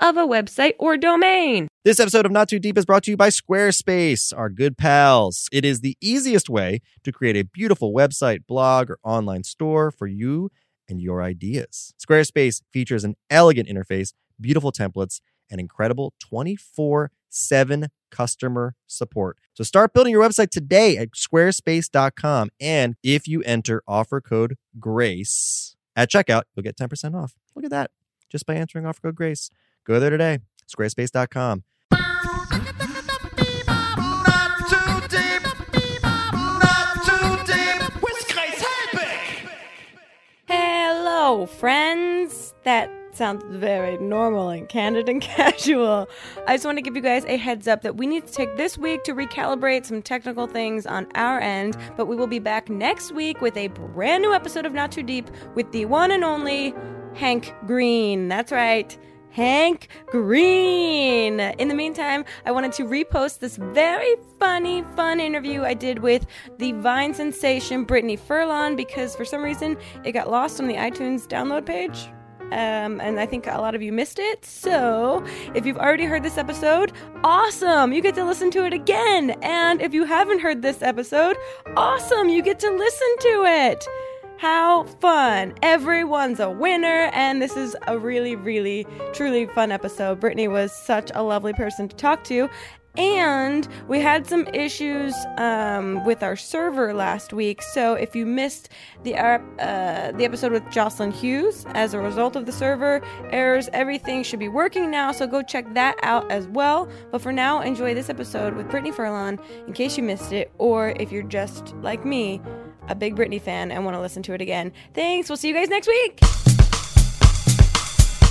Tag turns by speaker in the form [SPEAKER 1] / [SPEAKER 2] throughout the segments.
[SPEAKER 1] of a website or domain.
[SPEAKER 2] This episode of Not Too Deep is brought to you by Squarespace, our good pals. It is the easiest way to create a beautiful website, blog, or online store for you and your ideas. Squarespace features an elegant interface, beautiful templates, and incredible 24 7 customer support. So start building your website today at squarespace.com. And if you enter offer code GRACE at checkout, you'll get 10% off. Look at that just by answering offer code GRACE. Go there today, squarespace.com.
[SPEAKER 1] Hello, friends. That sounds very normal and candid and casual. I just want to give you guys a heads up that we need to take this week to recalibrate some technical things on our end, but we will be back next week with a brand new episode of Not Too Deep with the one and only Hank Green. That's right. Hank Green. In the meantime, I wanted to repost this very funny, fun interview I did with the Vine sensation Brittany Furlan because for some reason it got lost on the iTunes download page. Um, and I think a lot of you missed it. So, if you've already heard this episode, awesome! You get to listen to it again. And if you haven't heard this episode, awesome! You get to listen to it. How fun! Everyone's a winner, and this is a really, really, truly fun episode. Brittany was such a lovely person to talk to, and we had some issues um, with our server last week. So if you missed the uh, the episode with Joselyn Hughes as a result of the server errors, everything should be working now. So go check that out as well. But for now, enjoy this episode with Brittany Furlan in case you missed it, or if you're just like me, a big Brittany fan and want to listen to it again. Thanks. We'll see you guys next week.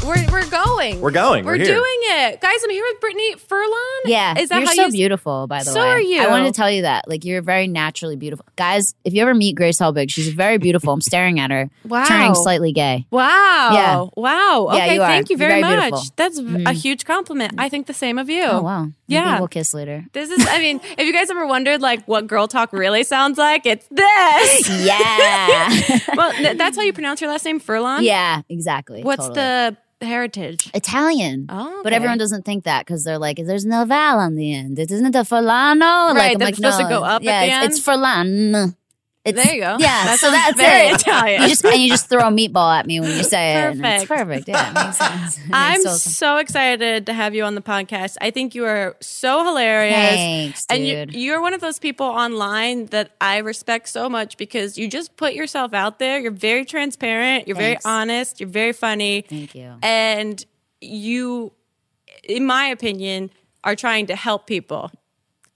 [SPEAKER 1] We're, we're going.
[SPEAKER 2] We're going.
[SPEAKER 1] We're,
[SPEAKER 2] We're here.
[SPEAKER 1] doing it, guys. I'm here with Brittany Furlan.
[SPEAKER 3] Yeah,
[SPEAKER 1] is that
[SPEAKER 3] you're
[SPEAKER 1] how
[SPEAKER 3] so
[SPEAKER 1] you?
[SPEAKER 3] beautiful, by the
[SPEAKER 1] So
[SPEAKER 3] way.
[SPEAKER 1] are you.
[SPEAKER 3] I wanted to tell you that. Like, you're very naturally beautiful, guys. If you ever meet Grace Helbig, she's very beautiful. I'm staring at her,
[SPEAKER 1] Wow.
[SPEAKER 3] turning slightly gay.
[SPEAKER 1] Wow.
[SPEAKER 3] Yeah.
[SPEAKER 1] Wow.
[SPEAKER 3] Yeah, you are.
[SPEAKER 1] thank you
[SPEAKER 3] You're
[SPEAKER 1] very,
[SPEAKER 3] very
[SPEAKER 1] much.
[SPEAKER 3] beautiful.
[SPEAKER 1] That's
[SPEAKER 3] Mhm.
[SPEAKER 1] a huge compliment. I think the same of you.
[SPEAKER 3] Oh wow, Maybe
[SPEAKER 1] Yeah.
[SPEAKER 3] we'll kiss later.
[SPEAKER 1] This is. I mean, if you guys ever wondered like what girl talk really sounds like, it's this.
[SPEAKER 3] Yeah,
[SPEAKER 1] well, th- that's how you pronounce your last name, Furlan.
[SPEAKER 3] yeah, exactly.
[SPEAKER 1] What's
[SPEAKER 3] totally.
[SPEAKER 1] the heritage?
[SPEAKER 3] Italian?
[SPEAKER 1] Oh,
[SPEAKER 3] But everyone doesn't think that because they're like, "There's no vowel on the end. It isn't a Fulano."
[SPEAKER 1] Right,
[SPEAKER 3] like, I'm
[SPEAKER 1] that's
[SPEAKER 3] like,
[SPEAKER 1] supposed
[SPEAKER 3] no,
[SPEAKER 1] to go up at
[SPEAKER 3] Yeah,
[SPEAKER 1] the
[SPEAKER 3] it's, it's Furlan. It's,
[SPEAKER 1] There you go.
[SPEAKER 3] Yeah,
[SPEAKER 1] That
[SPEAKER 3] so that's
[SPEAKER 1] very
[SPEAKER 3] it.
[SPEAKER 1] Italian.
[SPEAKER 3] You just and you just throw a meatball at me when you say it.
[SPEAKER 1] Perfect.
[SPEAKER 3] It's perfect. Yeah, it makes sense. It makes
[SPEAKER 1] I'm so excited to have you on the podcast. I think you are so hilarious.
[SPEAKER 3] Thanks,
[SPEAKER 1] And You, you're one of those people online that I respect so much because you just put yourself out there. You're very transparent. You're
[SPEAKER 3] Thanks.
[SPEAKER 1] very honest. You're very funny.
[SPEAKER 3] Thank you.
[SPEAKER 1] And you, in my opinion, are trying to help people.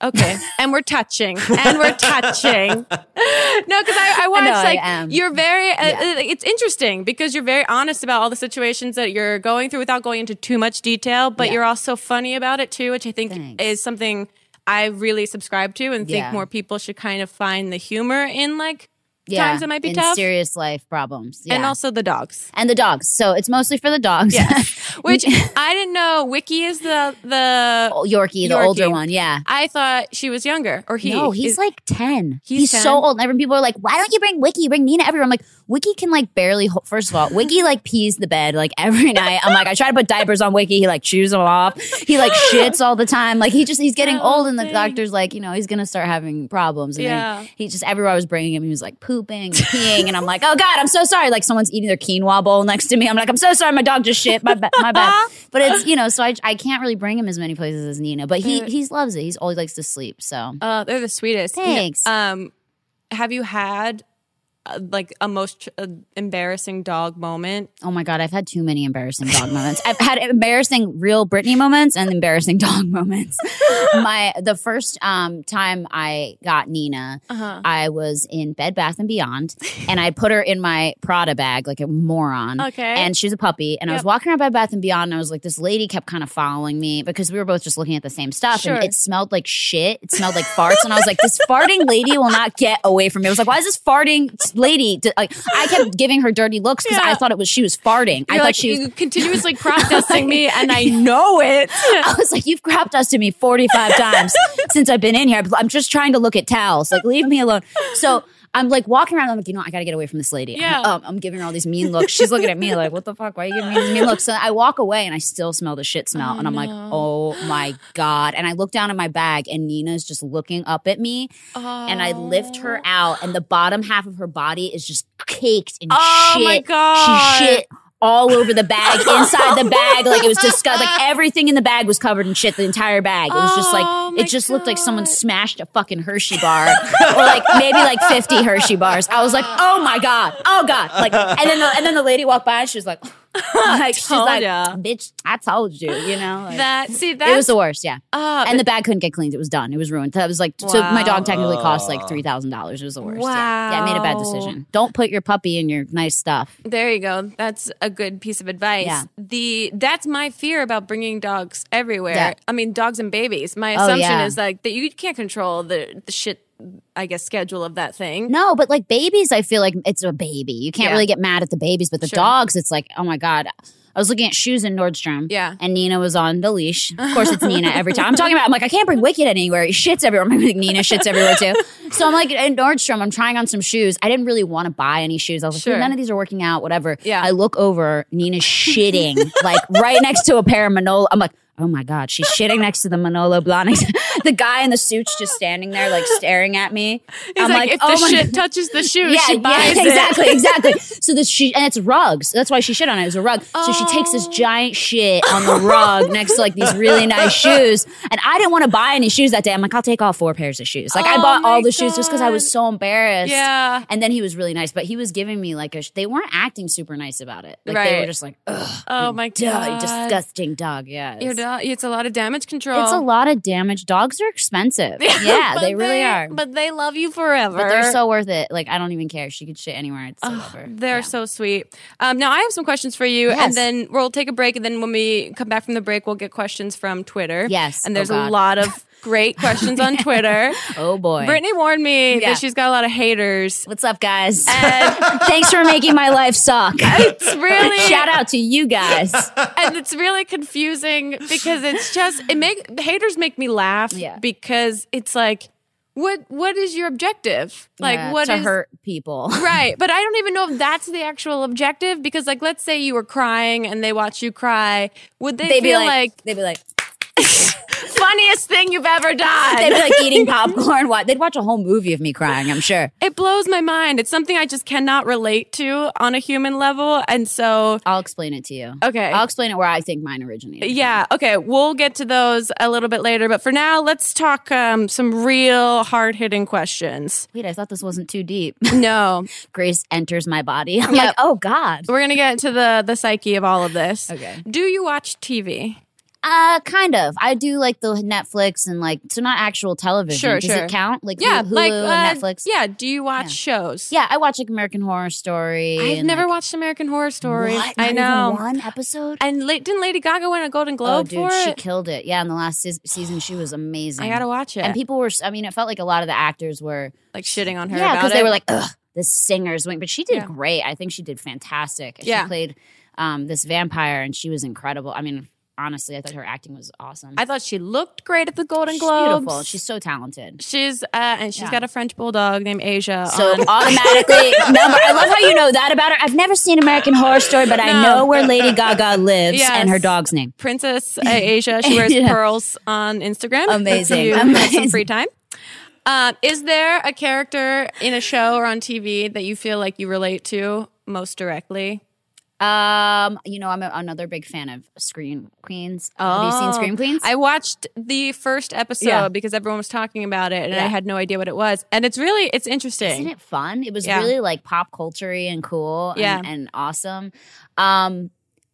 [SPEAKER 1] Okay. and we're touching. And we're touching. no, because I, I watched
[SPEAKER 3] know, I
[SPEAKER 1] like
[SPEAKER 3] am.
[SPEAKER 1] you're very uh,
[SPEAKER 3] Yeah.
[SPEAKER 1] uh, it's interesting because you're very honest about all the situations that you're going through without going into too much detail, but
[SPEAKER 3] Yeah.
[SPEAKER 1] you're also funny about it too, which I think
[SPEAKER 3] Thanks.
[SPEAKER 1] is something I really subscribe to and think
[SPEAKER 3] Yeah.
[SPEAKER 1] more people should kind of find the humor in like
[SPEAKER 3] yeah,
[SPEAKER 1] times that might be
[SPEAKER 3] in
[SPEAKER 1] tough.
[SPEAKER 3] serious life problems. Yeah.
[SPEAKER 1] And also the dogs.
[SPEAKER 3] and the dogs. So it's mostly for the dogs. Yeah.
[SPEAKER 1] Which I didn't know Wiki is the the
[SPEAKER 3] Oh, Yorkie, the
[SPEAKER 1] Yorkie.
[SPEAKER 3] older one. Yeah.
[SPEAKER 1] I thought she was younger or he.
[SPEAKER 3] no, he's
[SPEAKER 1] is-
[SPEAKER 3] like 10.
[SPEAKER 1] He's
[SPEAKER 3] He's,
[SPEAKER 1] 10?
[SPEAKER 3] so old. And everyone people are like, why don't you bring Wiki? Bring Nina everywhere. I'm like, Wiki can like barely, ho- first of all, Wiki like pees the bed like every night. I'm like, I try to put diapers on Wiki. He like chews them off. He like shits all the time. Like he just, he's getting old and the doctor's like, you know, he's going to start having problems. And
[SPEAKER 1] Yeah.
[SPEAKER 3] then he just, everywhere I was bringing him, he was like pooping and peeing. And I'm like, oh God, I'm so sorry. Like someone's eating their quinoa bowl next to me. I'm like, I'm so sorry. My dog just shit. My, ba- my bad. But it's, you know, so I, I can't really bring him as many places as Nina, but he, he loves it. He's always likes to sleep. So
[SPEAKER 1] Uh, they're the sweetest.
[SPEAKER 3] Thanks.
[SPEAKER 1] Um, have you had uh, like a most uh, embarrassing dog moment?
[SPEAKER 3] Oh my god, I've had too many embarrassing dog moments. I've had embarrassing real Brittany moments and embarrassing dog moments. My the first um, time I got Nina,
[SPEAKER 1] Uh-huh.
[SPEAKER 3] I was in Bed Bath and Beyond, and I put her in my Prada bag like a moron.
[SPEAKER 1] Okay.
[SPEAKER 3] and she was a puppy, and I was walking around Bed Bath and Beyond, and I was like, this lady kept kind of following me because we were both just looking at the same stuff,
[SPEAKER 1] Sure.
[SPEAKER 3] and it smelled like shit. It smelled like farts, and I was like, this farting lady will not get away from me. I was like, why is this farting lady? Like, I kept giving her dirty looks because
[SPEAKER 1] Yeah.
[SPEAKER 3] I thought it was she was farting. I
[SPEAKER 1] You're
[SPEAKER 3] thought
[SPEAKER 1] like
[SPEAKER 3] she was.
[SPEAKER 1] continuously crop dusting me, and I know it.
[SPEAKER 3] I was like, you've crop dusted me 45 times since I've been in here. I'm just trying to look at towels. Like, leave me alone. So I'm like walking around. I'm like, you know, I got to get away from this lady.
[SPEAKER 1] Yeah.
[SPEAKER 3] Um, I'm giving her all these mean looks. She's looking at me like, what the fuck? Why are you giving me these mean looks? So I walk away and I still smell the shit smell. and I'm like, oh my God. And I look down at my bag and Nina's just looking up at me. Oh. And I lift her out and the bottom half of her body is just caked in shit.
[SPEAKER 1] Oh
[SPEAKER 3] shit.
[SPEAKER 1] my God.
[SPEAKER 3] She shit all over the bag, inside the bag. Like it was disgusting. Like everything in the bag was covered in shit. The entire bag. It was just
[SPEAKER 1] Oh
[SPEAKER 3] like
[SPEAKER 1] my
[SPEAKER 3] it just looked like someone smashed a fucking Hershey bar, or like maybe like fifty Hershey bars. I was like, oh my god, oh god. Like and then the, and then the lady walked by and she was like, like she's like,
[SPEAKER 1] ya.
[SPEAKER 3] bitch, I told you, you know. Like,
[SPEAKER 1] That see that
[SPEAKER 3] it was the worst, yeah.
[SPEAKER 1] uh,
[SPEAKER 3] And the bag couldn't get cleaned. It was done. It was ruined. That was like so. My dog technically cost like three thousand dollars. It was the worst. Yeah. yeah, I made a bad decision. Don't put your puppy in your nice stuff.
[SPEAKER 1] There you go. That's a good piece of advice.
[SPEAKER 3] Yeah.
[SPEAKER 1] The that's my fear about bringing dogs everywhere.
[SPEAKER 3] Yeah.
[SPEAKER 1] I mean, dogs and babies. My
[SPEAKER 3] Oh,
[SPEAKER 1] assumption
[SPEAKER 3] yeah.
[SPEAKER 1] is like that you can't control the the shit. I guess schedule of that thing.
[SPEAKER 3] No, but like babies, I feel like it's a baby. You can't
[SPEAKER 1] Yeah.
[SPEAKER 3] really get mad at the babies, but the
[SPEAKER 1] Sure.
[SPEAKER 3] dogs, it's like, oh my god. I was looking at shoes in Nordstrom.
[SPEAKER 1] Yeah.
[SPEAKER 3] And Nina was on the leash. Of course, it's Nina every time. I'm talking about, I'm like, I can't bring Wicked anywhere. He shits everywhere. I'm like, Nina shits everywhere too. So I'm like, at Nordstrom, I'm trying on some shoes. I didn't really want to buy any shoes. I was like,
[SPEAKER 1] Sure.
[SPEAKER 3] none of these are working out, whatever.
[SPEAKER 1] Yeah.
[SPEAKER 3] I look over, Nina's shitting, like right next to a pair of Manolo. I'm like, oh my God, she's shitting next to the Manolo Blahniks. the guy in the suit's just standing there, like staring at me.
[SPEAKER 1] He's
[SPEAKER 3] I'm
[SPEAKER 1] like, if
[SPEAKER 3] oh
[SPEAKER 1] the
[SPEAKER 3] my
[SPEAKER 1] shit touches the shoe,
[SPEAKER 3] yeah,
[SPEAKER 1] she buys
[SPEAKER 3] yeah,
[SPEAKER 1] it.
[SPEAKER 3] exactly, exactly. So this she and it's rugs. That's why she shit on it. It was a rug. So she takes
[SPEAKER 1] Oh.
[SPEAKER 3] this giant shit on the rug next to like these really nice shoes. And I didn't want to buy any shoes that day. I'm like, I'll take all four pairs of shoes. Like I
[SPEAKER 1] Oh
[SPEAKER 3] bought all the shoes just because I was so embarrassed.
[SPEAKER 1] Yeah.
[SPEAKER 3] And then he was really nice, but he was giving me like a. They weren't acting super nice about it. Like they were just like, ugh,
[SPEAKER 1] Oh my god,
[SPEAKER 3] disgusting dog. Yeah.
[SPEAKER 1] Your
[SPEAKER 3] It's,
[SPEAKER 1] a lot of damage control.
[SPEAKER 3] it's a lot of damage. Dogs are expensive. Yeah,
[SPEAKER 1] But
[SPEAKER 3] they really are.
[SPEAKER 1] But they love you forever.
[SPEAKER 3] But they're so worth it. Like I don't even care. She could shit anywhere. It's whatever.
[SPEAKER 1] They're
[SPEAKER 3] Yeah.
[SPEAKER 1] so sweet. Um, now I have some questions for you,
[SPEAKER 3] Yes.
[SPEAKER 1] and then we'll take a break, and then when we come back from the break, we'll get questions from Twitter.
[SPEAKER 3] Yes.
[SPEAKER 1] and
[SPEAKER 3] Oh,
[SPEAKER 1] there's a lot of great questions on Twitter.
[SPEAKER 3] Oh boy.
[SPEAKER 1] Brittany warned me
[SPEAKER 3] Yeah.
[SPEAKER 1] that she's got a lot of haters.
[SPEAKER 3] What's up, guys?
[SPEAKER 1] And
[SPEAKER 3] Thanks for making my life suck.
[SPEAKER 1] it's really
[SPEAKER 3] Shout out to you guys.
[SPEAKER 1] and it's really confusing because it's just it make haters make me laugh
[SPEAKER 3] Yeah.
[SPEAKER 1] because it's like what what is your objective like
[SPEAKER 3] Yeah,
[SPEAKER 1] what
[SPEAKER 3] to
[SPEAKER 1] is
[SPEAKER 3] hurt people?
[SPEAKER 1] right but i don't even know if that's the actual objective because like let's say you were crying and they watch you cry would they
[SPEAKER 3] They'd be
[SPEAKER 1] feel
[SPEAKER 3] like,
[SPEAKER 1] like,
[SPEAKER 3] they'd be like,
[SPEAKER 1] funniest thing you've ever done
[SPEAKER 3] they'd be like eating popcorn. What? They'd watch a whole movie of me crying. I'm sure.
[SPEAKER 1] it blows my mind it's something i just cannot relate to on a human level and so
[SPEAKER 3] I'll explain it to you.
[SPEAKER 1] okay
[SPEAKER 3] I'll explain it where I think mine originated.
[SPEAKER 1] Yeah. Okay. We'll get to those a little bit later. But for now, let's talk um, some real hard hitting questions.
[SPEAKER 3] Wait, I thought this wasn't too deep.
[SPEAKER 1] No,
[SPEAKER 3] Grace enters my body. I'm
[SPEAKER 1] Yep.
[SPEAKER 3] like, oh god.
[SPEAKER 1] we're gonna get to the the psyche of all of this.
[SPEAKER 3] Okay.
[SPEAKER 1] Do you watch TV?
[SPEAKER 3] Uh, kind of. I do like the Netflix and like so not actual television.
[SPEAKER 1] Sure,
[SPEAKER 3] Does
[SPEAKER 1] sure.
[SPEAKER 3] it count? Like
[SPEAKER 1] Yeah,
[SPEAKER 3] Hulu
[SPEAKER 1] like
[SPEAKER 3] and
[SPEAKER 1] uh,
[SPEAKER 3] Netflix.
[SPEAKER 1] Yeah. Do you watch
[SPEAKER 3] Yeah.
[SPEAKER 1] shows?
[SPEAKER 3] Yeah, I watch like American Horror Story.
[SPEAKER 1] I've never
[SPEAKER 3] like,
[SPEAKER 1] watched American Horror Story.
[SPEAKER 3] What?
[SPEAKER 1] I know.
[SPEAKER 3] one episode.
[SPEAKER 1] And la- didn't Lady Gaga win a Golden
[SPEAKER 3] Oh,
[SPEAKER 1] Globe
[SPEAKER 3] dude,
[SPEAKER 1] for
[SPEAKER 3] she
[SPEAKER 1] it?
[SPEAKER 3] killed it. Yeah, in the last se- season, she was amazing.
[SPEAKER 1] I gotta watch it.
[SPEAKER 3] And people were. I mean, it felt like a lot of the actors were.
[SPEAKER 1] like shitting on her.
[SPEAKER 3] Yeah, because they were like, ugh, this singer's wing. But she did
[SPEAKER 1] Yeah.
[SPEAKER 3] great. I think she did fantastic. She
[SPEAKER 1] Yeah.
[SPEAKER 3] played um, this vampire, and she was incredible. I mean, honestly, I thought her acting was awesome.
[SPEAKER 1] I thought she looked great at the Golden
[SPEAKER 3] She's
[SPEAKER 1] Globes.
[SPEAKER 3] beautiful. She's so talented.
[SPEAKER 1] She's uh, and she's
[SPEAKER 3] Yeah.
[SPEAKER 1] got a French bulldog named Asia.
[SPEAKER 3] So
[SPEAKER 1] on-
[SPEAKER 3] automatically, number. I love how you know that about her. I've never seen American Horror Story, but I know where Lady Gaga lives
[SPEAKER 1] Yes.
[SPEAKER 3] and her dog's name.
[SPEAKER 1] Princess uh, Asia. She wears
[SPEAKER 3] Yeah.
[SPEAKER 1] pearls on Instagram.
[SPEAKER 3] Amazing.
[SPEAKER 1] If you have some free time. Um, is there a character in a show or on TV that you feel like you relate to most directly?
[SPEAKER 3] Um, you know, I'm a, another big fan of Scream Queens. Have you seen
[SPEAKER 1] Oh.
[SPEAKER 3] Scream Queens?
[SPEAKER 1] I watched the first episode
[SPEAKER 3] Yeah.
[SPEAKER 1] because everyone was talking about it, and I had no idea what it was. And it's really it's interesting.
[SPEAKER 3] Isn't it fun? It was
[SPEAKER 1] Yeah.
[SPEAKER 3] really like pop culture and cool and,
[SPEAKER 1] Yeah.
[SPEAKER 3] and awesome. Um,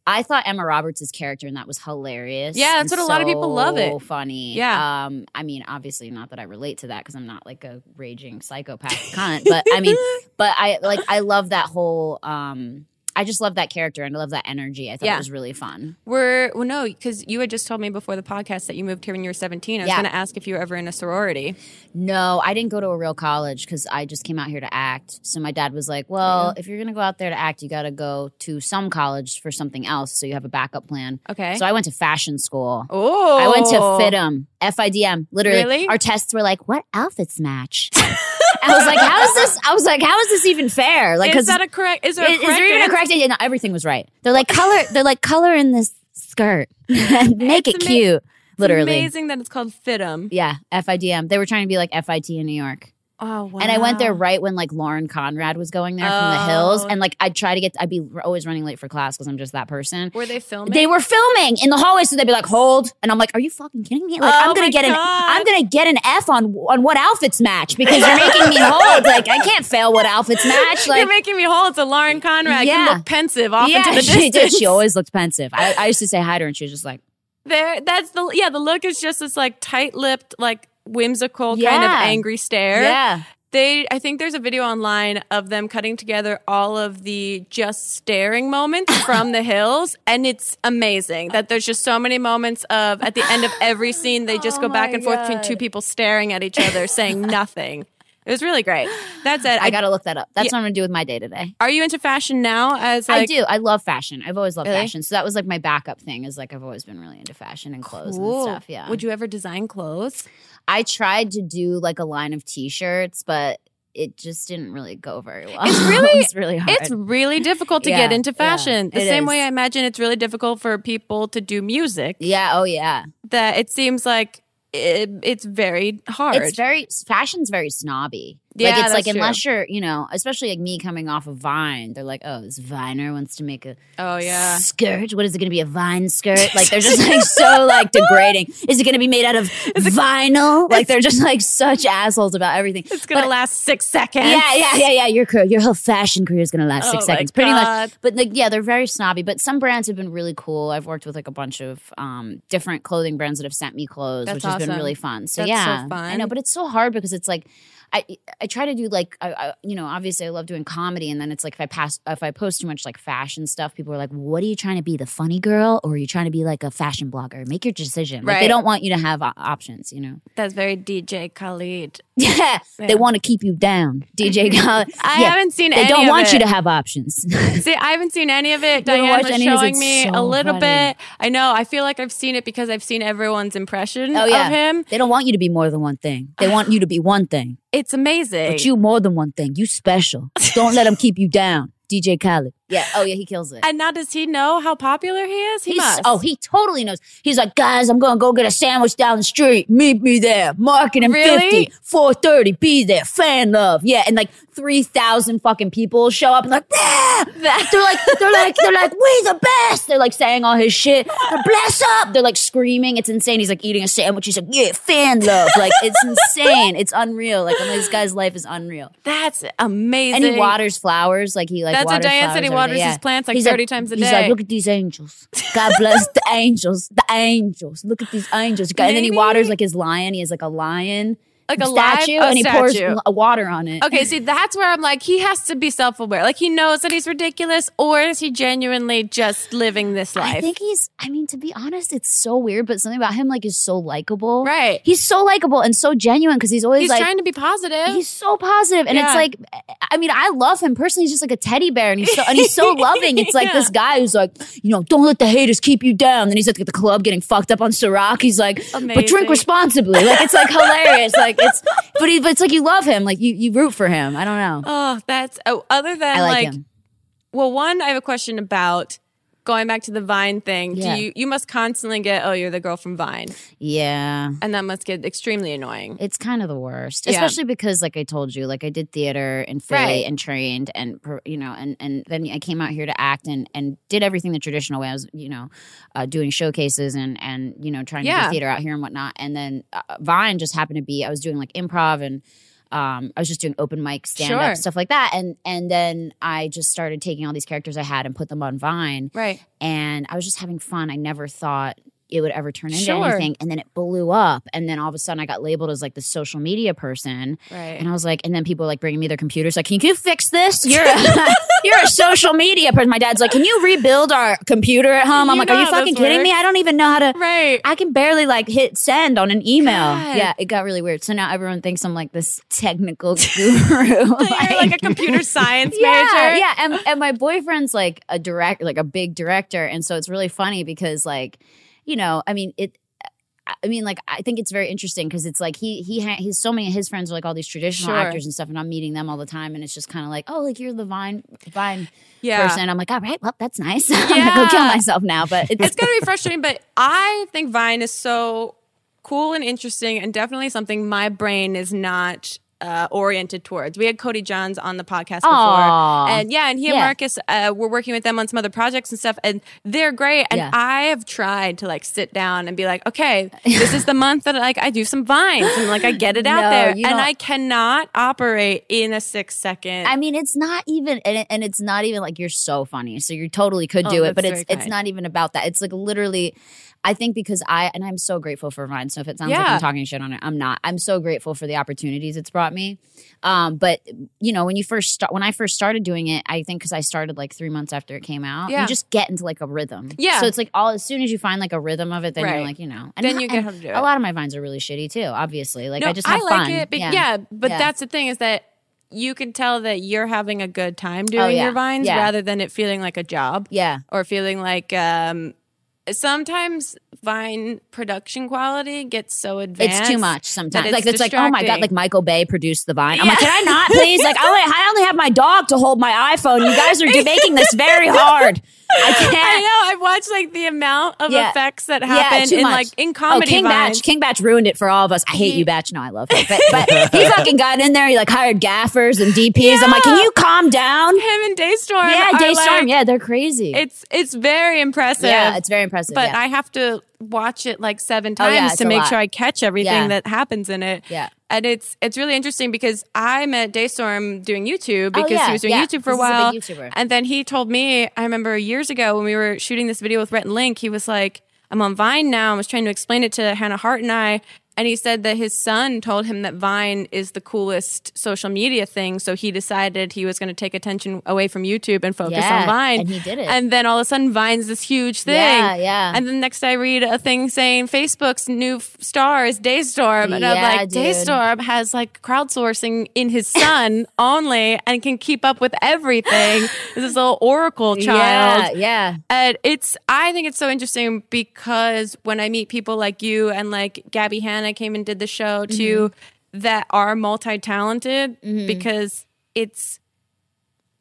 [SPEAKER 3] I thought Emma Roberts' character and that was hilarious.
[SPEAKER 1] Yeah, that's what a lot of people love it.
[SPEAKER 3] so Funny.
[SPEAKER 1] Yeah.
[SPEAKER 3] Um, I mean, obviously not that I relate to that because I'm not like a raging psychopath cunt, but I mean, but I like I love that whole. Um, I just love that character and I love that energy. I thought
[SPEAKER 1] Yeah.
[SPEAKER 3] it was really fun.
[SPEAKER 1] We're well, no, because you had just told me before the podcast that you moved here when you were 17. I was
[SPEAKER 3] Yeah.
[SPEAKER 1] going to ask if you were ever in a sorority.
[SPEAKER 3] No, I didn't go to a real college because I just came out here to act. So my dad was like, "Well, if you're gonna go out there to act, you got to go to some college for something else, so you have a backup plan."
[SPEAKER 1] Okay.
[SPEAKER 3] So I went to fashion school.
[SPEAKER 1] oh,
[SPEAKER 3] I went to FIDM. Literally,
[SPEAKER 1] Really?
[SPEAKER 3] our tests were like, "What outfits match?" I was like, "How is this?" I was like, "How is this even fair?" Like,
[SPEAKER 1] Is that a correct? Is there
[SPEAKER 3] is,
[SPEAKER 1] correct?
[SPEAKER 3] there even a correct? No, everything was right. They're like color. They're like color in this skirt. Make
[SPEAKER 1] It's
[SPEAKER 3] it
[SPEAKER 1] ama-
[SPEAKER 3] cute.
[SPEAKER 1] It's
[SPEAKER 3] Literally.
[SPEAKER 1] amazing that it's called FIDM.
[SPEAKER 3] Yeah, FIDM. They were trying to be like FIT in New York.
[SPEAKER 1] Oh wow!
[SPEAKER 3] And I went there right when like Lauren Conrad was going there from the hills.
[SPEAKER 1] Oh.
[SPEAKER 3] And like I'd try to get, I'd be always running late for class because I'm just that person.
[SPEAKER 1] Were they filming?
[SPEAKER 3] They were filming in the hallway, so they'd be like, "Hold," and I'm like, "Are you fucking kidding me? Like,
[SPEAKER 1] Oh
[SPEAKER 3] I'm gonna
[SPEAKER 1] my
[SPEAKER 3] get an, I'm gonna get an F on on what outfits match because you're making me hold. Like, I can't fail what outfits match. Like,
[SPEAKER 1] You're making me hold. It's a Lauren Conrad. You
[SPEAKER 3] Yeah.
[SPEAKER 1] look pensive off
[SPEAKER 3] yeah,
[SPEAKER 1] into the
[SPEAKER 3] she did. She always looked pensive. I, I used to say hi to her, and she was just like,
[SPEAKER 1] there. That's the yeah. The look is just this like tight-lipped, like whimsical kind of angry stare.
[SPEAKER 3] "Yeah,
[SPEAKER 1] They, I think there's a video online of them cutting together all of the just staring moments from the hills, and it's amazing that there's just so many moments of at the end of every scene they just
[SPEAKER 3] Oh
[SPEAKER 1] go back and forth between two people staring at each other, saying nothing. It was really great. That's it.
[SPEAKER 3] I
[SPEAKER 1] I,
[SPEAKER 3] gotta look that up. That's
[SPEAKER 1] Yeah.
[SPEAKER 3] what I'm gonna do with my day today."
[SPEAKER 1] are you into fashion now? As like,
[SPEAKER 3] I do. I love fashion. I've always loved
[SPEAKER 1] Really?
[SPEAKER 3] fashion. So that was like my backup thing. Is like I've always been really into fashion and clothes
[SPEAKER 1] Cool.
[SPEAKER 3] and stuff. Yeah.
[SPEAKER 1] Would you ever design clothes?
[SPEAKER 3] I tried to do like a line of t-shirts, but it just didn't really go very well.
[SPEAKER 1] It's really-
[SPEAKER 3] it's really hard.
[SPEAKER 1] It's really difficult to
[SPEAKER 3] Yeah,
[SPEAKER 1] get into
[SPEAKER 3] yeah,
[SPEAKER 1] fashion. the same
[SPEAKER 3] is.
[SPEAKER 1] way I imagine it's really difficult for people to do music.
[SPEAKER 3] yeah. Oh yeah.
[SPEAKER 1] That it seems like it, it's very hard.
[SPEAKER 3] It's very fashion's very snobby.
[SPEAKER 1] Yeah,
[SPEAKER 3] like it's like
[SPEAKER 1] true.
[SPEAKER 3] unless you're, you know, especially like me coming off of Vine, they're like, oh, this Viner wants to make a
[SPEAKER 1] oh yeah.
[SPEAKER 3] skirt. What is it going to be? A Vine skirt? Like they're just like so like degrading. Is it going to be made out of vinyl? Like they're just like such assholes about everything.
[SPEAKER 1] It's gonna last six seconds.
[SPEAKER 3] Yeah, yeah, yeah, yeah. Your career, your whole fashion career is going to last
[SPEAKER 1] Oh
[SPEAKER 3] six seconds, pretty
[SPEAKER 1] God.
[SPEAKER 3] much. But like, yeah, they're very snobby. But some brands have been really cool. I've worked with like a bunch of um, different clothing brands that have sent me clothes,
[SPEAKER 1] That's
[SPEAKER 3] which has been really fun. So
[SPEAKER 1] That's so
[SPEAKER 3] yeah,
[SPEAKER 1] fun.
[SPEAKER 3] I know, but it's so hard because it's like. I, I try to do like I, I you know obviously I love doing comedy and then it's like if I pass if I post too much like fashion stuff people are like what are you trying to be the funny girl or are you trying to be like a fashion blogger make your decision like,
[SPEAKER 1] Right.
[SPEAKER 3] they don't want you to have o- options you know
[SPEAKER 1] That's very DJ Khaled.
[SPEAKER 3] yeah, they want to keep you down DJ Khaled
[SPEAKER 1] I
[SPEAKER 3] Yeah,
[SPEAKER 1] haven't seen any
[SPEAKER 3] they
[SPEAKER 1] don't
[SPEAKER 3] want
[SPEAKER 1] it.
[SPEAKER 3] you to have options
[SPEAKER 1] See, I haven't seen any of it. Diane was
[SPEAKER 3] any of it?
[SPEAKER 1] showing me
[SPEAKER 3] so
[SPEAKER 1] a little
[SPEAKER 3] funny.
[SPEAKER 1] bit. I know. I feel like I've seen it because I've seen everyone's impression
[SPEAKER 3] Oh, yeah.
[SPEAKER 1] of him.
[SPEAKER 3] They don't want you to be more than one thing. They want you to be one thing.
[SPEAKER 1] It's amazing.
[SPEAKER 3] But you more than one thing. You special. Don't let them keep you down. DJ Khaled. Yeah. Oh yeah, he kills it.
[SPEAKER 1] and now, does he know how popular he is? He
[SPEAKER 3] He's,
[SPEAKER 1] must.
[SPEAKER 3] oh, he totally knows. He's like, guys, I'm gonna go get a sandwich down the street. Meet me there. Marketing
[SPEAKER 1] Really?
[SPEAKER 3] 50, 430, be there. Fan love. Yeah. And like 3,000 fucking people show up and like, yeah. They're like, they're like, they're like, we the best. They're like saying all his shit. They're bless up. They're like screaming. It's insane. He's like eating a sandwich. He's like, yeah, fan love. Like, it's insane. It's unreal. Like, this guy's life is unreal.
[SPEAKER 1] That's amazing.
[SPEAKER 3] And he waters flowers. Like, he like
[SPEAKER 1] That's what
[SPEAKER 3] waters
[SPEAKER 1] Diane said.
[SPEAKER 3] Flowers
[SPEAKER 1] waters
[SPEAKER 3] day.
[SPEAKER 1] his
[SPEAKER 3] Yeah.
[SPEAKER 1] plants like
[SPEAKER 3] He's
[SPEAKER 1] 30 times a
[SPEAKER 3] he's
[SPEAKER 1] day.
[SPEAKER 3] like, look at these angels. God bless the angels. The angels. Look at these angels. And then he waters like his lion. He has like a lion
[SPEAKER 1] Like a live-
[SPEAKER 3] statue,
[SPEAKER 1] a
[SPEAKER 3] and he pours
[SPEAKER 1] statue.
[SPEAKER 3] l- water on it.
[SPEAKER 1] Okay, see, that's where I'm like, he has to be self aware. Like, he knows that he's ridiculous, or is he genuinely just living this life?
[SPEAKER 3] I think he's. I mean, to be honest, it's so weird, but something about him like is so likable.
[SPEAKER 1] right.
[SPEAKER 3] He's so likable and so genuine because he's always
[SPEAKER 1] He's
[SPEAKER 3] like.
[SPEAKER 1] trying to be positive.
[SPEAKER 3] He's so positive, and
[SPEAKER 1] Yeah.
[SPEAKER 3] it's like, I mean, I love him personally. He's just like a teddy bear, and he's so and he's so loving. It's like
[SPEAKER 1] Yeah.
[SPEAKER 3] this guy who's like, you know, don't let the haters keep you down. Then he's at the club getting fucked up on Ciroc. He's like, but drink responsibly. Like it's like hilarious. Like it's, but he, but it's like you love him. Like you, you root for him. I don't know.
[SPEAKER 1] oh, that's oh, other than
[SPEAKER 3] I like,
[SPEAKER 1] like,
[SPEAKER 3] him.
[SPEAKER 1] well, one, I have a question about going back to the Vine thing,
[SPEAKER 3] Yeah.
[SPEAKER 1] do you you must constantly get, oh, you're the girl from Vine,
[SPEAKER 3] Yeah.
[SPEAKER 1] and that must get extremely annoying.
[SPEAKER 3] It's kind of the worst,
[SPEAKER 1] Yeah.
[SPEAKER 3] especially because, like I told you, like I did theater in Philly
[SPEAKER 1] Right.
[SPEAKER 3] and trained, and you know, and and then I came out here to act and and did everything the traditional way. I was, you know, uh, doing showcases and and you know trying to
[SPEAKER 1] Yeah.
[SPEAKER 3] do theater out here and whatnot. And then uh, Vine just happened to be I was doing like improv and. Um, I was just doing open mic, stand up,
[SPEAKER 1] Sure.
[SPEAKER 3] stuff like that, and and then I just started taking all these characters I had and put them on Vine,
[SPEAKER 1] Right.
[SPEAKER 3] and I was just having fun. I never thought it would ever turn into
[SPEAKER 1] Sure.
[SPEAKER 3] anything. And then it blew up. And then all of a sudden I got labeled as like the social media person.
[SPEAKER 1] Right.
[SPEAKER 3] And I was like, and then people were like bringing me their computers, like, can you fix this? You're you're a social media person. My dad's like, can you rebuild our computer at home? I'm
[SPEAKER 1] You
[SPEAKER 3] like, are you fucking kidding me? I don't even know how to.
[SPEAKER 1] right.
[SPEAKER 3] I can barely like hit send on an email.
[SPEAKER 1] God.
[SPEAKER 3] Yeah, it got really weird. So now everyone thinks I'm like this technical guru.
[SPEAKER 1] You're like a computer science
[SPEAKER 3] yeah,
[SPEAKER 1] major.
[SPEAKER 3] Yeah, and and my boyfriend's like a direct, like a big director, and so it's really funny because like, you know, I mean it. I mean, like, I think it's very interesting because it's like he he ha- he's so many of his friends are like all these traditional
[SPEAKER 1] Sure.
[SPEAKER 3] actors and stuff, and I'm meeting them all the time, and it's just kind of like, oh, like you're the Vine Vine
[SPEAKER 1] Yeah.
[SPEAKER 3] person. I'm like, all right, well, that's nice. I'm gonna go kill myself now, but it's,
[SPEAKER 1] it's gonna be frustrating, but I think Vine is so cool and interesting, and definitely something my brain is not uh, oriented towards. We had Cody Johns on the podcast before,
[SPEAKER 3] Aw.
[SPEAKER 1] and yeah, and he and
[SPEAKER 3] Yeah.
[SPEAKER 1] Marcus uh, we're working with them on some other projects and stuff, and they're great. And
[SPEAKER 3] Yeah.
[SPEAKER 1] I have tried to like sit down and be like, okay, this is the month that like I do some vines and like I get it out
[SPEAKER 3] No,
[SPEAKER 1] there, and I cannot operate in a six second.
[SPEAKER 3] I mean, it's not even, and, it, and it's not even like you're so funny. So you totally could
[SPEAKER 1] Oh,
[SPEAKER 3] do it, but it's
[SPEAKER 1] very
[SPEAKER 3] it's not even about that. It's like literally, I think because I and I'm so grateful for Vine. So if it sounds like I'm talking shit on it, I'm not. I'm so grateful for the opportunities it's brought me. Um, but you know, when you first start, when I first started doing it, I think because I started like three months after it came out,
[SPEAKER 1] Yeah.
[SPEAKER 3] you just get into like a rhythm.
[SPEAKER 1] Yeah.
[SPEAKER 3] So it's like all as soon as you find like a rhythm of it, then
[SPEAKER 1] Right.
[SPEAKER 3] you're like, you know, and
[SPEAKER 1] Then
[SPEAKER 3] not-
[SPEAKER 1] you get
[SPEAKER 3] and
[SPEAKER 1] how to do it.
[SPEAKER 3] A lot of my vines are really shitty too. Obviously, like
[SPEAKER 1] no,
[SPEAKER 3] I just have
[SPEAKER 1] like
[SPEAKER 3] fun.
[SPEAKER 1] it, but yeah, but
[SPEAKER 3] Yeah.
[SPEAKER 1] that's the thing is that you can tell that you're having a good time doing
[SPEAKER 3] Oh, yeah.
[SPEAKER 1] your vines
[SPEAKER 3] Yeah.
[SPEAKER 1] rather than it feeling like a job
[SPEAKER 3] yeah.
[SPEAKER 1] or feeling like um sometimes vine production quality gets so advanced
[SPEAKER 3] It's too much sometimes.
[SPEAKER 1] it's
[SPEAKER 3] Like it's like, oh my god, like Michael Bay produced the Vine. I'm like, can I not please? Like, I only, I only have my dog to hold my iPhone. You guys are making this very hard. I can't.
[SPEAKER 1] I know. I've watched like the amount of
[SPEAKER 3] Yeah.
[SPEAKER 1] effects that
[SPEAKER 3] Yeah,
[SPEAKER 1] happen
[SPEAKER 3] too
[SPEAKER 1] in
[SPEAKER 3] much.
[SPEAKER 1] like in comedy
[SPEAKER 3] Oh, King
[SPEAKER 1] vines.
[SPEAKER 3] Batch. King Bach ruined it for all of us. I hate you, Bach. No, I love him. But, but he fucking got in there. He like hired gaffers and DPs. I'm like, can you calm down?
[SPEAKER 1] Him and DeStorm.
[SPEAKER 3] Yeah, DeStorm.
[SPEAKER 1] like-
[SPEAKER 3] yeah, they're crazy.
[SPEAKER 1] It's it's very impressive.
[SPEAKER 3] yeah, it's very impressive.
[SPEAKER 1] but
[SPEAKER 3] yeah.
[SPEAKER 1] I have to watch it like seven times
[SPEAKER 3] yeah,
[SPEAKER 1] to make sure I catch everything
[SPEAKER 3] Yeah.
[SPEAKER 1] that happens in it.
[SPEAKER 3] Yeah.
[SPEAKER 1] And it's it's really interesting because I met DeStorm doing YouTube because
[SPEAKER 3] Oh, yeah,
[SPEAKER 1] he was doing. YouTube for a
[SPEAKER 3] He's a
[SPEAKER 1] while. And then he told me, I remember years ago when we were shooting this video with Rhett and Link, he was like, I'm on Vine now. I was trying to explain it to Hannah Hart and I. And he said that his son told him that Vine is the coolest social media thing. So he decided he was going to take attention away from YouTube and focus
[SPEAKER 3] Yeah,
[SPEAKER 1] on Vine.
[SPEAKER 3] and he did it.
[SPEAKER 1] And then all of a sudden, Vine's this huge thing.
[SPEAKER 3] Yeah, yeah.
[SPEAKER 1] And then next I read a thing saying Facebook's new f- star is DeStorm. And I'm like,
[SPEAKER 3] dude.
[SPEAKER 1] DeStorm has like crowdsourcing in his son only and can keep up with everything. This little Oracle child.
[SPEAKER 3] Yeah, yeah.
[SPEAKER 1] And it's, I think it's so interesting because when I meet people like you and like Gabbie Hanna came and did the show too,
[SPEAKER 3] Mm-hmm.
[SPEAKER 1] that are multi talented because it's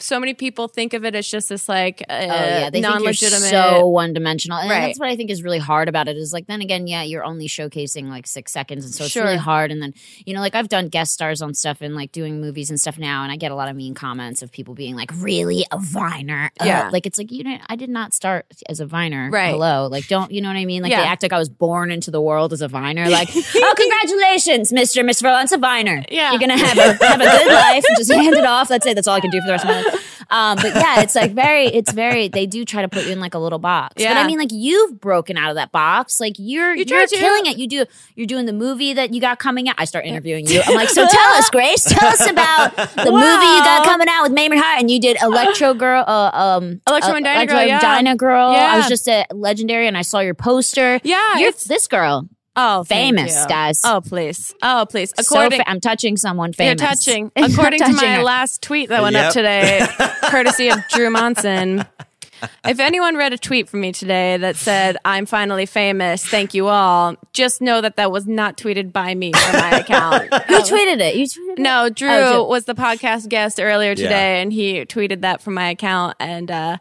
[SPEAKER 1] so many people think of it as just this like uh,
[SPEAKER 3] Oh yeah, they think
[SPEAKER 1] non
[SPEAKER 3] you're
[SPEAKER 1] legitimate.
[SPEAKER 3] so one dimensional, and
[SPEAKER 1] Right.
[SPEAKER 3] that's what I think is really hard about it. Is like then again, yeah, you're only showcasing like six seconds, and so it's
[SPEAKER 1] Sure.
[SPEAKER 3] really hard. And then you know, like I've done guest stars on stuff and like doing movies and stuff now, and I get a lot of mean comments of people being like, "Really, a viner?" Ugh."
[SPEAKER 1] Yeah.
[SPEAKER 3] like it's like you know, I did not start as a viner.
[SPEAKER 1] Right.
[SPEAKER 3] Hello, like don't you know what I mean? Like
[SPEAKER 1] Yeah.
[SPEAKER 3] they act like I was born into the world as a viner. Like, oh, congratulations, Verlance, a viner.
[SPEAKER 1] Yeah.
[SPEAKER 3] you're gonna have a have a good life. and Just hand it off. That's it. That's all I can do for the rest of my life. Um, but yeah, it's like very, it's very. They do try to put you in like a little box.
[SPEAKER 1] Yeah.
[SPEAKER 3] But I mean, like you've broken out of that box. Like you're
[SPEAKER 1] You
[SPEAKER 3] you're
[SPEAKER 1] try to.
[SPEAKER 3] killing it. You do. You're doing the movie that you got coming out. I start interviewing you. I'm like, so tell us, Grace. Tell us about the movie you got coming out with Mamrie Hart, and you did Electro Girl. Uh, um,
[SPEAKER 1] Electro
[SPEAKER 3] uh,
[SPEAKER 1] and
[SPEAKER 3] Dyna
[SPEAKER 1] Girl, yeah.
[SPEAKER 3] Dyna Girl.
[SPEAKER 1] Yeah.
[SPEAKER 3] I was just at Legendary, and I saw your poster.
[SPEAKER 1] Yeah,
[SPEAKER 3] you're this girl.
[SPEAKER 1] Oh,
[SPEAKER 3] Famous, guys.
[SPEAKER 1] Oh, please. Oh, please.
[SPEAKER 3] So fa- I'm touching someone famous.
[SPEAKER 1] you're touching.
[SPEAKER 3] I'm
[SPEAKER 1] According to my
[SPEAKER 3] her.
[SPEAKER 1] last tweet that went up today, courtesy of Drew Monson. If anyone read a tweet from me today that said, I'm finally famous, thank you all, just know that that was not tweeted by me on my account.
[SPEAKER 3] You tweeted it. You tweeted it.
[SPEAKER 1] No, Drew
[SPEAKER 3] Oh, Drew.
[SPEAKER 1] was the podcast guest earlier
[SPEAKER 2] Yeah.
[SPEAKER 1] today, and he tweeted that from my account. And uh,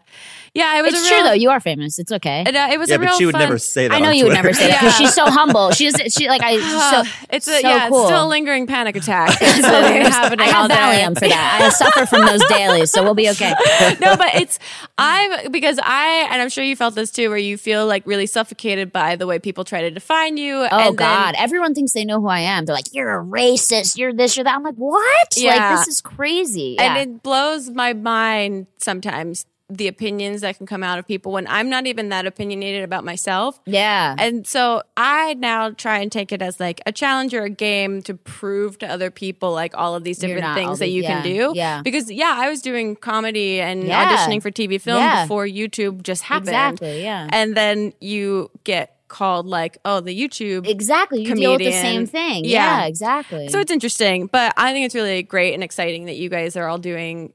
[SPEAKER 1] Yeah, it was
[SPEAKER 3] It's
[SPEAKER 1] a
[SPEAKER 3] true though. You are famous. It's okay.
[SPEAKER 1] It, uh, it was
[SPEAKER 2] yeah,
[SPEAKER 1] a real
[SPEAKER 2] but she would
[SPEAKER 1] fun,
[SPEAKER 2] never say that.
[SPEAKER 3] I know
[SPEAKER 2] on
[SPEAKER 3] you would never say that she's so humble. She doesn't. She like I. She's so
[SPEAKER 1] it's a
[SPEAKER 3] so
[SPEAKER 1] yeah,
[SPEAKER 3] cool.
[SPEAKER 1] it's still a lingering panic attack. It's
[SPEAKER 3] So
[SPEAKER 1] been
[SPEAKER 3] there's-
[SPEAKER 1] happening
[SPEAKER 3] I have
[SPEAKER 1] all day.
[SPEAKER 3] Valium for that. I suffer from those dailies, so we'll be okay.
[SPEAKER 1] no, but it's I'm because I and I'm sure you felt this too, where you feel like really suffocated by the way people try to define you.
[SPEAKER 3] Oh
[SPEAKER 1] and then-
[SPEAKER 3] God! Everyone thinks they know who I am. They're like, "You're a racist. You're this. You're that." I'm like, "What?
[SPEAKER 1] Yeah.
[SPEAKER 3] Like this is crazy." Yeah.
[SPEAKER 1] and it blows my mind sometimes the opinions that can come out of people when I'm not even that opinionated about myself.
[SPEAKER 3] yeah.
[SPEAKER 1] And so I now try and take it as like a challenge or a game to prove to other people like all of these different things
[SPEAKER 3] all
[SPEAKER 1] that you
[SPEAKER 3] yeah,
[SPEAKER 1] can do.
[SPEAKER 3] yeah.
[SPEAKER 1] Because yeah, I was doing comedy and
[SPEAKER 3] Yeah.
[SPEAKER 1] auditioning for TV film
[SPEAKER 3] Yeah.
[SPEAKER 1] before YouTube just happened.
[SPEAKER 3] Exactly. Yeah.
[SPEAKER 1] And then you get called like, oh, the YouTube
[SPEAKER 3] exactly. You deal with the
[SPEAKER 1] comedian.
[SPEAKER 3] same thing.
[SPEAKER 1] Yeah.
[SPEAKER 3] Yeah. Exactly.
[SPEAKER 1] So it's interesting, but I think it's really great and exciting that you guys are all doing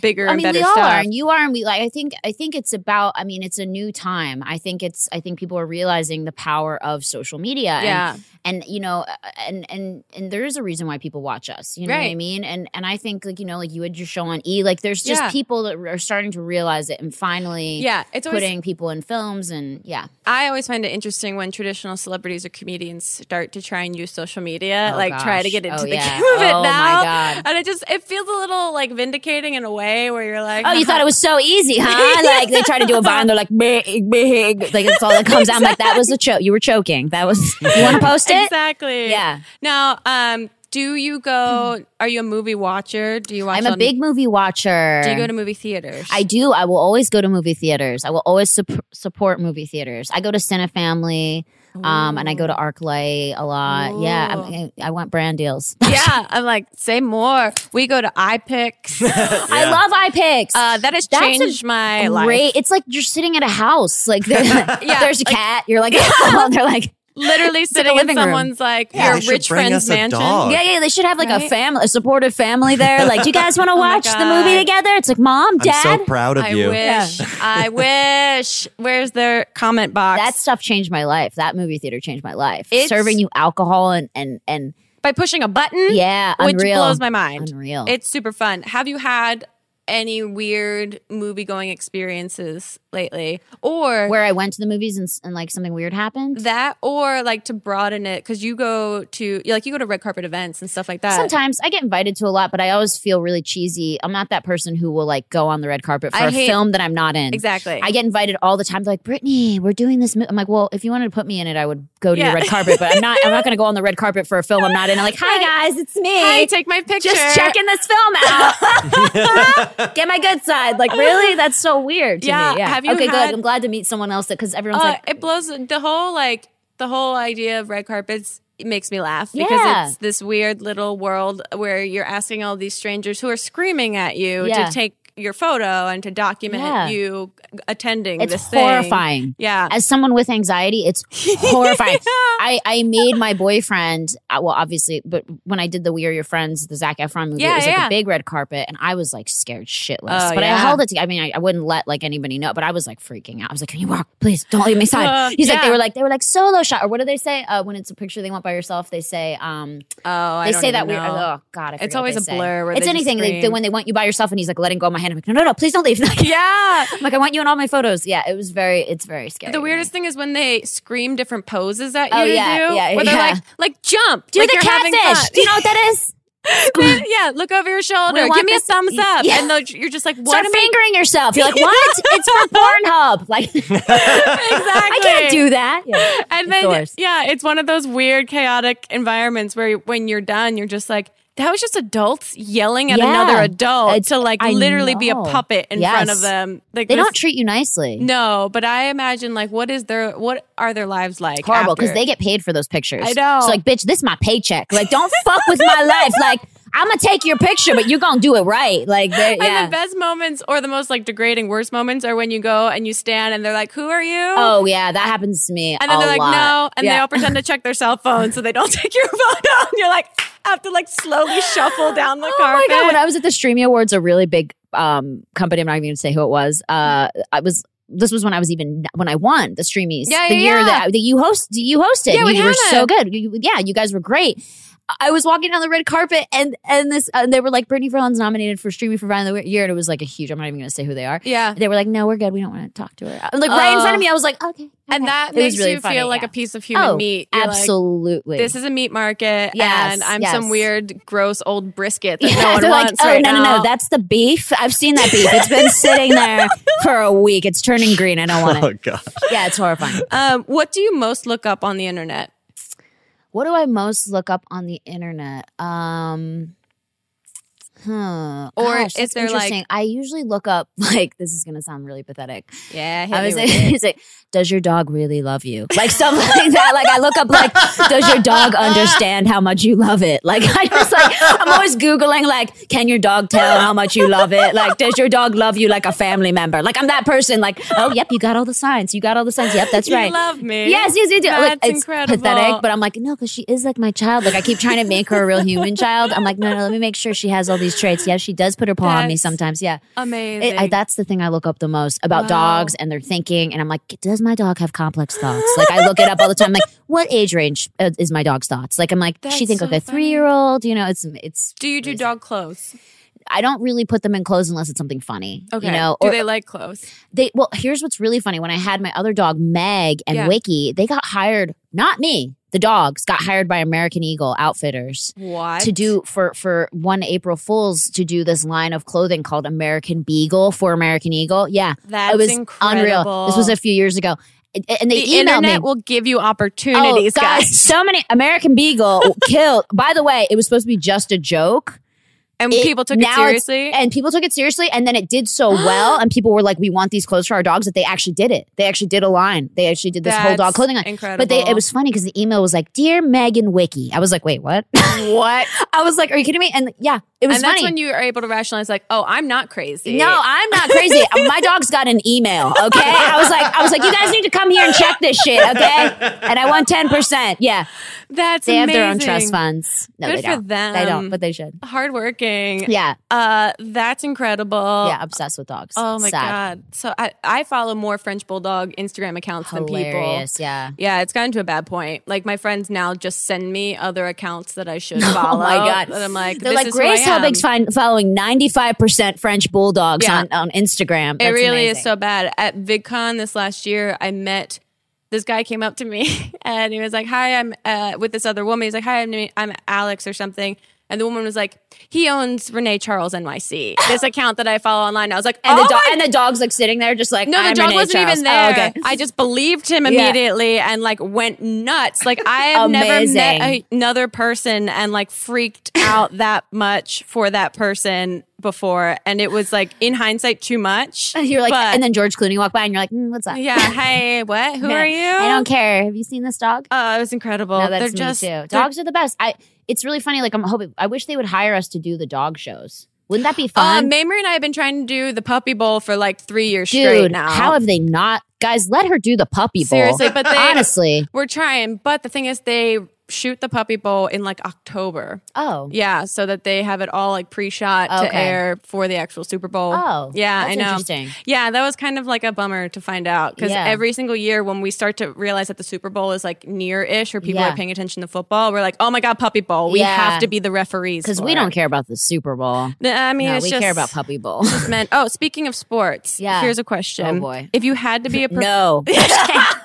[SPEAKER 1] bigger
[SPEAKER 3] I
[SPEAKER 1] and
[SPEAKER 3] mean,
[SPEAKER 1] better
[SPEAKER 3] we all
[SPEAKER 1] stuff.
[SPEAKER 3] are, and you are, and we like. I think, I think it's about. I mean, it's a new time. I think it's. I think people are realizing the power of social media.
[SPEAKER 1] Yeah.
[SPEAKER 3] and, you know, uh, uh, and and and there is a reason why people watch us. You know what I mean? And and I think like you know, like you had your show on E. Like, there's just
[SPEAKER 1] Yeah.
[SPEAKER 3] people that are starting to realize it, and finally,
[SPEAKER 1] yeah, it's always.
[SPEAKER 3] putting people in films, and yeah,
[SPEAKER 1] I always find it interesting when traditional celebrities or comedians start to try and use social media,
[SPEAKER 3] Oh,
[SPEAKER 1] like try to get into
[SPEAKER 3] Oh,
[SPEAKER 1] the
[SPEAKER 3] yeah.
[SPEAKER 1] game of it
[SPEAKER 3] Oh, my
[SPEAKER 1] now.
[SPEAKER 3] God.
[SPEAKER 1] And it just it feels a little like vindicating in a way where you're like,
[SPEAKER 3] Oh, you thought it was so easy, huh? like they try to do a vine, they're like big, big, like that's all that comes out. I'm like, that was a choke. You were choking. That was. You want to post it?
[SPEAKER 1] exactly.
[SPEAKER 3] Yeah.
[SPEAKER 1] Now, um, do you go? Are you a movie watcher? Do you watch?
[SPEAKER 3] I'm a
[SPEAKER 1] on-
[SPEAKER 3] big movie watcher.
[SPEAKER 1] Do you go to movie theaters?
[SPEAKER 3] I do. I will always go to movie theaters. I will always sup- support movie theaters. I go to Cinefamily, um, and I go to ArcLight a lot. Yeah, I, I want brand deals.
[SPEAKER 1] yeah, I'm like, say more. We go to iPic.
[SPEAKER 3] I love iPic.
[SPEAKER 1] Uh, that has
[SPEAKER 3] That's a
[SPEAKER 1] changed my life.
[SPEAKER 3] It's like you're sitting at a house. Like there, there's a
[SPEAKER 1] like-
[SPEAKER 3] cat. You're like, they're like,
[SPEAKER 1] Literally sitting in
[SPEAKER 3] living room.
[SPEAKER 1] someone's like
[SPEAKER 2] Yeah,
[SPEAKER 1] your rich friend's mansion.
[SPEAKER 3] yeah, yeah. They should have like a family, a supportive family there. Like, do you guys want to
[SPEAKER 1] Oh
[SPEAKER 3] watch the movie together? It's like, mom, dad.
[SPEAKER 2] I'm
[SPEAKER 3] dad.
[SPEAKER 2] so proud of you.
[SPEAKER 1] I
[SPEAKER 2] you.
[SPEAKER 1] wish. I wish. Where's their comment box?
[SPEAKER 3] that stuff changed my life. That movie theater changed my life.
[SPEAKER 1] It's-
[SPEAKER 3] Serving you alcohol and and and
[SPEAKER 1] by pushing a button.
[SPEAKER 3] yeah,
[SPEAKER 1] which
[SPEAKER 3] unreal.
[SPEAKER 1] blows my mind.
[SPEAKER 3] Unreal.
[SPEAKER 1] It's super fun. Have you had any weird movie going experiences lately, or
[SPEAKER 3] where I went to the movies and, and like something weird happened.
[SPEAKER 1] that, or like to broaden it because you go to like you go to red carpet events and stuff like that.
[SPEAKER 3] Sometimes I get invited to a lot, but I always feel really cheesy. I'm not that person who will like go on the red carpet for
[SPEAKER 1] I
[SPEAKER 3] a
[SPEAKER 1] hate-
[SPEAKER 3] film that I'm not in.
[SPEAKER 1] exactly.
[SPEAKER 3] I get invited all the time. They're like, Brittany, we're doing this. Mo-. I'm like, well, if you wanted to put me in it, I would go to
[SPEAKER 1] Yeah.
[SPEAKER 3] your red carpet, but I'm not. I'm not going to go on the red carpet for a film I'm not in. I'm like, hi guys, it's me.
[SPEAKER 1] Hi, take my picture.
[SPEAKER 3] just checking this film out. Get my good side. Like, really? That's so weird to
[SPEAKER 1] Yeah,
[SPEAKER 3] me. Yeah.
[SPEAKER 1] have you
[SPEAKER 3] okay,
[SPEAKER 1] had-
[SPEAKER 3] good. I'm glad to meet someone else because everyone's
[SPEAKER 1] Uh,
[SPEAKER 3] like,
[SPEAKER 1] it blows the whole like the whole idea of red carpets. It makes me laugh because
[SPEAKER 3] Yeah.
[SPEAKER 1] it's this weird little world where you're asking all these strangers who are screaming at you
[SPEAKER 3] Yeah.
[SPEAKER 1] to take your photo and to document
[SPEAKER 3] Yeah.
[SPEAKER 1] you attending
[SPEAKER 3] it's
[SPEAKER 1] this thing.
[SPEAKER 3] horrifying.
[SPEAKER 1] Yeah.
[SPEAKER 3] As someone with anxiety, it's horrifying. I, I made my boyfriend, uh, well, obviously, but when I did the We Are Your Friends, the Zac Efron movie,
[SPEAKER 1] Yeah,
[SPEAKER 3] it was like a big red carpet, and I was like scared shitless.
[SPEAKER 1] Oh,
[SPEAKER 3] but I held it together. I mean, I, I wouldn't let like anybody know, but I was like freaking out. I was like, "Can you walk, please? Don't leave me side."
[SPEAKER 1] Uh,
[SPEAKER 3] He's like, they were like, they were like solo shot, or what do they say uh, when it's a picture they want by yourself? They say, um,
[SPEAKER 1] oh, I
[SPEAKER 3] they say that weird. Oh God,
[SPEAKER 1] It's always a
[SPEAKER 3] say.
[SPEAKER 1] blur
[SPEAKER 3] it's anything they, they- when they want you by yourself, and he's like letting go of my hand. I'm like, no, no, no, please don't leave. Like,
[SPEAKER 1] Yeah.
[SPEAKER 3] I'm like, I want you in all my photos. Yeah, it was very, it's very scary.
[SPEAKER 1] The weirdest thing is when they scream different poses at oh, you
[SPEAKER 3] Oh, yeah,
[SPEAKER 1] do.
[SPEAKER 3] yeah,
[SPEAKER 1] where they're
[SPEAKER 3] yeah.
[SPEAKER 1] like, like jump,
[SPEAKER 3] Do
[SPEAKER 1] like
[SPEAKER 3] the catfish. Do you know what that is?
[SPEAKER 1] yeah, look over your shoulder. Give me a thumbs up,
[SPEAKER 3] Yeah.
[SPEAKER 1] and you're just like, what
[SPEAKER 3] Start
[SPEAKER 1] am I
[SPEAKER 3] fingering yourself. You're like, what? it's for Pornhub. Like,
[SPEAKER 1] exactly?
[SPEAKER 3] I can't do that. Yeah.
[SPEAKER 1] And then,
[SPEAKER 3] the
[SPEAKER 1] yeah, it's one of those weird, chaotic environments where when you're done, you're just like, that was just adults yelling at
[SPEAKER 3] Yeah.
[SPEAKER 1] another adult
[SPEAKER 3] It's-
[SPEAKER 1] to like
[SPEAKER 3] I
[SPEAKER 1] literally be a puppet in
[SPEAKER 3] Yes.
[SPEAKER 1] front of them. Like
[SPEAKER 3] They
[SPEAKER 1] this-
[SPEAKER 3] don't treat you nicely.
[SPEAKER 1] No, but I imagine like what is their what are their lives like?
[SPEAKER 3] Horrible because they get paid for those pictures.
[SPEAKER 1] I know.
[SPEAKER 3] So like, bitch, this is my paycheck. Like, don't fuck with my life. Like, I'm gonna take your picture, but you're gonna do it right. Like, they're-
[SPEAKER 1] And the best moments or the most like degrading worst moments are when you go and you stand and they're like, "Who are you?"
[SPEAKER 3] oh yeah, that happens to me.
[SPEAKER 1] and then they're like,
[SPEAKER 3] lot.
[SPEAKER 1] "No," and they all pretend to check their cell phone so they don't take your photo. And you're like, have to like slowly shuffle down the
[SPEAKER 3] Oh
[SPEAKER 1] carpet.
[SPEAKER 3] my god! When I was at the Streamy Awards, a really big um, company. I'm not even going to say who it was. Uh, I was. This was when I was even when I won the Streamies.
[SPEAKER 1] Yeah, yeah, the
[SPEAKER 3] year
[SPEAKER 1] yeah.
[SPEAKER 3] that, that you host you hosted.
[SPEAKER 1] Yeah, with
[SPEAKER 3] you were so good. You- yeah, you guys were great. I was walking down the red carpet and and this and they were like Brittany Furlan's nominated for streaming for Vine of the Year and it was like a huge. I'm not even going to say who they are.
[SPEAKER 1] Yeah.
[SPEAKER 3] They were like, no, we're good. We don't want to talk to her. I'm Like right in front of me, I was like, okay.
[SPEAKER 1] And that
[SPEAKER 3] It
[SPEAKER 1] makes
[SPEAKER 3] really
[SPEAKER 1] you
[SPEAKER 3] funny,
[SPEAKER 1] feel like
[SPEAKER 3] yeah.
[SPEAKER 1] a piece of human
[SPEAKER 3] oh,
[SPEAKER 1] meat. You're like,
[SPEAKER 3] absolutely.
[SPEAKER 1] this is a meat market,
[SPEAKER 3] Yes,
[SPEAKER 1] and I'm
[SPEAKER 3] yes.
[SPEAKER 1] some weird, gross old brisket that
[SPEAKER 3] Yeah,
[SPEAKER 1] no one
[SPEAKER 3] they're like,
[SPEAKER 1] wants
[SPEAKER 3] oh
[SPEAKER 1] right
[SPEAKER 3] no, no,
[SPEAKER 1] now.
[SPEAKER 3] no, that's the beef. I've seen that beef. It's been sitting there for a week. It's turning green. I don't want
[SPEAKER 2] Oh
[SPEAKER 3] it.
[SPEAKER 2] god.
[SPEAKER 3] Yeah, it's horrifying.
[SPEAKER 1] um, what do you most look up on the internet?
[SPEAKER 3] What do I most look up on the internet? Um, huh.
[SPEAKER 1] Or
[SPEAKER 3] Gosh,
[SPEAKER 1] is there, like-
[SPEAKER 3] interesting. I usually look up like this is gonna sound really pathetic.
[SPEAKER 1] Yeah,
[SPEAKER 3] I was like, he's like, does your dog really love you? Like something like that. Like I look up like, does your dog understand how much you love it? Like I just like I'm always googling like, can your dog tell how much you love it? Like, does your dog love you like a family member? Like I'm that person. Like, oh yep, you got all the signs. You got all the signs. Yep, that's
[SPEAKER 1] you
[SPEAKER 3] right.
[SPEAKER 1] love me.
[SPEAKER 3] Yes, yes, yes. Like,
[SPEAKER 1] That's
[SPEAKER 3] it's
[SPEAKER 1] incredible.
[SPEAKER 3] pathetic, but I'm like, no, because she is like my child. Like I keep trying to make her a real human child. I'm like, no, no, let me make sure she has all these traits. Yeah, she does put her paw on me sometimes. Yeah,
[SPEAKER 1] amazing.
[SPEAKER 3] it, I, that's the thing I look up the most about
[SPEAKER 1] Wow.
[SPEAKER 3] dogs and their thinking. And I'm like, it does my dog have complex thoughts? Like I look it up all the time. Like, what age range uh, is my dog's thoughts? Like I'm like, she
[SPEAKER 1] That's
[SPEAKER 3] think
[SPEAKER 1] so
[SPEAKER 3] like a three year old. You know, it's it's.
[SPEAKER 1] do you do dog clothes?
[SPEAKER 3] I don't really put them in clothes unless it's something funny.
[SPEAKER 1] Okay.
[SPEAKER 3] You know,
[SPEAKER 1] do they like clothes?
[SPEAKER 3] they well here's what's really funny when i had my other dog meg and
[SPEAKER 1] Yeah.
[SPEAKER 3] wiki they got hired not me the dogs got hired by american eagle outfitters
[SPEAKER 1] What
[SPEAKER 3] to do for for one april fools to do this line of clothing called american beagle for american eagle yeah that was
[SPEAKER 1] incredible.
[SPEAKER 3] unreal this was a few years ago And- they
[SPEAKER 1] the internet
[SPEAKER 3] me
[SPEAKER 1] will give you
[SPEAKER 3] Oh,
[SPEAKER 1] opportunities,
[SPEAKER 3] guys,
[SPEAKER 1] guys.
[SPEAKER 3] so many American Beagle killed. By the way, it was supposed to be just a joke.
[SPEAKER 1] And
[SPEAKER 3] It-
[SPEAKER 1] people took it seriously.
[SPEAKER 3] and people took it seriously and then it did so well and people were like we want these clothes for our dogs that they actually did it they actually did a line they actually did this whole dog
[SPEAKER 1] That's
[SPEAKER 3] clothing line
[SPEAKER 1] Incredible.
[SPEAKER 3] but they, it was funny because the email was like dear megan wiki i was like wait what
[SPEAKER 1] what?
[SPEAKER 3] i was like are you kidding me and yeah it was
[SPEAKER 1] and
[SPEAKER 3] funny
[SPEAKER 1] that's when you are able to rationalize, like, oh, I'm not crazy.
[SPEAKER 3] no, I'm not crazy. My dog's got an email. Okay, I was like, I was like, you guys need to come here and check this shit. Okay, and I won ten percent. Yeah,
[SPEAKER 1] that's
[SPEAKER 3] they have their own
[SPEAKER 1] amazing.
[SPEAKER 3] trust funds. No,
[SPEAKER 1] Good
[SPEAKER 3] they
[SPEAKER 1] for
[SPEAKER 3] don't. They
[SPEAKER 1] them.
[SPEAKER 3] don't, but they should.
[SPEAKER 1] Hardworking.
[SPEAKER 3] Yeah,
[SPEAKER 1] Uh, that's incredible.
[SPEAKER 3] yeah, obsessed with dogs.
[SPEAKER 1] Oh my
[SPEAKER 3] Sad.
[SPEAKER 1] god. So I I follow more French bulldog Instagram accounts than people.
[SPEAKER 3] Yeah.
[SPEAKER 1] Yeah, it's gotten to a bad point. Like my friends now just send me other accounts that I should follow.
[SPEAKER 3] Oh my god!
[SPEAKER 1] And I'm like,
[SPEAKER 3] they're
[SPEAKER 1] this
[SPEAKER 3] like Grace
[SPEAKER 1] am.
[SPEAKER 3] Helbig's following ninety five percent French bulldogs
[SPEAKER 1] Yeah.
[SPEAKER 3] on, on Instagram.
[SPEAKER 1] It really
[SPEAKER 3] amazing.
[SPEAKER 1] is so bad. At VidCon this last year, I met this guy came up to me and he was like, "Hi, I'm uh, with this other woman." He's like, "Hi, I'm I'm Alex or something." And the woman was like, "He owns Renee Charles NYC, this account that I follow online." I was like,
[SPEAKER 3] And
[SPEAKER 1] "Oh
[SPEAKER 3] the dog
[SPEAKER 1] my
[SPEAKER 3] and the dog's like sitting there, just like
[SPEAKER 1] No, the dog
[SPEAKER 3] Renee
[SPEAKER 1] wasn't
[SPEAKER 3] Charles.
[SPEAKER 1] even there.
[SPEAKER 3] Oh, okay.
[SPEAKER 1] I just believed him
[SPEAKER 3] Yeah.
[SPEAKER 1] immediately and like went nuts. Like I have never met another person and like freaked out that much for that person before, and it was like in hindsight too much.
[SPEAKER 3] You're like,
[SPEAKER 1] But-
[SPEAKER 3] and then George Clooney walked by, and you're like, mm, "What's up?"
[SPEAKER 1] yeah, hey, what? Who are you?
[SPEAKER 3] I don't care. Have you seen this dog?
[SPEAKER 1] Oh, it was incredible.
[SPEAKER 3] no, that's
[SPEAKER 1] They're
[SPEAKER 3] me
[SPEAKER 1] just
[SPEAKER 3] too. Dogs are the best. I. It's really funny. Like I'm hoping. I wish they would hire us to do the dog shows. Wouldn't that be
[SPEAKER 1] Uh,
[SPEAKER 3] fun?
[SPEAKER 1] Mamrie and I have been trying to do the puppy bowl for like three years straight
[SPEAKER 3] Dude,
[SPEAKER 1] now.
[SPEAKER 3] how have they not? Guys, let her do the puppy bowl.
[SPEAKER 1] Seriously, but they-
[SPEAKER 3] honestly,
[SPEAKER 1] We're trying, but the thing is, they shoot the puppy bowl in like October.
[SPEAKER 3] oh,
[SPEAKER 1] Yeah, so that they have it all like pre-shot to air for the actual Super Bowl.
[SPEAKER 3] Oh,
[SPEAKER 1] yeah,
[SPEAKER 3] that's
[SPEAKER 1] I know.
[SPEAKER 3] interesting.
[SPEAKER 1] Yeah, that was kind of like a bummer to find out because
[SPEAKER 3] Yeah.
[SPEAKER 1] every single year when we start to realize that the Super Bowl is like near-ish or people
[SPEAKER 3] Yeah.
[SPEAKER 1] are paying attention to football, we're like, oh my god, puppy bowl, we
[SPEAKER 3] Yeah.
[SPEAKER 1] have to be the referees
[SPEAKER 3] because we
[SPEAKER 1] it.
[SPEAKER 3] don't care about the Super Bowl.
[SPEAKER 1] I mean,
[SPEAKER 3] no, we
[SPEAKER 1] just
[SPEAKER 3] care about puppy bowl.
[SPEAKER 1] just meant. Oh, speaking of sports,
[SPEAKER 3] Yeah.
[SPEAKER 1] Here's a question.
[SPEAKER 3] Oh, boy.
[SPEAKER 1] if you had to be a prof-
[SPEAKER 3] no,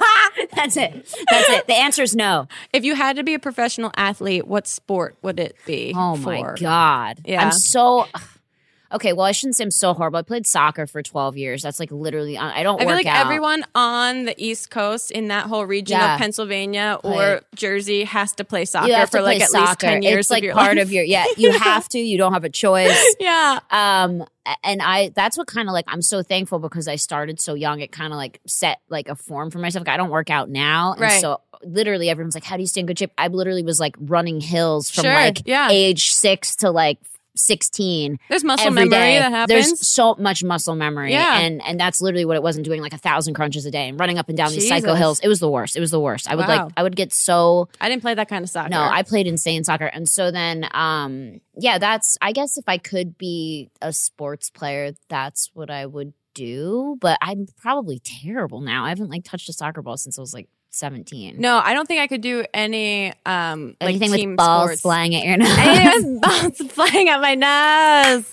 [SPEAKER 3] that's it. That's it. The answer is no.
[SPEAKER 1] if you had to be a professional athlete, what sport would it be?
[SPEAKER 3] Oh
[SPEAKER 1] for?
[SPEAKER 3] my god.
[SPEAKER 1] Yeah.
[SPEAKER 3] I'm so Okay, well, I shouldn't say I'm so horrible. I played soccer for 12 years. That's like literally I don't
[SPEAKER 1] I feel like
[SPEAKER 3] out.
[SPEAKER 1] everyone on the East Coast in that whole region
[SPEAKER 3] Yeah.
[SPEAKER 1] of Pennsylvania
[SPEAKER 3] Play
[SPEAKER 1] or. Jersey has to play soccer for like at
[SPEAKER 3] soccer.
[SPEAKER 1] least ten years
[SPEAKER 3] It's like
[SPEAKER 1] of
[SPEAKER 3] part
[SPEAKER 1] life.
[SPEAKER 3] of your yeah. You have to. You don't have a choice.
[SPEAKER 1] yeah.
[SPEAKER 3] um and i that's what kind of like i'm so thankful because i started so young it kind of like set like a form for myself like i don't work out now and
[SPEAKER 1] Right.
[SPEAKER 3] so literally everyone's like how do you stay in good shape i literally was like running hills from
[SPEAKER 1] Sure,
[SPEAKER 3] like
[SPEAKER 1] yeah.
[SPEAKER 3] age six to like 16
[SPEAKER 1] There's muscle memory
[SPEAKER 3] day.
[SPEAKER 1] that happens.
[SPEAKER 3] There's so much muscle memory.
[SPEAKER 1] Yeah.
[SPEAKER 3] And and that's literally what it was. And doing like a thousand crunches a day and running up and down these psycho hills. It was the worst. It was the worst. I would
[SPEAKER 1] Wow.
[SPEAKER 3] like I would get so
[SPEAKER 1] I didn't play that kind of soccer.
[SPEAKER 3] no, I played insane soccer. And so then um yeah, that's I guess if I could be a sports player, that's what I would do. But I'm probably terrible now. I haven't like touched a soccer ball since I was like 17.
[SPEAKER 1] No, I don't think I could do any um like
[SPEAKER 3] Anything
[SPEAKER 1] team
[SPEAKER 3] with balls
[SPEAKER 1] sports.
[SPEAKER 3] flying at your nose.
[SPEAKER 1] Anything with balls flying at my nose.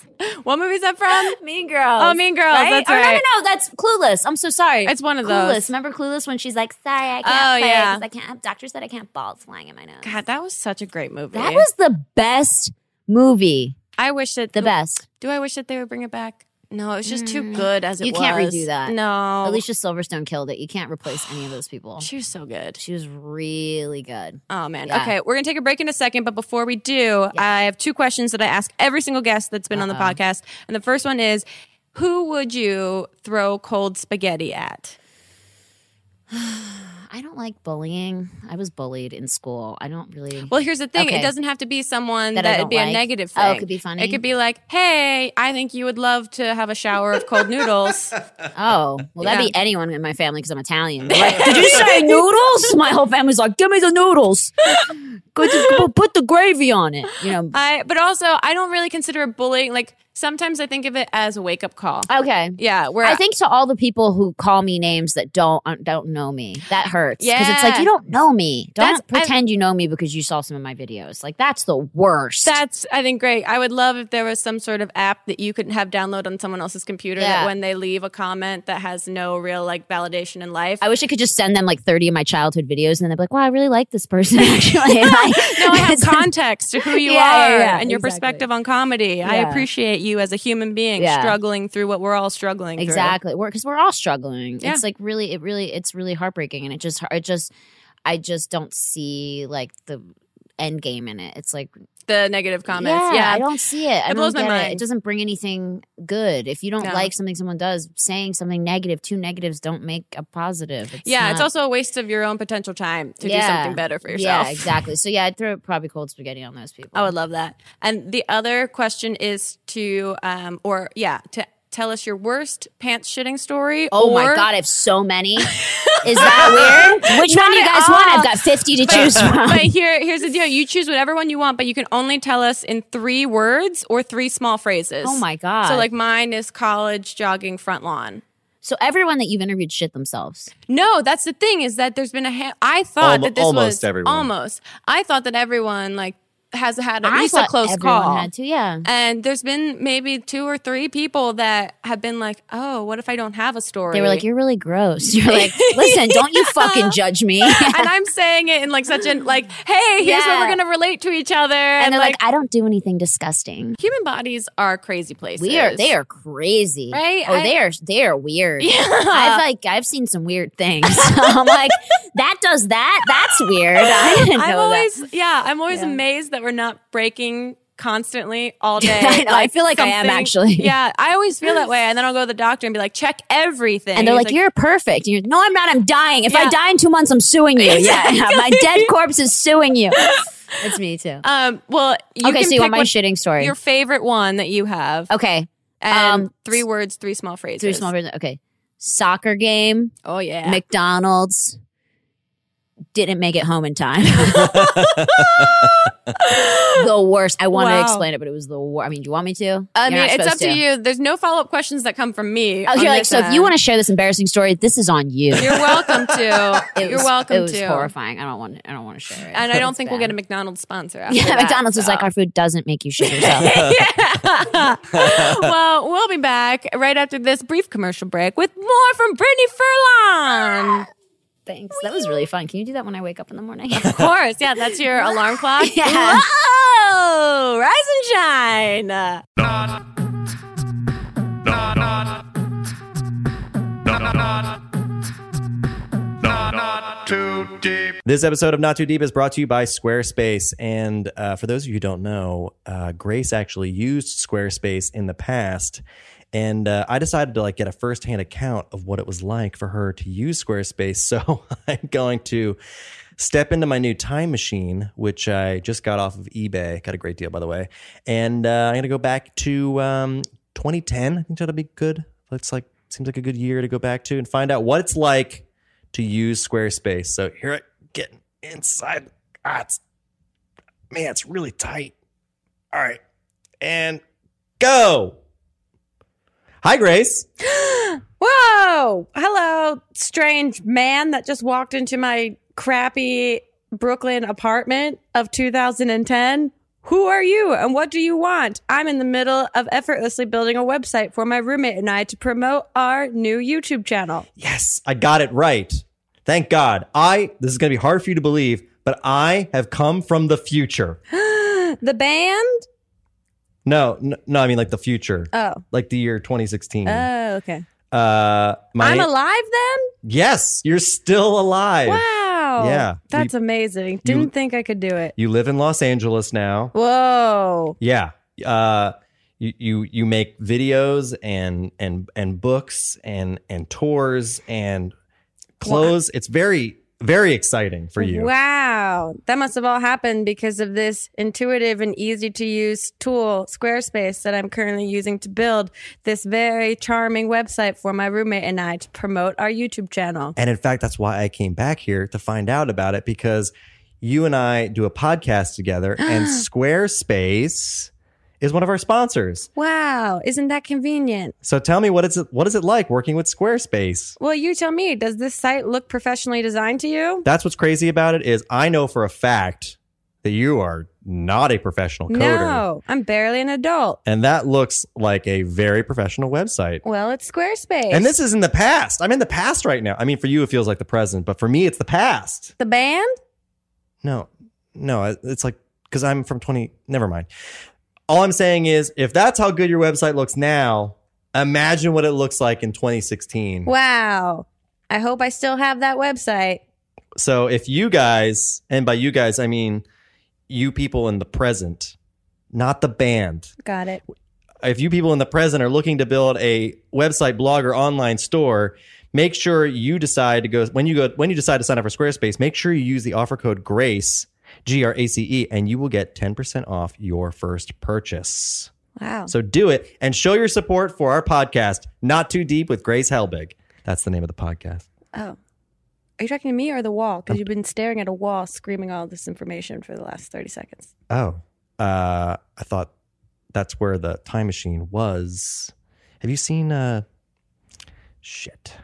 [SPEAKER 1] What movie is that from?
[SPEAKER 3] mean Girls.
[SPEAKER 1] Oh, Mean Girls,
[SPEAKER 3] Right?
[SPEAKER 1] that's right.
[SPEAKER 3] No, no, no. That's Clueless. I'm so sorry.
[SPEAKER 1] It's one of
[SPEAKER 3] Clueless.
[SPEAKER 1] those.
[SPEAKER 3] Remember Clueless when she's like, sorry, I can't
[SPEAKER 1] Oh,
[SPEAKER 3] play
[SPEAKER 1] yeah.
[SPEAKER 3] because I can't. Doctor said I can't balls flying in my nose.
[SPEAKER 1] God, that was such a great movie.
[SPEAKER 3] that was the best movie.
[SPEAKER 1] I wish that
[SPEAKER 3] The best.
[SPEAKER 1] Do I wish that they would bring it back? No, it was just too good as it
[SPEAKER 3] Mm. You
[SPEAKER 1] was.
[SPEAKER 3] can't redo that.
[SPEAKER 1] No,
[SPEAKER 3] Alicia Silverstone killed it. You can't replace any of those people.
[SPEAKER 1] she was so good.
[SPEAKER 3] She was really good.
[SPEAKER 1] Oh man.
[SPEAKER 3] Yeah.
[SPEAKER 1] Okay, we're gonna take a break in a second, but before we do, I have two questions that I ask every single guest that's been on the podcast, and the first one is, who would you throw cold spaghetti at?
[SPEAKER 3] I don't like bullying. I was bullied in school. I don't really.
[SPEAKER 1] Well, here's the thing:
[SPEAKER 3] Okay.
[SPEAKER 1] it doesn't have to be someone
[SPEAKER 3] That
[SPEAKER 1] that, would
[SPEAKER 3] don't
[SPEAKER 1] be a
[SPEAKER 3] like?
[SPEAKER 1] negative
[SPEAKER 3] Oh,
[SPEAKER 1] thing.
[SPEAKER 3] it could be funny?
[SPEAKER 1] It could be like, "Hey, I think you would love to have a shower of cold noodles."
[SPEAKER 3] Oh, well, that'd
[SPEAKER 1] Yeah.
[SPEAKER 3] be anyone in my family because I'm Italian. Like, Did you say noodles? My whole family's like, give me the noodles. Go to- Put the gravy on it. You know.
[SPEAKER 1] I, but also, I don't really consider it bullying. Like sometimes I think of it as a wake up call.
[SPEAKER 3] Okay.
[SPEAKER 1] Yeah, where
[SPEAKER 3] I think to all the people who call me names that don't don't know me, that hurts because it's like you don't know me. Don't
[SPEAKER 1] That's- I-
[SPEAKER 3] pretend you know me because you saw some of my videos. Like that's the worst.
[SPEAKER 1] That's I think great. I would love if there was some sort of app that you could have download on someone else's computer
[SPEAKER 3] Yeah.
[SPEAKER 1] that when they leave a comment that has no real like validation in life.
[SPEAKER 3] I wish I could just send them like 30 of my childhood videos and then they'd be like, wow, I really like this person actually.
[SPEAKER 1] No, I have context to who you
[SPEAKER 3] Yeah,
[SPEAKER 1] are and your
[SPEAKER 3] exactly.
[SPEAKER 1] perspective on comedy. I appreciate you as a human being struggling through what we're all struggling through.
[SPEAKER 3] exactly we're because we're all struggling it's like really it really it's really heartbreaking and it just it just i just don't see like the end game in it it's like
[SPEAKER 1] The negative comments.
[SPEAKER 3] yeah,
[SPEAKER 1] Yeah.
[SPEAKER 3] i don't see it I
[SPEAKER 1] It blows my
[SPEAKER 3] get It.
[SPEAKER 1] mind.
[SPEAKER 3] it doesn't bring anything good if you don't
[SPEAKER 1] No.
[SPEAKER 3] like something someone does saying something negative two negatives don't make a positive it's
[SPEAKER 1] yeah, it's also a waste of your own potential time to do something better for yourself.
[SPEAKER 3] yeah exactly so yeah i'd throw probably cold spaghetti on those people
[SPEAKER 1] I would love that. And the other question is to, um, or yeah, to tell us your worst pants shitting story.
[SPEAKER 3] Oh my god, I have so many. Is that weird? Which one do you guys want? I've got 50 to choose from.
[SPEAKER 1] But here, here's the deal: you choose whatever one you want, but you can only tell us in three words or three small phrases.
[SPEAKER 3] Oh my God.
[SPEAKER 1] So like mine is college jogging front lawn.
[SPEAKER 3] So everyone that you've interviewed shit themselves.
[SPEAKER 1] No, that's the thing is that there's been a. Ha- I thought
[SPEAKER 2] Almo-
[SPEAKER 1] that this
[SPEAKER 2] almost
[SPEAKER 1] was
[SPEAKER 2] everyone.
[SPEAKER 1] almost. I thought that everyone like has had at
[SPEAKER 3] I
[SPEAKER 1] least a close call.
[SPEAKER 3] had to, yeah.
[SPEAKER 1] And there's been maybe two or three people that have been like, "Oh, what if I don't have a story?"
[SPEAKER 3] They were like, "You're really gross." You're like, "Listen, don't you fucking judge me."
[SPEAKER 1] and I'm saying it in like such an like, "Hey, here's where
[SPEAKER 3] Yeah.
[SPEAKER 1] we're gonna relate to each other."
[SPEAKER 3] and they're like, "I don't do anything disgusting."
[SPEAKER 1] human bodies are crazy places.
[SPEAKER 3] We are they are crazy.
[SPEAKER 1] Right?
[SPEAKER 3] Oh,
[SPEAKER 1] I-
[SPEAKER 3] they are they are weird.
[SPEAKER 1] Yeah.
[SPEAKER 3] I've like I've seen some weird things. I'm like, that does that? That's weird. I didn't know
[SPEAKER 1] I'm
[SPEAKER 3] that.
[SPEAKER 1] always yeah, I'm always
[SPEAKER 3] Yeah.
[SPEAKER 1] amazed that we're not breaking constantly all day.
[SPEAKER 3] I know, I feel like I am, actually.
[SPEAKER 1] Yeah, I always feel that way, and then I'll go to the doctor and be like, check everything.
[SPEAKER 3] And they're
[SPEAKER 1] He's
[SPEAKER 3] like, "You're perfect." You're, no, I'm not. I'm dying. If I die in two months, I'm suing you. Yeah, yeah, my dead corpse is suing you. It's me too.
[SPEAKER 1] um, well, you
[SPEAKER 3] okay, so you want my
[SPEAKER 1] what-
[SPEAKER 3] shitting story?
[SPEAKER 1] Your favorite one that you have,
[SPEAKER 3] okay,
[SPEAKER 1] and
[SPEAKER 3] um,
[SPEAKER 1] three words, three small phrases.
[SPEAKER 3] three small phrases. Okay, soccer game,
[SPEAKER 1] Oh yeah.
[SPEAKER 3] McDonald's. Didn't make it home in time. the worst. I wanted
[SPEAKER 1] Wow.
[SPEAKER 3] to explain it, but it was the worst. I mean, do you want me to?
[SPEAKER 1] I
[SPEAKER 3] You're
[SPEAKER 1] mean, it's up
[SPEAKER 3] supposed
[SPEAKER 1] to you. There's no follow up questions that come from me.
[SPEAKER 3] Oh,
[SPEAKER 1] on
[SPEAKER 3] you're like,
[SPEAKER 1] this
[SPEAKER 3] so if you want to share this embarrassing story, this is on you.
[SPEAKER 1] you're welcome to.
[SPEAKER 3] It
[SPEAKER 1] you're
[SPEAKER 3] was-
[SPEAKER 1] welcome
[SPEAKER 3] It was
[SPEAKER 1] to.
[SPEAKER 3] horrifying. I don't want. I don't want to share it.
[SPEAKER 1] And I don't
[SPEAKER 3] It's
[SPEAKER 1] think we'll get a McDonald's sponsor. After
[SPEAKER 3] Yeah,
[SPEAKER 1] that,
[SPEAKER 3] McDonald's was like, our food doesn't make you shit yourself.
[SPEAKER 1] well, we'll be back right after this brief commercial break with more from Brittany Furlan.
[SPEAKER 3] Thanks. That was really fun. Can you do that when I wake up in the morning?
[SPEAKER 1] Of course, yeah, that's your alarm clock.
[SPEAKER 3] Yeah.
[SPEAKER 1] Whoa, rise and shine.
[SPEAKER 4] Too deep.
[SPEAKER 2] This episode of Not Too Deep is brought to you by Squarespace. And uh, for those of you who don't know, uh, Grace actually used Squarespace in the past. And uh, I decided to like get a firsthand account of what it was like for her to use Squarespace. So I'm going to step into my new time machine, which I just got off of eBay. Got a great deal, by the way. And uh, I'm going to go back to um, 2010. I think that'll be good. Looks like seems like a good year to go back to and find out what it's like to use Squarespace. So here I get inside. Ah, it's, man, it's really tight. All right. And go. Hi, Grace.
[SPEAKER 1] Whoa! Hello, strange man that just walked into my crappy Brooklyn apartment of 2010. Who are you and what do you want? I'm in the middle of effortlessly building a website for my roommate and I to promote our new YouTube channel.
[SPEAKER 2] Yes, I got it right. Thank God. I, this is going to be hard for you to believe, but I have come from the future.
[SPEAKER 1] The band?
[SPEAKER 2] No, n- no, I mean like the future.
[SPEAKER 1] Oh.
[SPEAKER 2] Like the year 2016.
[SPEAKER 1] Oh, okay.
[SPEAKER 2] uh, my,
[SPEAKER 1] I'm alive then?
[SPEAKER 2] Yes, you're still alive.
[SPEAKER 1] Wow.
[SPEAKER 2] Yeah.
[SPEAKER 1] That's amazing. Didn't think I could do it.
[SPEAKER 2] You live in Los Angeles now.
[SPEAKER 1] Whoa.
[SPEAKER 2] Yeah. Uh, you, you you make videos and and and books and and tours and clothes. It's very very exciting for you.
[SPEAKER 1] Wow. That must have all happened because of this intuitive and easy to use tool, Squarespace, that I'm currently using to build this very charming website for my roommate and I to promote our YouTube channel.
[SPEAKER 2] And in fact, that's why I came back here to find out about it because you and I do a podcast together and Squarespace is one of our sponsors.
[SPEAKER 1] Wow. Isn't that convenient?
[SPEAKER 2] So tell me what is it what is it like working with Squarespace?
[SPEAKER 1] Well, you tell me, does this site look professionally designed to you?
[SPEAKER 2] That's what's crazy about it is I know for a fact that you are not a professional coder.
[SPEAKER 1] No, I'm barely an adult.
[SPEAKER 2] And that looks like a very professional website.
[SPEAKER 1] Well, it's Squarespace.
[SPEAKER 2] And this is in the past. I'm in the past right now. I mean, for you, it feels like the present, but for me, it's the past.
[SPEAKER 1] the band?
[SPEAKER 2] No, no, it's like because I'm from 20. Never mind. All I'm saying is, if that's how good your website looks now, imagine what it looks like in 2016.
[SPEAKER 1] Wow. I hope I still have that website.
[SPEAKER 2] So if you guys, and by you guys, I mean you people in the present, not the band.
[SPEAKER 1] Got it.
[SPEAKER 2] If you people in the present are looking to build a website, blog, or online store, make sure you decide to go when you go when you decide to sign up for Squarespace. Make sure you use the offer code Grace G R A C E, and you will get ten percent off your first purchase.
[SPEAKER 1] Wow.
[SPEAKER 2] So do it and show your support for our podcast, Not Too Deep with Grace Helbig. That's the name of the podcast.
[SPEAKER 1] Oh. Are you talking to me or the wall? Because you've been staring at a wall screaming all this information for the last 30 seconds.
[SPEAKER 2] Oh, uh, I thought that's where the time machine was. Have you seen? Uh, shit.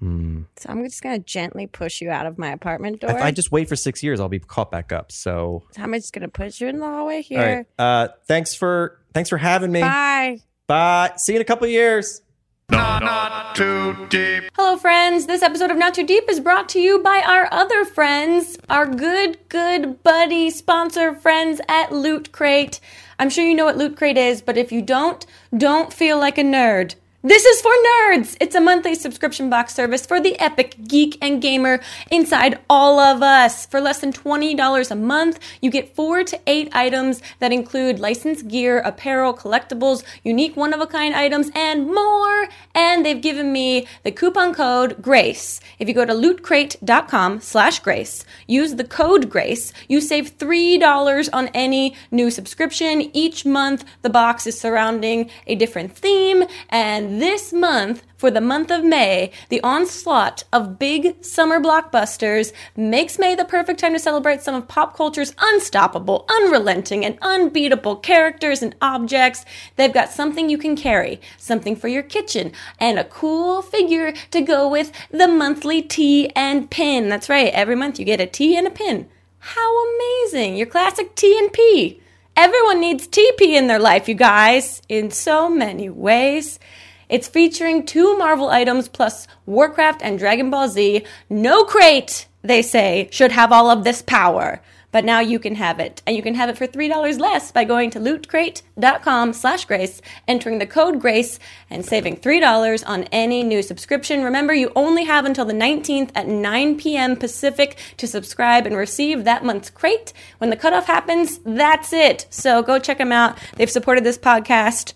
[SPEAKER 1] So I'm just going to gently push you out of my apartment door.
[SPEAKER 2] If I just wait for six years, I'll be caught back up. So,
[SPEAKER 1] So I'm just going to push you in the hallway here.
[SPEAKER 2] right. Uh, thanks for thanks for having me.
[SPEAKER 1] Bye.
[SPEAKER 2] Bye. See you in a couple of years.
[SPEAKER 4] Not, not too deep.
[SPEAKER 1] Hello, friends. This episode of Not Too Deep is brought to you by our other friends, our good, good buddy sponsor friends at Loot Crate. I'm sure you know what Loot Crate is, but if you don't, don't feel like a nerd. This is for nerds! It's a monthly subscription box service for the epic geek and gamer inside all of us. For less than $20 a month, you get four to eight items that include licensed gear, apparel, collectibles, unique one of a kind items, and more. And they've given me the coupon code GRACE. If you go to lootcrate.com slash grace, use the code GRACE, you save $3 on any new subscription. Each month, the box is surrounding a different theme. And this month, for the month of May, the onslaught of big summer blockbusters makes May the perfect time to celebrate some of pop culture's unstoppable, unrelenting, and unbeatable characters and objects. They've got something you can carry, something for your kitchen, and a cool figure to go with the monthly tea and pin. That's right, every month you get a tea and a pin. How amazing! Your classic tea and P. Everyone needs TP in their life, you guys, in so many ways. It's featuring two Marvel items plus Warcraft and Dragon Ball Z. No crate, they say, should have all of this power. But now you can have it. And you can have it for $3 less by going to lootcrate.com slash grace, entering the code GRACE, and saving $3 on any new subscription. Remember, you only have until the 19th at 9 p.m. Pacific to subscribe and receive that month's crate. When the cutoff happens, that's it. So go check them out. They've supported this podcast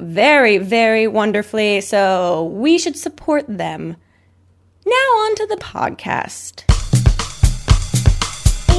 [SPEAKER 1] very, very wonderfully. So we should support them. Now on to the podcast.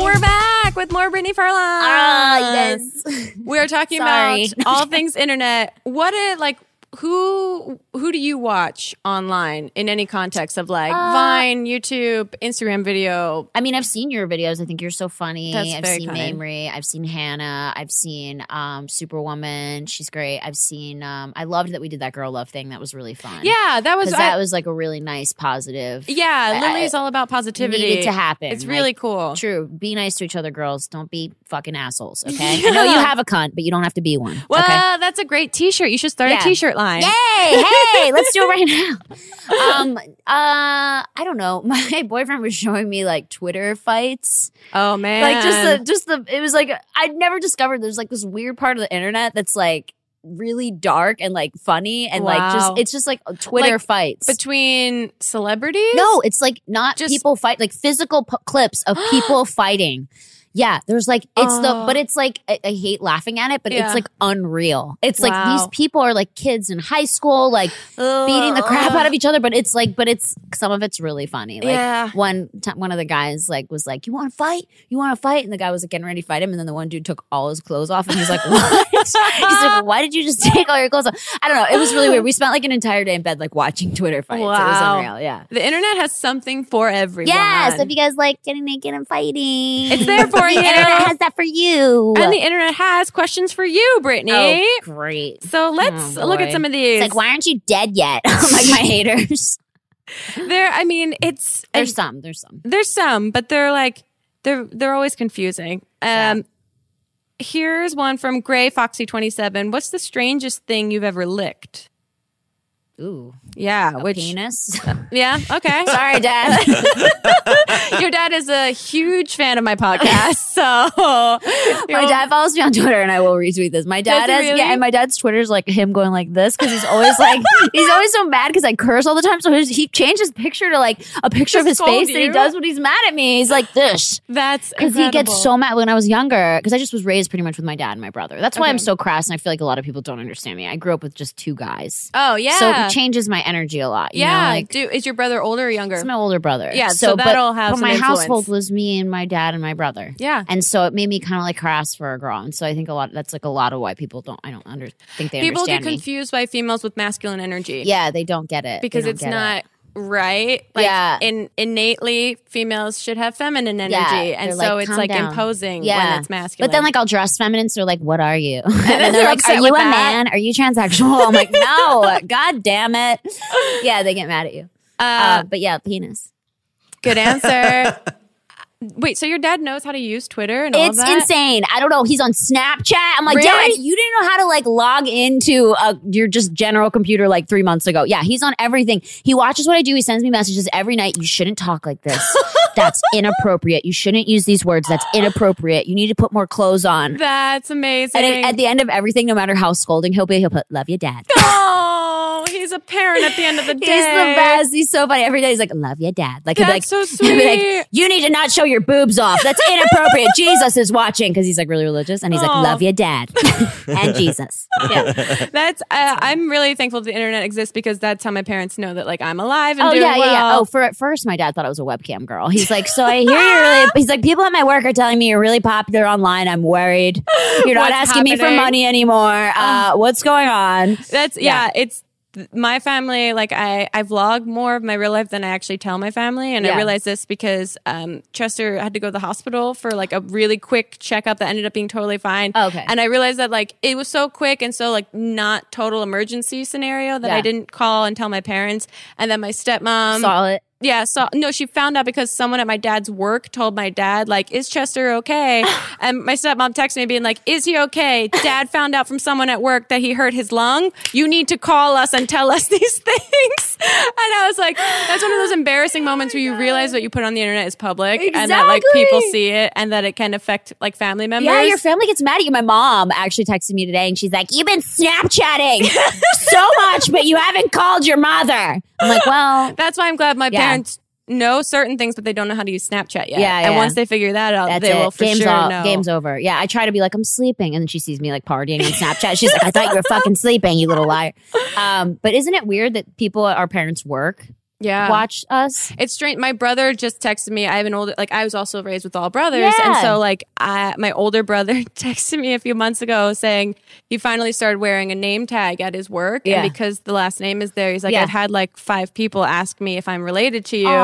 [SPEAKER 1] We're back with more Brittany Furlan.
[SPEAKER 3] Ah, yes.
[SPEAKER 1] We're talking about all things internet. What it like who who do you watch online in any context of like
[SPEAKER 3] Uh,
[SPEAKER 1] Vine, YouTube, Instagram video?
[SPEAKER 3] I mean, I've seen your videos. I think you're so funny.
[SPEAKER 1] That's
[SPEAKER 3] I've seen
[SPEAKER 1] kind.
[SPEAKER 3] Mamrie. I've seen Hanna. I've seen um, Superwoman. She's great. I've seen. Um, I loved that we did that girl love thing. That was really fun.
[SPEAKER 1] Yeah, that was I-
[SPEAKER 3] that was like a really nice, positive.
[SPEAKER 1] yeah.
[SPEAKER 3] I-
[SPEAKER 1] Lilly's all about positivity.
[SPEAKER 3] Needed to happen.
[SPEAKER 1] It's
[SPEAKER 3] Like,
[SPEAKER 1] really cool.
[SPEAKER 3] True. Be nice to each other, girls. Don't be fucking assholes. Okay. I know you have a cunt, but you don't have to be one.
[SPEAKER 1] Well,
[SPEAKER 3] okay.
[SPEAKER 1] that's a great T-shirt. You should start
[SPEAKER 3] Yeah.
[SPEAKER 1] a T-shirt line.
[SPEAKER 3] Yay! Hey, let's do it right now. Um, uh, I don't know. My boyfriend was showing me like Twitter fights.
[SPEAKER 1] Oh man,
[SPEAKER 3] like just the just the it was like I'd never discovered there's like this weird part of the internet that's like really dark and like funny and like just it's just like Twitter
[SPEAKER 1] Like,
[SPEAKER 3] fights.
[SPEAKER 1] between celebrities.
[SPEAKER 3] no, it's like not
[SPEAKER 1] Just-
[SPEAKER 3] people fight like physical p- clips of people fighting. Yeah, there's like it's the
[SPEAKER 1] Oh.
[SPEAKER 3] but it's like I, I hate laughing at it, but
[SPEAKER 1] Yeah.
[SPEAKER 3] it's like unreal. It's like these people are like kids in high school, like beating the crap out of each other. But it's like, but it's some of it's really funny. Like
[SPEAKER 1] Yeah.
[SPEAKER 3] one time, one of the guys like was like, "You want to fight? You want to fight?" And the guy was like getting ready to fight him, and then the one dude took all his clothes off, and he's like, "What?" he's like, "Why did you just take all your clothes off?" I don't know. It was really weird. We spent like an entire day in bed like watching Twitter fights. It was
[SPEAKER 1] Wow.
[SPEAKER 3] unreal. Yeah.
[SPEAKER 1] The internet has something for everyone.
[SPEAKER 3] Yeah, so if you guys like getting naked and fighting,
[SPEAKER 1] It's there for
[SPEAKER 3] the
[SPEAKER 1] you.
[SPEAKER 3] internet has that for you.
[SPEAKER 1] and the internet has questions for you, Brittany.
[SPEAKER 3] oh, great.
[SPEAKER 1] So let's
[SPEAKER 3] Oh,
[SPEAKER 1] look at some of these.
[SPEAKER 3] It's like, why aren't you dead yet? like my haters.
[SPEAKER 1] there, I mean, it's
[SPEAKER 3] There's some. There's some.
[SPEAKER 1] there's some, but they're like they're they're always confusing. Um,
[SPEAKER 3] Yeah.
[SPEAKER 1] here's one from Gray Foxy twenty seven. What's the strangest thing you've ever licked?
[SPEAKER 3] Ooh,
[SPEAKER 1] Yeah, which
[SPEAKER 3] penis.
[SPEAKER 1] yeah, okay.
[SPEAKER 3] Sorry, Dad.
[SPEAKER 1] Your dad is a huge fan of my podcast, so
[SPEAKER 3] my dad follows me on Twitter, and I will retweet this. My dad
[SPEAKER 1] Does
[SPEAKER 3] has
[SPEAKER 1] really?
[SPEAKER 3] yeah, and my dad's Twitter is like him going like this because he's always like he's always so mad because I curse all the time. So his, he changed his picture to like a picture of his face, and he does when he's mad at me. He's like this.
[SPEAKER 1] That's
[SPEAKER 3] Because he gets so mad when I was younger. Because I just was raised pretty much with my dad and my brother. That's why I'm so crass, and I feel like a lot of people don't understand me. I grew up with just two guys,
[SPEAKER 1] Oh yeah,
[SPEAKER 3] so it changes my energy a lot. You
[SPEAKER 1] yeah.
[SPEAKER 3] know? like
[SPEAKER 1] Do is your brother older or younger?
[SPEAKER 3] It's my older brother.
[SPEAKER 1] Yeah, so
[SPEAKER 3] but-
[SPEAKER 1] that'll have
[SPEAKER 3] But my
[SPEAKER 1] influence.
[SPEAKER 3] household was me and my dad and my brother.
[SPEAKER 1] yeah.
[SPEAKER 3] And so it made me kind of like harass for a girl. And so I think a lot that's like a lot of why people don't I don't under think they
[SPEAKER 1] People get
[SPEAKER 3] me.
[SPEAKER 1] confused by females with masculine energy.
[SPEAKER 3] Yeah, they don't get it.
[SPEAKER 1] Because it's not
[SPEAKER 3] it.
[SPEAKER 1] Right. Like,
[SPEAKER 3] Yeah.
[SPEAKER 1] In innately, females should have feminine energy,
[SPEAKER 3] Yeah,
[SPEAKER 1] and
[SPEAKER 3] they're
[SPEAKER 1] so
[SPEAKER 3] like,
[SPEAKER 1] it's like
[SPEAKER 3] down."
[SPEAKER 1] imposing
[SPEAKER 3] Yeah.
[SPEAKER 1] when it's masculine.
[SPEAKER 3] But then like I'll dress feminine, so they're like, What are you? and
[SPEAKER 1] then
[SPEAKER 3] they're
[SPEAKER 1] they're
[SPEAKER 3] like, Are you a
[SPEAKER 1] that.
[SPEAKER 3] man? Are you transsexual? I'm like, No, god damn it. Yeah, they get mad at you.
[SPEAKER 1] uh,
[SPEAKER 3] Uh, but yeah, penis.
[SPEAKER 1] good answer. Wait, so your dad knows how to use Twitter and all
[SPEAKER 3] It's insane. I don't know. He's on Snapchat. I'm like,
[SPEAKER 1] Really?
[SPEAKER 3] Dad, you didn't know how to like log into a, your just general computer like three months ago. Yeah, he's on everything. He watches what I do. He sends me messages every night. You shouldn't talk like this. That's inappropriate. You shouldn't use these words. That's inappropriate. You need to put more clothes on.
[SPEAKER 1] That's amazing.
[SPEAKER 3] And at, at the end of everything, no matter how scolding he'll be, he'll put "Love you, Dad."
[SPEAKER 1] parent at the end of the day.
[SPEAKER 3] He's the best. He's so funny. Every day he's like, "Love you, Dad." Like,
[SPEAKER 1] That's
[SPEAKER 3] like,
[SPEAKER 1] so
[SPEAKER 3] he'll like,
[SPEAKER 1] sweet.
[SPEAKER 3] you need to not show your boobs off. That's inappropriate. Jesus is watching because he's like really religious, and he's
[SPEAKER 1] Aw.
[SPEAKER 3] like, "Love you, Dad," and Jesus. Yeah.
[SPEAKER 1] That's. Uh, I'm really thankful the internet exists because that's how my parents know that like I'm alive and
[SPEAKER 3] Oh
[SPEAKER 1] doing
[SPEAKER 3] yeah, yeah, yeah.
[SPEAKER 1] well.
[SPEAKER 3] Oh, for at first, my dad thought I was a webcam girl. He's like, "So I hear you're really." He's like, "People at my work are telling me you're really popular online. I'm worried. You're not
[SPEAKER 1] What's
[SPEAKER 3] asking me for money anymore. Uh, what's going on?"
[SPEAKER 1] That's yeah. It's th- my family. Like I, I vlog more of my real life than I actually tell my family, and I realized this because um, Chester had to go to the hospital for like a really quick checkup that ended up being totally fine.
[SPEAKER 3] Oh, Okay.
[SPEAKER 1] and I realized that like it was so quick and so like not total emergency scenario that
[SPEAKER 3] Yeah.
[SPEAKER 1] I didn't call and tell my parents, and then my stepmom
[SPEAKER 3] Saw it.
[SPEAKER 1] Yeah, so no, she found out because someone at my dad's work told my dad, like, is Chester okay? and my stepmom texted me being like, is he okay? Dad found out from someone at work that he hurt his lung. You need to call us and tell us these things. And I was like, that's one of those embarrassing oh moments where you realize what you put on the internet is public and that like people see it and that it can affect like family members.
[SPEAKER 3] Yeah, your family gets mad at you. My mom actually texted me today and she's like, You've been Snapchatting so much, but you haven't called your mother. I'm like, Well,
[SPEAKER 1] that's why I'm glad my
[SPEAKER 3] Yeah.
[SPEAKER 1] parents know certain things, but they don't know how to use Snapchat yet.
[SPEAKER 3] Yeah,
[SPEAKER 1] And once they figure that out,
[SPEAKER 3] that's
[SPEAKER 1] they
[SPEAKER 3] it.
[SPEAKER 1] will for
[SPEAKER 3] game's
[SPEAKER 1] sure
[SPEAKER 3] all,
[SPEAKER 1] know.
[SPEAKER 3] Game's over. Yeah, I try to be like, I'm sleeping. And then she sees me like partying on Snapchat. She's like, I thought you were fucking sleeping, you little liar. Um, but isn't it weird that people, our parents work?
[SPEAKER 1] Yeah.
[SPEAKER 3] watch us.
[SPEAKER 1] It's strange. My brother just texted me. I have an older, like I was also raised with all brothers, and so like I, my older brother texted me a few months ago saying he finally started wearing a name tag at his work,
[SPEAKER 3] Yeah.
[SPEAKER 1] and because the last name is there, he's like,
[SPEAKER 3] Yeah.
[SPEAKER 1] I've had like five people ask me if I'm related to you, and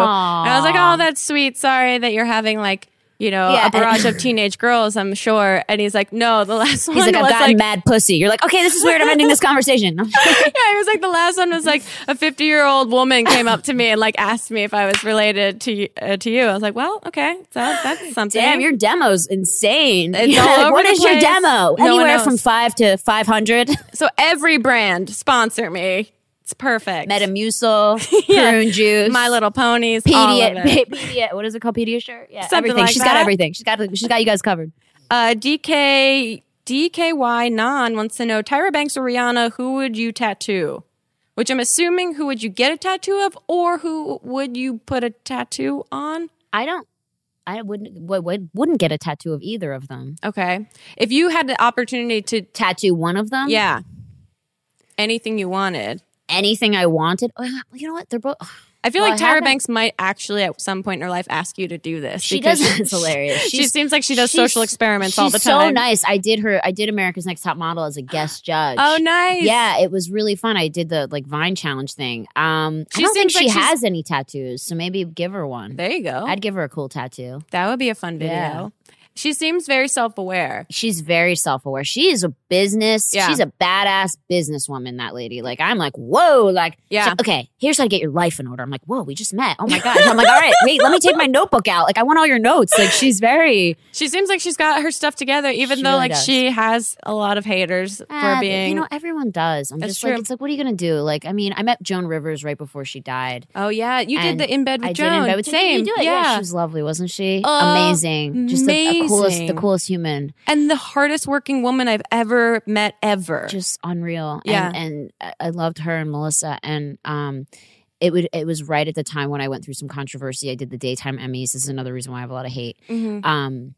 [SPEAKER 1] I was like, oh, that's sweet. Sorry that you're having like. You know,
[SPEAKER 3] Yeah.
[SPEAKER 1] a barrage of teenage girls, I'm sure. And he's like, no, the last one
[SPEAKER 3] He's like, I've gotten
[SPEAKER 1] like,
[SPEAKER 3] mad pussy. You're like, okay, this is weird. I'm ending this conversation.
[SPEAKER 1] yeah, he was like the last one was like a 50 year old woman came up to me and like asked me if I was related to you- uh, to you. I was like, well, okay, so that's something.
[SPEAKER 3] Damn, your demo's insane.
[SPEAKER 1] It's
[SPEAKER 3] You're
[SPEAKER 1] all
[SPEAKER 3] like,
[SPEAKER 1] over
[SPEAKER 3] what is your demo?
[SPEAKER 1] No
[SPEAKER 3] Anywhere from five to five hundred.
[SPEAKER 1] so every brand sponsor me. It's perfect.
[SPEAKER 3] Metamucil,
[SPEAKER 1] Yeah.
[SPEAKER 3] prune juice,
[SPEAKER 1] My Little Ponies, all
[SPEAKER 3] Pediat,
[SPEAKER 1] of.
[SPEAKER 3] Pediat. What is it called? Pediasure. Yeah,
[SPEAKER 1] Something
[SPEAKER 3] everything.
[SPEAKER 1] like
[SPEAKER 3] She's got everything. She's got. She's got you guys covered.
[SPEAKER 1] Uh, DK DKY Non wants to know Tyra Banks or Rihanna. Who would you tattoo? Which I'm assuming who would you get a tattoo of, or who would you put a tattoo on?
[SPEAKER 3] I don't. I wouldn't. Would, would, wouldn't get a tattoo of either of them.
[SPEAKER 1] Okay, if you had the opportunity to
[SPEAKER 3] Tattoo one of them.
[SPEAKER 1] Yeah. Anything you wanted.
[SPEAKER 3] Anything I wanted. Oh, you know what? They're both.
[SPEAKER 1] I feel
[SPEAKER 3] Well,
[SPEAKER 1] like Tyra Banks might actually at some point in her life ask you to do this.
[SPEAKER 3] She does. It's hilarious.
[SPEAKER 1] She seems like she does social experiments all the
[SPEAKER 3] she's
[SPEAKER 1] time.
[SPEAKER 3] so nice. I did her. I did America's Next Top Model as a guest judge.
[SPEAKER 1] Oh, nice.
[SPEAKER 3] Yeah, it was really fun. I did the like Vine challenge thing. Um,
[SPEAKER 1] She
[SPEAKER 3] I don't think
[SPEAKER 1] like
[SPEAKER 3] she has any tattoos, so maybe give her one.
[SPEAKER 1] There you go.
[SPEAKER 3] I'd give her a cool tattoo.
[SPEAKER 1] that would be a fun video.
[SPEAKER 3] Yeah.
[SPEAKER 1] She seems very self aware.
[SPEAKER 3] She's very self aware. She is a business.
[SPEAKER 1] Yeah.
[SPEAKER 3] She's a badass businesswoman. That lady. Like I'm like, whoa. Like,
[SPEAKER 1] Yeah.
[SPEAKER 3] okay, here's how to get your life in order. I'm like, whoa, we just met. Oh my gosh. I'm like, all right, wait, let me take my notebook out. Like, I want all your notes. Like, she's very
[SPEAKER 1] She seems like she's got her stuff together, even though
[SPEAKER 3] really
[SPEAKER 1] like
[SPEAKER 3] does.
[SPEAKER 1] she has a lot of haters
[SPEAKER 3] Ah,
[SPEAKER 1] for being.
[SPEAKER 3] You know, everyone does. I'm
[SPEAKER 1] That's
[SPEAKER 3] just
[SPEAKER 1] true.
[SPEAKER 3] like, it's like, what are you gonna do? Like, I mean, I met Joan Rivers right before she died.
[SPEAKER 1] oh yeah, you did the in bed with
[SPEAKER 3] I
[SPEAKER 1] Joan.
[SPEAKER 3] did in bed with
[SPEAKER 1] Same.
[SPEAKER 3] Did you do it?
[SPEAKER 1] Yeah.
[SPEAKER 3] she was lovely, wasn't she? amazing. Just the, the coolest, the coolest human.
[SPEAKER 1] and the hardest working woman I've ever met ever.
[SPEAKER 3] Just unreal.
[SPEAKER 1] Yeah.
[SPEAKER 3] and, and I- loved her and Melissa. And um, it would it was right at the time when I went through some controversy. I did the daytime Emmys. This is another reason why I have a lot of hate.
[SPEAKER 1] Mhm.
[SPEAKER 3] Um,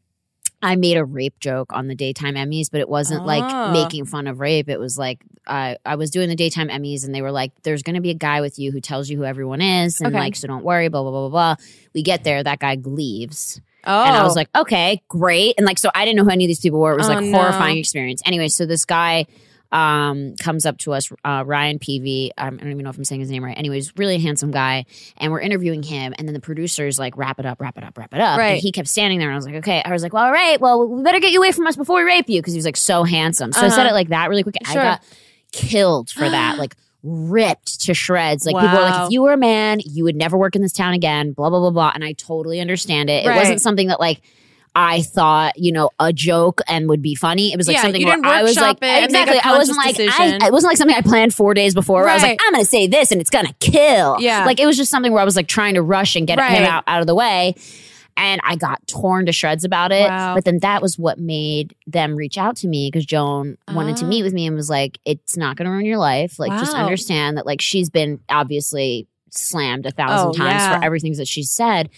[SPEAKER 3] I made a rape joke on the daytime Emmys, but it wasn't
[SPEAKER 1] Oh.
[SPEAKER 3] like making fun of rape. It was like I I was doing the daytime Emmys, and they were like, "There's going to be a guy with you who tells you who everyone is, and
[SPEAKER 1] Okay.
[SPEAKER 3] like, so don't worry." Blah blah blah blah blah. We get there, that guy leaves,
[SPEAKER 1] Oh,
[SPEAKER 3] and I was like, "Okay, great." And like, so I didn't know who any of these people were. It was
[SPEAKER 1] Oh,
[SPEAKER 3] like
[SPEAKER 1] no.
[SPEAKER 3] horrifying experience. Anyway, so this guy um comes up to us uh Ryan Paevey um, i don't even know if i'm saying his name right anyways really handsome guy and we're interviewing him and then the producers like wrap it up wrap it up wrap it up
[SPEAKER 1] Right.
[SPEAKER 3] and he kept standing there and i was like okay i was like well all right well we better get you away from us before we rape you because he was like so handsome so i said
[SPEAKER 1] Uh-huh.
[SPEAKER 3] it like that really quick
[SPEAKER 1] Sure.
[SPEAKER 3] i got killed for that like ripped to shreds like people were like if you were a man you would never work in this town again blah blah blah blah and i totally understand it it wasn't something that like I thought, you know, a joke and would be funny. It was like
[SPEAKER 1] Yeah,
[SPEAKER 3] something where I was like,
[SPEAKER 1] it and make a
[SPEAKER 3] exactly. I wasn't like, I, it wasn't like something I planned four days before. Where I was like, I'm going to say this and it's going to kill.
[SPEAKER 1] Yeah.
[SPEAKER 3] like it was just something where I was like trying to rush and get
[SPEAKER 1] Right.
[SPEAKER 3] him out, out of the way. And I got torn to shreds about it.
[SPEAKER 1] Wow.
[SPEAKER 3] But then that was what made them reach out to me because Joan wanted to
[SPEAKER 1] Ah.
[SPEAKER 3] meet with me and was like, it's not going to ruin your life. Like, just understand that, like, she's been obviously slammed a thousand
[SPEAKER 1] Oh,
[SPEAKER 3] times
[SPEAKER 1] yeah.
[SPEAKER 3] for everything that she's said.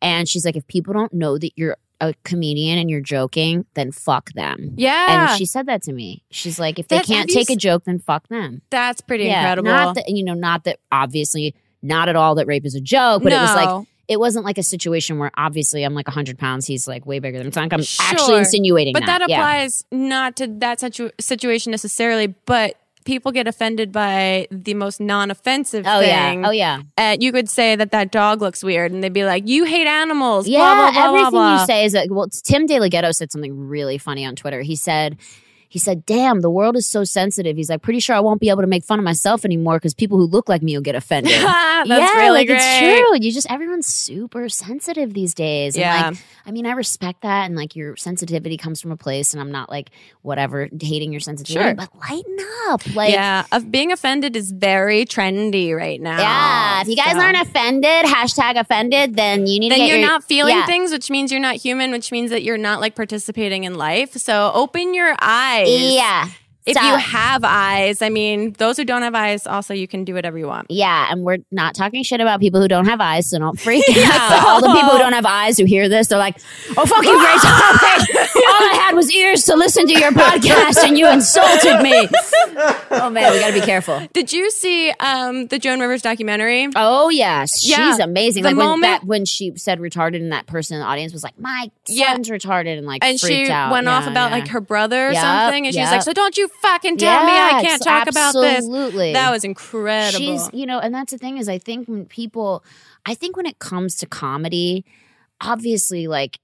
[SPEAKER 3] And she's like, if people don't know that you're a comedian and you're joking, then fuck them.
[SPEAKER 1] yeah,
[SPEAKER 3] And she said that to me. She's like, if they
[SPEAKER 1] That-
[SPEAKER 3] can't take a
[SPEAKER 1] s-
[SPEAKER 3] joke, then fuck them.
[SPEAKER 1] that's pretty
[SPEAKER 3] yeah,
[SPEAKER 1] incredible.
[SPEAKER 3] Not that you know, not that obviously, not at all that rape is a joke, but it was like
[SPEAKER 1] No.
[SPEAKER 3] It wasn't like a situation where obviously I'm like hundred pounds, he's like way bigger than. It's like I'm
[SPEAKER 1] Sure.
[SPEAKER 3] actually insinuating,
[SPEAKER 1] But that
[SPEAKER 3] Yeah.
[SPEAKER 1] applies not to that situ- situation necessarily, but people get offended by the most non-offensive
[SPEAKER 3] Oh
[SPEAKER 1] thing.
[SPEAKER 3] yeah, oh yeah,
[SPEAKER 1] Uh, you could say that that dog looks weird, and they'd be like, "You hate animals."
[SPEAKER 3] yeah.
[SPEAKER 1] blah, blah, blah,
[SPEAKER 3] everything you say is like well. Tim Delaghetto said something really funny on Twitter. He said. He said, "Damn, the world is so sensitive." He's like, "Pretty sure I won't be able to make fun of myself anymore because people who look like me will get offended."
[SPEAKER 1] That's
[SPEAKER 3] yeah,
[SPEAKER 1] really
[SPEAKER 3] like
[SPEAKER 1] great.
[SPEAKER 3] it's true. You just everyone's super sensitive these days. And
[SPEAKER 1] Yeah.
[SPEAKER 3] like I mean, I respect that and like your sensitivity comes from a place and I'm not like whatever hating your sensitivity,
[SPEAKER 1] Sure.
[SPEAKER 3] but lighten up. Like
[SPEAKER 1] yeah, of being offended is very trendy right now.
[SPEAKER 3] yeah, if you guys
[SPEAKER 1] So-
[SPEAKER 3] aren't offended, hashtag offended, then you need
[SPEAKER 1] then
[SPEAKER 3] to get
[SPEAKER 1] you're
[SPEAKER 3] your,
[SPEAKER 1] not feeling
[SPEAKER 3] yeah.
[SPEAKER 1] things, which means you're not human, which means that you're not like participating in life. So open your eyes.
[SPEAKER 3] Yeah.
[SPEAKER 1] If you have eyes, I mean, those who don't have eyes, also you can do whatever you want.
[SPEAKER 3] Yeah, and we're not talking shit about people who don't have eyes, so don't freak
[SPEAKER 1] Yeah.
[SPEAKER 3] out. All the people who don't have eyes who hear this, they're like, "Oh, fuck you, Grace! Oh I had was ears to listen to your podcast, and you insulted me. Oh man, we got to be careful.
[SPEAKER 1] Did you see um, the Joan Rivers documentary?
[SPEAKER 3] Oh yes,
[SPEAKER 1] Yeah,
[SPEAKER 3] she's amazing.
[SPEAKER 1] the
[SPEAKER 3] like when
[SPEAKER 1] moment-
[SPEAKER 3] that when she said retarded, and that person in the audience was like, "My
[SPEAKER 1] Yeah.
[SPEAKER 3] son's retarded," and like
[SPEAKER 1] and she
[SPEAKER 3] out.
[SPEAKER 1] went off about
[SPEAKER 3] yeah.
[SPEAKER 1] like her brother or
[SPEAKER 3] Yep,
[SPEAKER 1] something, and she's
[SPEAKER 3] yep.
[SPEAKER 1] like, "So don't you fucking tell me I can't
[SPEAKER 3] Yes,
[SPEAKER 1] talk about this."
[SPEAKER 3] absolutely.
[SPEAKER 1] That was incredible.
[SPEAKER 3] She's, you know, and that's the thing is, I think when people, I think when it comes to comedy, obviously, like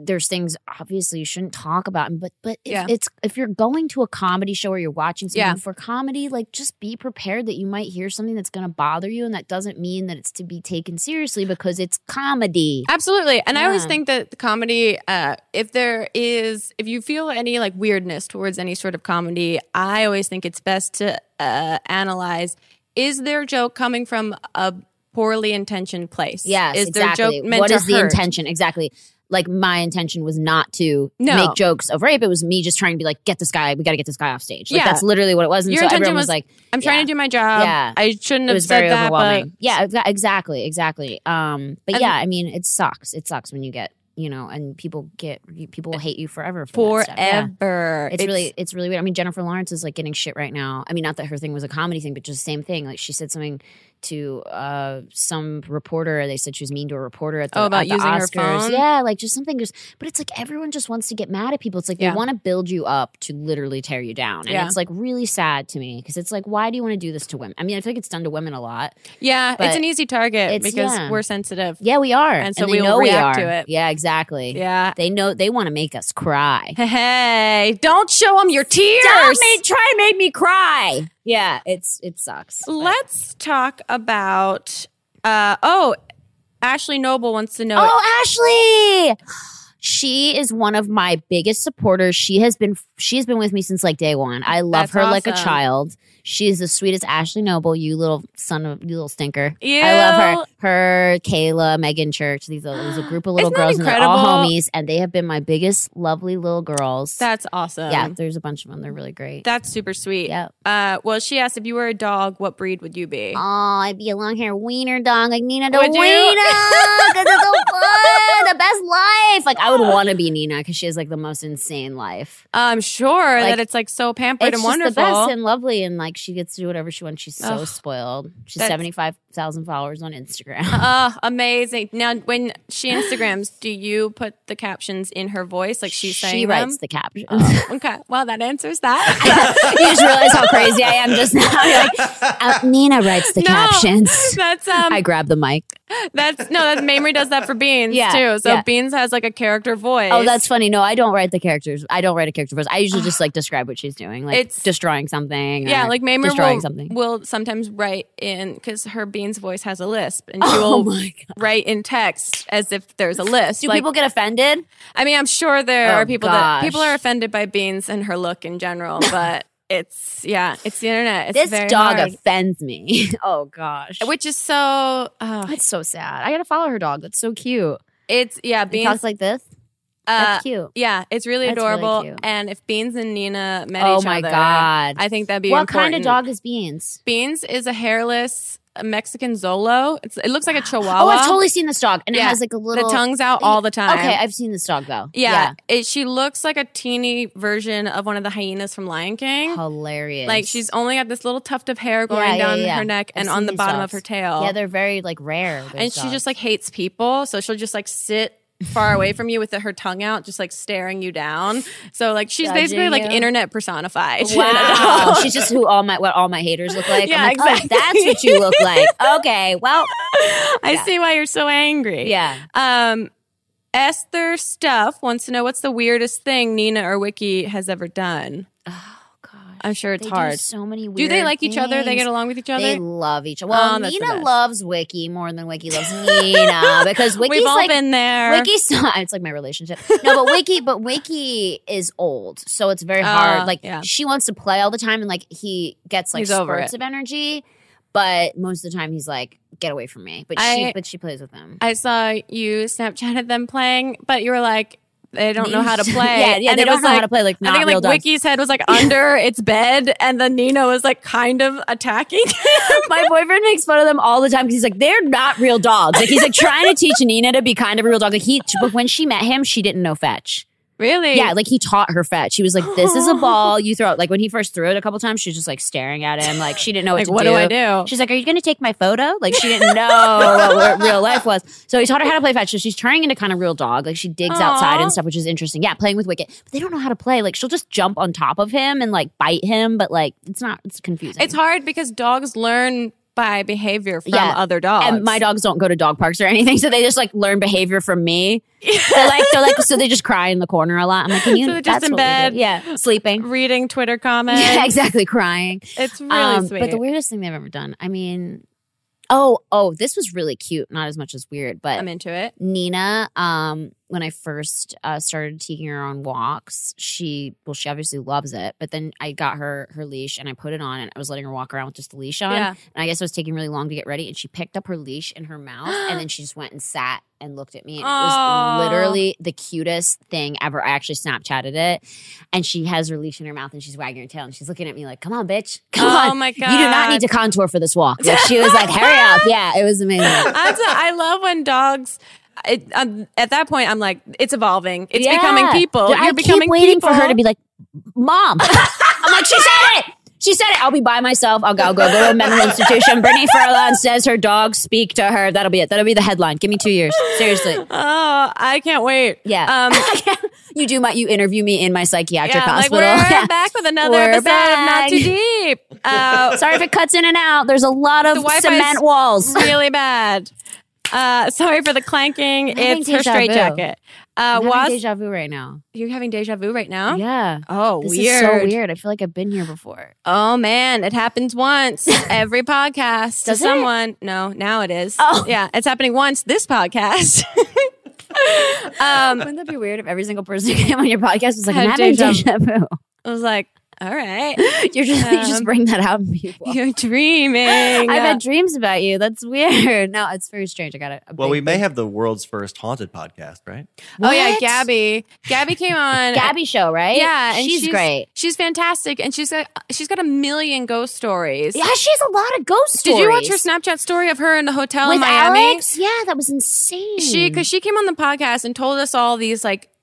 [SPEAKER 3] there's things obviously you shouldn't talk about, but but if
[SPEAKER 1] Yeah.
[SPEAKER 3] it's if you're going to a comedy show or you're watching something
[SPEAKER 1] Yeah.
[SPEAKER 3] for comedy, like just be prepared that you might hear something that's going to bother you, and that doesn't mean that it's to be taken seriously because it's comedy.
[SPEAKER 1] Absolutely. And I always think that the comedy, uh, if there is, if you feel any like weirdness towards any sort of comedy, I always think it's best to uh, analyze is their joke coming from a poorly intentioned place?
[SPEAKER 3] Yes,
[SPEAKER 1] Is
[SPEAKER 3] exactly.
[SPEAKER 1] their joke meant
[SPEAKER 3] what is the intention? Exactly. Like my intention was not to
[SPEAKER 1] No.
[SPEAKER 3] make jokes of rape. It was me just trying to be like, get this guy. We got to get this guy off stage. Like
[SPEAKER 1] Yeah.
[SPEAKER 3] that's literally what it was. And
[SPEAKER 1] Your
[SPEAKER 3] so
[SPEAKER 1] intention
[SPEAKER 3] everyone was,
[SPEAKER 1] was,
[SPEAKER 3] like,
[SPEAKER 1] I'm trying to do my job.
[SPEAKER 3] Yeah.
[SPEAKER 1] I shouldn't
[SPEAKER 3] it
[SPEAKER 1] have
[SPEAKER 3] was
[SPEAKER 1] said
[SPEAKER 3] very
[SPEAKER 1] that,
[SPEAKER 3] overwhelming.
[SPEAKER 1] but
[SPEAKER 3] yeah, exactly, exactly. Um, but
[SPEAKER 1] And-
[SPEAKER 3] yeah, I mean, it sucks. It sucks when you get you know, and people get people will hate you forever for stuff. Yeah.
[SPEAKER 1] forever.
[SPEAKER 3] It's, really it's really weird. I mean, Jennifer Lawrence is like getting shit right now. I mean, not that her thing was a comedy thing, but just the same thing. Like she said something to uh some reporter. They said she was mean to a reporter at the,
[SPEAKER 1] Oh, about
[SPEAKER 3] the
[SPEAKER 1] using her
[SPEAKER 3] Oscars.
[SPEAKER 1] phone?
[SPEAKER 3] Yeah, like just something just. But it's like everyone just wants to get mad at people. It's like
[SPEAKER 1] Yeah.
[SPEAKER 3] they want to build you up to literally tear you down, and
[SPEAKER 1] Yeah.
[SPEAKER 3] it's like really sad to me because it's like, why do you want to do this to women? I mean, I feel like it's done to women a lot.
[SPEAKER 1] yeah. It's an easy target because
[SPEAKER 3] yeah.
[SPEAKER 1] we're sensitive.
[SPEAKER 3] Yeah, we are,
[SPEAKER 1] And so
[SPEAKER 3] they
[SPEAKER 1] we
[SPEAKER 3] know
[SPEAKER 1] react
[SPEAKER 3] we
[SPEAKER 1] to
[SPEAKER 3] are.
[SPEAKER 1] it.
[SPEAKER 3] Yeah, exactly.
[SPEAKER 1] Yeah.
[SPEAKER 3] They know they want to make us cry.
[SPEAKER 1] Hey, don't show them your tears.
[SPEAKER 3] Stop me, try to make me cry. Yeah, it's it sucks. but-
[SPEAKER 1] Let's talk about. Uh, oh, Ashley Noble wants to know.
[SPEAKER 3] Oh, Ashley. She is one of my biggest supporters. She has been she's been with me since like day one. I love
[SPEAKER 1] That's
[SPEAKER 3] her like a child. She's the sweetest Ashley Noble, you little son of you little stinker.
[SPEAKER 1] Ew.
[SPEAKER 3] I love her. Her, Kayla, Megan Church. These are there's a group of little
[SPEAKER 1] Isn't
[SPEAKER 3] girls and they're all
[SPEAKER 1] incredible?
[SPEAKER 3] homies, and they have been my biggest lovely little girls.
[SPEAKER 1] That's awesome.
[SPEAKER 3] yeah, there's a bunch of them. They're really great.
[SPEAKER 1] That's super sweet.
[SPEAKER 3] Yeah.
[SPEAKER 1] Uh, well, she asked if you were a dog, what breed would you be?
[SPEAKER 3] Oh, I'd be a long hair wiener dog like Nina
[SPEAKER 1] Would you?
[SPEAKER 3] Dewena. Because it's so fun. The best life. Like, I would want to be Nina because she has like the most insane life.
[SPEAKER 1] I'm sure
[SPEAKER 3] Like,
[SPEAKER 1] that it's like so pampered and
[SPEAKER 3] just
[SPEAKER 1] wonderful.
[SPEAKER 3] the best and lovely. And like, she gets to do whatever she wants. She's so
[SPEAKER 1] Ugh.
[SPEAKER 3] spoiled. She's
[SPEAKER 1] That's-
[SPEAKER 3] 75,000 followers on Instagram.
[SPEAKER 1] Oh, amazing. Now, when she Instagrams, do you put the captions in her voice like she's saying
[SPEAKER 3] she writes
[SPEAKER 1] them?
[SPEAKER 3] the captions.
[SPEAKER 1] Oh, okay. Well, that answers that.
[SPEAKER 3] you just realize how crazy I am just now. Like, uh, Nina writes the
[SPEAKER 1] No.
[SPEAKER 3] captions.
[SPEAKER 1] That's um
[SPEAKER 3] I grab the mic.
[SPEAKER 1] that's no, that Mamrie does that for Beans
[SPEAKER 3] Yeah,
[SPEAKER 1] too. So
[SPEAKER 3] yeah.
[SPEAKER 1] Beans has like a character voice.
[SPEAKER 3] Oh, that's funny. No, I don't write the characters. I don't write a character voice. I usually just like describe what she's doing, like
[SPEAKER 1] It's-
[SPEAKER 3] destroying something.
[SPEAKER 1] yeah, like Mamrie
[SPEAKER 3] destroying
[SPEAKER 1] will,
[SPEAKER 3] something.
[SPEAKER 1] will sometimes write in because her Beans voice has a lisp, and she
[SPEAKER 3] Oh
[SPEAKER 1] will write in text as if there's a list.
[SPEAKER 3] Do
[SPEAKER 1] Like,
[SPEAKER 3] people get offended?
[SPEAKER 1] I mean, I'm sure there
[SPEAKER 3] Oh,
[SPEAKER 1] are people that people are offended by Beans and her look in general, but it's yeah, it's the internet. It's
[SPEAKER 3] This dog
[SPEAKER 1] hard.
[SPEAKER 3] offends me. oh gosh,
[SPEAKER 1] which is so. Uh,
[SPEAKER 3] that's so sad. I gotta follow her dog. That's so cute.
[SPEAKER 1] it's yeah, Beans.
[SPEAKER 3] talks like this.
[SPEAKER 1] uh,
[SPEAKER 3] That's cute.
[SPEAKER 1] Yeah, it's really
[SPEAKER 3] That's really
[SPEAKER 1] adorable.
[SPEAKER 3] cute.
[SPEAKER 1] and if Beans and Nina met
[SPEAKER 3] Oh
[SPEAKER 1] each
[SPEAKER 3] my God.
[SPEAKER 1] I think that'd be
[SPEAKER 3] What
[SPEAKER 1] important.
[SPEAKER 3] kind of dog is Beans?
[SPEAKER 1] Beans is a hairless Mexican Xolo. It's, it looks like a Chihuahua.
[SPEAKER 3] Oh, I've totally seen this dog, and it has like a little the
[SPEAKER 1] tongue's out all the time.
[SPEAKER 3] Okay, I've seen this dog though.
[SPEAKER 1] yeah, It, she looks like a teeny version of one of the hyenas from Lion King.
[SPEAKER 3] hilarious.
[SPEAKER 1] Like she's only got this little tuft of hair going
[SPEAKER 3] Yeah, yeah,
[SPEAKER 1] down
[SPEAKER 3] yeah.
[SPEAKER 1] her neck
[SPEAKER 3] I've
[SPEAKER 1] and on the bottom
[SPEAKER 3] dogs.
[SPEAKER 1] of her tail.
[SPEAKER 3] yeah, they're very like rare.
[SPEAKER 1] and she just like hates people, so she'll just like sit far away from you with her tongue out, just like staring you down. So like she's
[SPEAKER 3] Judging
[SPEAKER 1] basically like
[SPEAKER 3] you.
[SPEAKER 1] internet personified.
[SPEAKER 3] Wow, she's just who all my what all my haters look like.
[SPEAKER 1] Yeah,
[SPEAKER 3] I'm like,
[SPEAKER 1] exactly.
[SPEAKER 3] Oh, that's what you look like. Okay, well,
[SPEAKER 1] I
[SPEAKER 3] Yeah.
[SPEAKER 1] see why you're so angry.
[SPEAKER 3] yeah.
[SPEAKER 1] Um, Esther Stuff wants to know what's the weirdest thing Nina or Wiki has ever done. I'm sure it's
[SPEAKER 3] they
[SPEAKER 1] hard.
[SPEAKER 3] Do so many.
[SPEAKER 1] Do they like each other? They get along with each other?
[SPEAKER 3] They love each other. Well,
[SPEAKER 1] Oh,
[SPEAKER 3] Nina loves Wiki more than Wiki loves Nina because Wiki's
[SPEAKER 1] We've all
[SPEAKER 3] like
[SPEAKER 1] been there.
[SPEAKER 3] Wiki's not. It's like my relationship. No, but Wiki, but Wiki is old, so it's very hard.
[SPEAKER 1] Ah,
[SPEAKER 3] like
[SPEAKER 1] yeah.
[SPEAKER 3] she wants to play all the time, and like he gets like
[SPEAKER 1] He's
[SPEAKER 3] spurts of energy, but most of the time he's like, "Get away from me." But she,
[SPEAKER 1] I-
[SPEAKER 3] but she plays with him.
[SPEAKER 1] I saw you Snapchatted them playing, but you were like, they don't know how to play.
[SPEAKER 3] Yeah, yeah,
[SPEAKER 1] And
[SPEAKER 3] they don't know how to play, like,
[SPEAKER 1] I think like
[SPEAKER 3] dogs.
[SPEAKER 1] Wiki's head was like under its bed, and then Nina was like kind of attacking.
[SPEAKER 3] My boyfriend makes fun of them all the time because he's like, they're not real dogs. Like he's like trying to teach Nina to be kind of a real dog. Like he, but when she met him, she didn't know fetch.
[SPEAKER 1] Really?
[SPEAKER 3] Yeah, like he taught her fetch. He was like, "This is a ball. You throw it." Like when he first threw it a couple times, she was just like staring at him, like she didn't know what
[SPEAKER 1] like
[SPEAKER 3] to
[SPEAKER 1] what
[SPEAKER 3] do.
[SPEAKER 1] What do I do?
[SPEAKER 3] She's like, "Are you going to take my photo?" Like she didn't know what, real life was. So he taught her how to play fetch. So she's turning into kind of real dog. Like she digs outside and stuff, which is interesting. Yeah, playing with Wicket, but they don't know how to play. Like she'll just jump on top of him and like bite him, but like it's not. It's confusing.
[SPEAKER 1] It's hard because dogs learn by behavior from
[SPEAKER 3] Yeah.
[SPEAKER 1] other dogs.
[SPEAKER 3] And my dogs don't go to dog parks or anything, so they just like learn behavior from me. They're like, they're like, so they just cry in the corner a lot. I'm like, can you?
[SPEAKER 1] So they're just
[SPEAKER 3] that's
[SPEAKER 1] in bed.
[SPEAKER 3] yeah, sleeping.
[SPEAKER 1] reading Twitter comments.
[SPEAKER 3] Yeah, exactly, crying.
[SPEAKER 1] It's really
[SPEAKER 3] Um,
[SPEAKER 1] sweet.
[SPEAKER 3] But the weirdest thing they've ever done. I mean, oh, oh, this was really cute. Not as much as weird, but
[SPEAKER 1] I'm into it.
[SPEAKER 3] Nina, um, when I first uh, started taking her on walks, she well, she obviously loves it. But then I got her her leash and I put it on, and I was letting her walk around with just the leash on.
[SPEAKER 1] Yeah.
[SPEAKER 3] And I guess it was taking really long to get ready, and she picked up her leash in her mouth, and then she just went and sat and looked at me, and it was literally the cutest thing ever. I actually Snapchatted it, and she has her leash in her mouth, and she's wagging her tail, and she's looking at me like, "Come on, bitch, come
[SPEAKER 1] Oh
[SPEAKER 3] on."
[SPEAKER 1] my God.
[SPEAKER 3] You do not need to contour for this walk. Like, she was like, "Hurry up!" Yeah, it was amazing.
[SPEAKER 1] I love when dogs. It, at that point, I'm like, it's evolving. It's
[SPEAKER 3] Yeah.
[SPEAKER 1] becoming people. You're
[SPEAKER 3] I
[SPEAKER 1] becoming
[SPEAKER 3] keep waiting
[SPEAKER 1] people.
[SPEAKER 3] for her to be like, "Mom." I'm like, "She said it. She said it. I'll be by myself. I'll go, I'll go, go to a mental institution." Brittany Furlan says her dogs speak to her. That'll be it. That'll be the headline. Give me two years. Seriously.
[SPEAKER 1] Oh, I can't wait.
[SPEAKER 3] Yeah.
[SPEAKER 1] Um,
[SPEAKER 3] you do my. You interview me in my psychiatric
[SPEAKER 1] yeah, like we're
[SPEAKER 3] Yeah.
[SPEAKER 1] back with another
[SPEAKER 3] We're
[SPEAKER 1] episode of Not. Too Deep. Uh,
[SPEAKER 3] Sorry if it cuts in and out. There's a lot of
[SPEAKER 1] The
[SPEAKER 3] cement walls.
[SPEAKER 1] really bad. Uh, sorry for the clanking.
[SPEAKER 3] having
[SPEAKER 1] It's her straight
[SPEAKER 3] vu.
[SPEAKER 1] jacket. Uh,
[SPEAKER 3] I'm having
[SPEAKER 1] was
[SPEAKER 3] deja vu right now.
[SPEAKER 1] you're having deja vu right now?
[SPEAKER 3] Yeah.
[SPEAKER 1] Oh,
[SPEAKER 3] This
[SPEAKER 1] weird.
[SPEAKER 3] is so weird. I feel like I've been here before.
[SPEAKER 1] Oh man, it happens once every podcast to
[SPEAKER 3] it?
[SPEAKER 1] someone. No, now it is.
[SPEAKER 3] Oh.
[SPEAKER 1] yeah, it's happening once this podcast. um,
[SPEAKER 3] Wouldn't that be weird if every single person who came on your podcast was like, I'm having
[SPEAKER 1] deja-
[SPEAKER 3] deja vu?
[SPEAKER 1] I was like, all right,
[SPEAKER 3] You're just, you just
[SPEAKER 1] Um,
[SPEAKER 3] bring that out in people.
[SPEAKER 1] you're dreaming.
[SPEAKER 3] I've had dreams about you. That's weird. No, it's very strange. I got it.
[SPEAKER 2] Well, we may have the world's first haunted podcast, right?
[SPEAKER 1] oh yeah, Gabbie. Gabbie came on.
[SPEAKER 3] Gabbie show, right?
[SPEAKER 1] Yeah, and
[SPEAKER 3] she's, great.
[SPEAKER 1] She's fantastic, and she's got she's got a million ghost stories.
[SPEAKER 3] Yeah, she has a lot of ghost stories.
[SPEAKER 1] Did you watch her Snapchat story of her in the hotel
[SPEAKER 3] with
[SPEAKER 1] in Miami?
[SPEAKER 3] Alex? Yeah, that was insane.
[SPEAKER 1] She because she came on the podcast and told us all these like it- uh,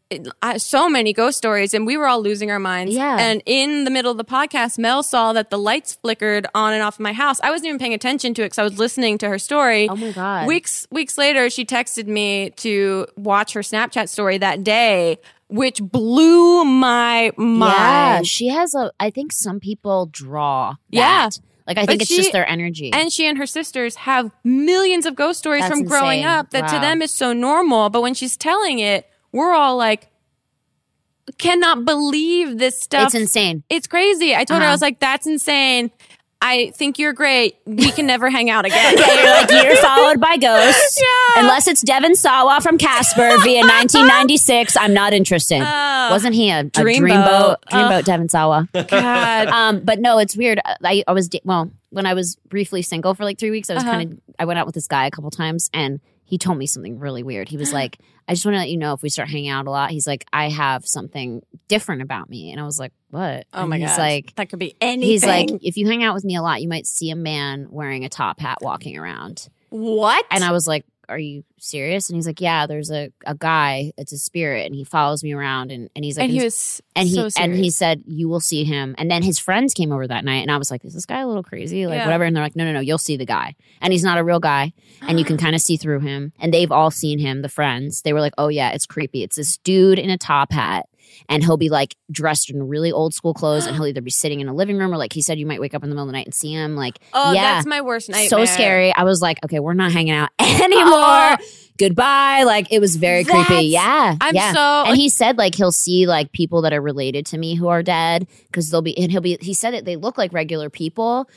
[SPEAKER 1] so many ghost stories, and we were all losing our minds.
[SPEAKER 3] Yeah.
[SPEAKER 1] And in the middle of the podcast, Mel saw that the lights flickered on and off my house. I wasn't even paying attention to it because I was listening to her story.
[SPEAKER 3] Oh my God.
[SPEAKER 1] Weeks weeks later, she texted me to watch her Snapchat story that day, which blew my
[SPEAKER 3] yeah,
[SPEAKER 1] mind.
[SPEAKER 3] she has a. I think some people draw.
[SPEAKER 1] Yeah.
[SPEAKER 3] like I think
[SPEAKER 1] But
[SPEAKER 3] it's
[SPEAKER 1] she-
[SPEAKER 3] just their energy.
[SPEAKER 1] And she and her sisters have millions of ghost stories
[SPEAKER 3] That's
[SPEAKER 1] from growing
[SPEAKER 3] insane.
[SPEAKER 1] up that to them is so normal. But when she's telling it, we're all like, cannot believe this stuff.
[SPEAKER 3] it's insane.
[SPEAKER 1] It's crazy. I told her, I
[SPEAKER 3] Uh-huh.
[SPEAKER 1] was like, that's insane. I think you're great. We can never hang out again.
[SPEAKER 3] Yeah, you're like you're followed by ghosts.
[SPEAKER 1] Yeah.
[SPEAKER 3] Unless it's Devon Sawa from Casper via 1996, I'm not interested.
[SPEAKER 1] Oh.
[SPEAKER 3] Wasn't he a, a
[SPEAKER 1] Dreamboat.
[SPEAKER 3] dreamboat? Dreamboat Devon Sawa.
[SPEAKER 1] God.
[SPEAKER 3] um, but no, it's weird. I, I was well when I was briefly single for like three weeks. I was
[SPEAKER 1] Uh-huh.
[SPEAKER 3] kind of I went out with this guy a couple times, and he told me something really weird. He was like, "I just want to let you know if we start hanging out a lot." He's like, "I have something different about me," and I was like, "What?"
[SPEAKER 1] oh
[SPEAKER 3] And
[SPEAKER 1] my
[SPEAKER 3] he's
[SPEAKER 1] God.
[SPEAKER 3] like.
[SPEAKER 1] that could be anything.
[SPEAKER 3] He's like, if you hang out with me a lot, you might see a man wearing a top hat walking around.
[SPEAKER 1] what?
[SPEAKER 3] And I was like, Are you serious? And he's like, Yeah, there's a, a guy, it's a spirit, and he follows me around and, and he's like
[SPEAKER 1] and he was
[SPEAKER 3] and he and he said, You will see him. And then his friends came over that night and I was like, Is this guy a little crazy? Like
[SPEAKER 1] Yeah.
[SPEAKER 3] whatever. And they're like, No, no, no, you'll see the guy. And he's not a real guy. And you can kind of see through him. And they've all seen him, the friends. They were like, Oh yeah, it's creepy. It's this dude in a top hat. And he'll be like dressed in really old school clothes, and he'll either be sitting in a living room or like he said, you might wake up in the middle of the night and see him. Like,
[SPEAKER 1] Oh,
[SPEAKER 3] yeah,
[SPEAKER 1] that's my worst nightmare.
[SPEAKER 3] so scary. I was like, okay, we're not hanging out oh. anymore.
[SPEAKER 1] Oh.
[SPEAKER 3] Goodbye. Like it was very
[SPEAKER 1] That's-
[SPEAKER 3] creepy. Yeah,
[SPEAKER 1] I'm
[SPEAKER 3] yeah.
[SPEAKER 1] so
[SPEAKER 3] and he said like he'll see like people that are related to me who are dead because they'll be and he'll be. He said that They look like regular people.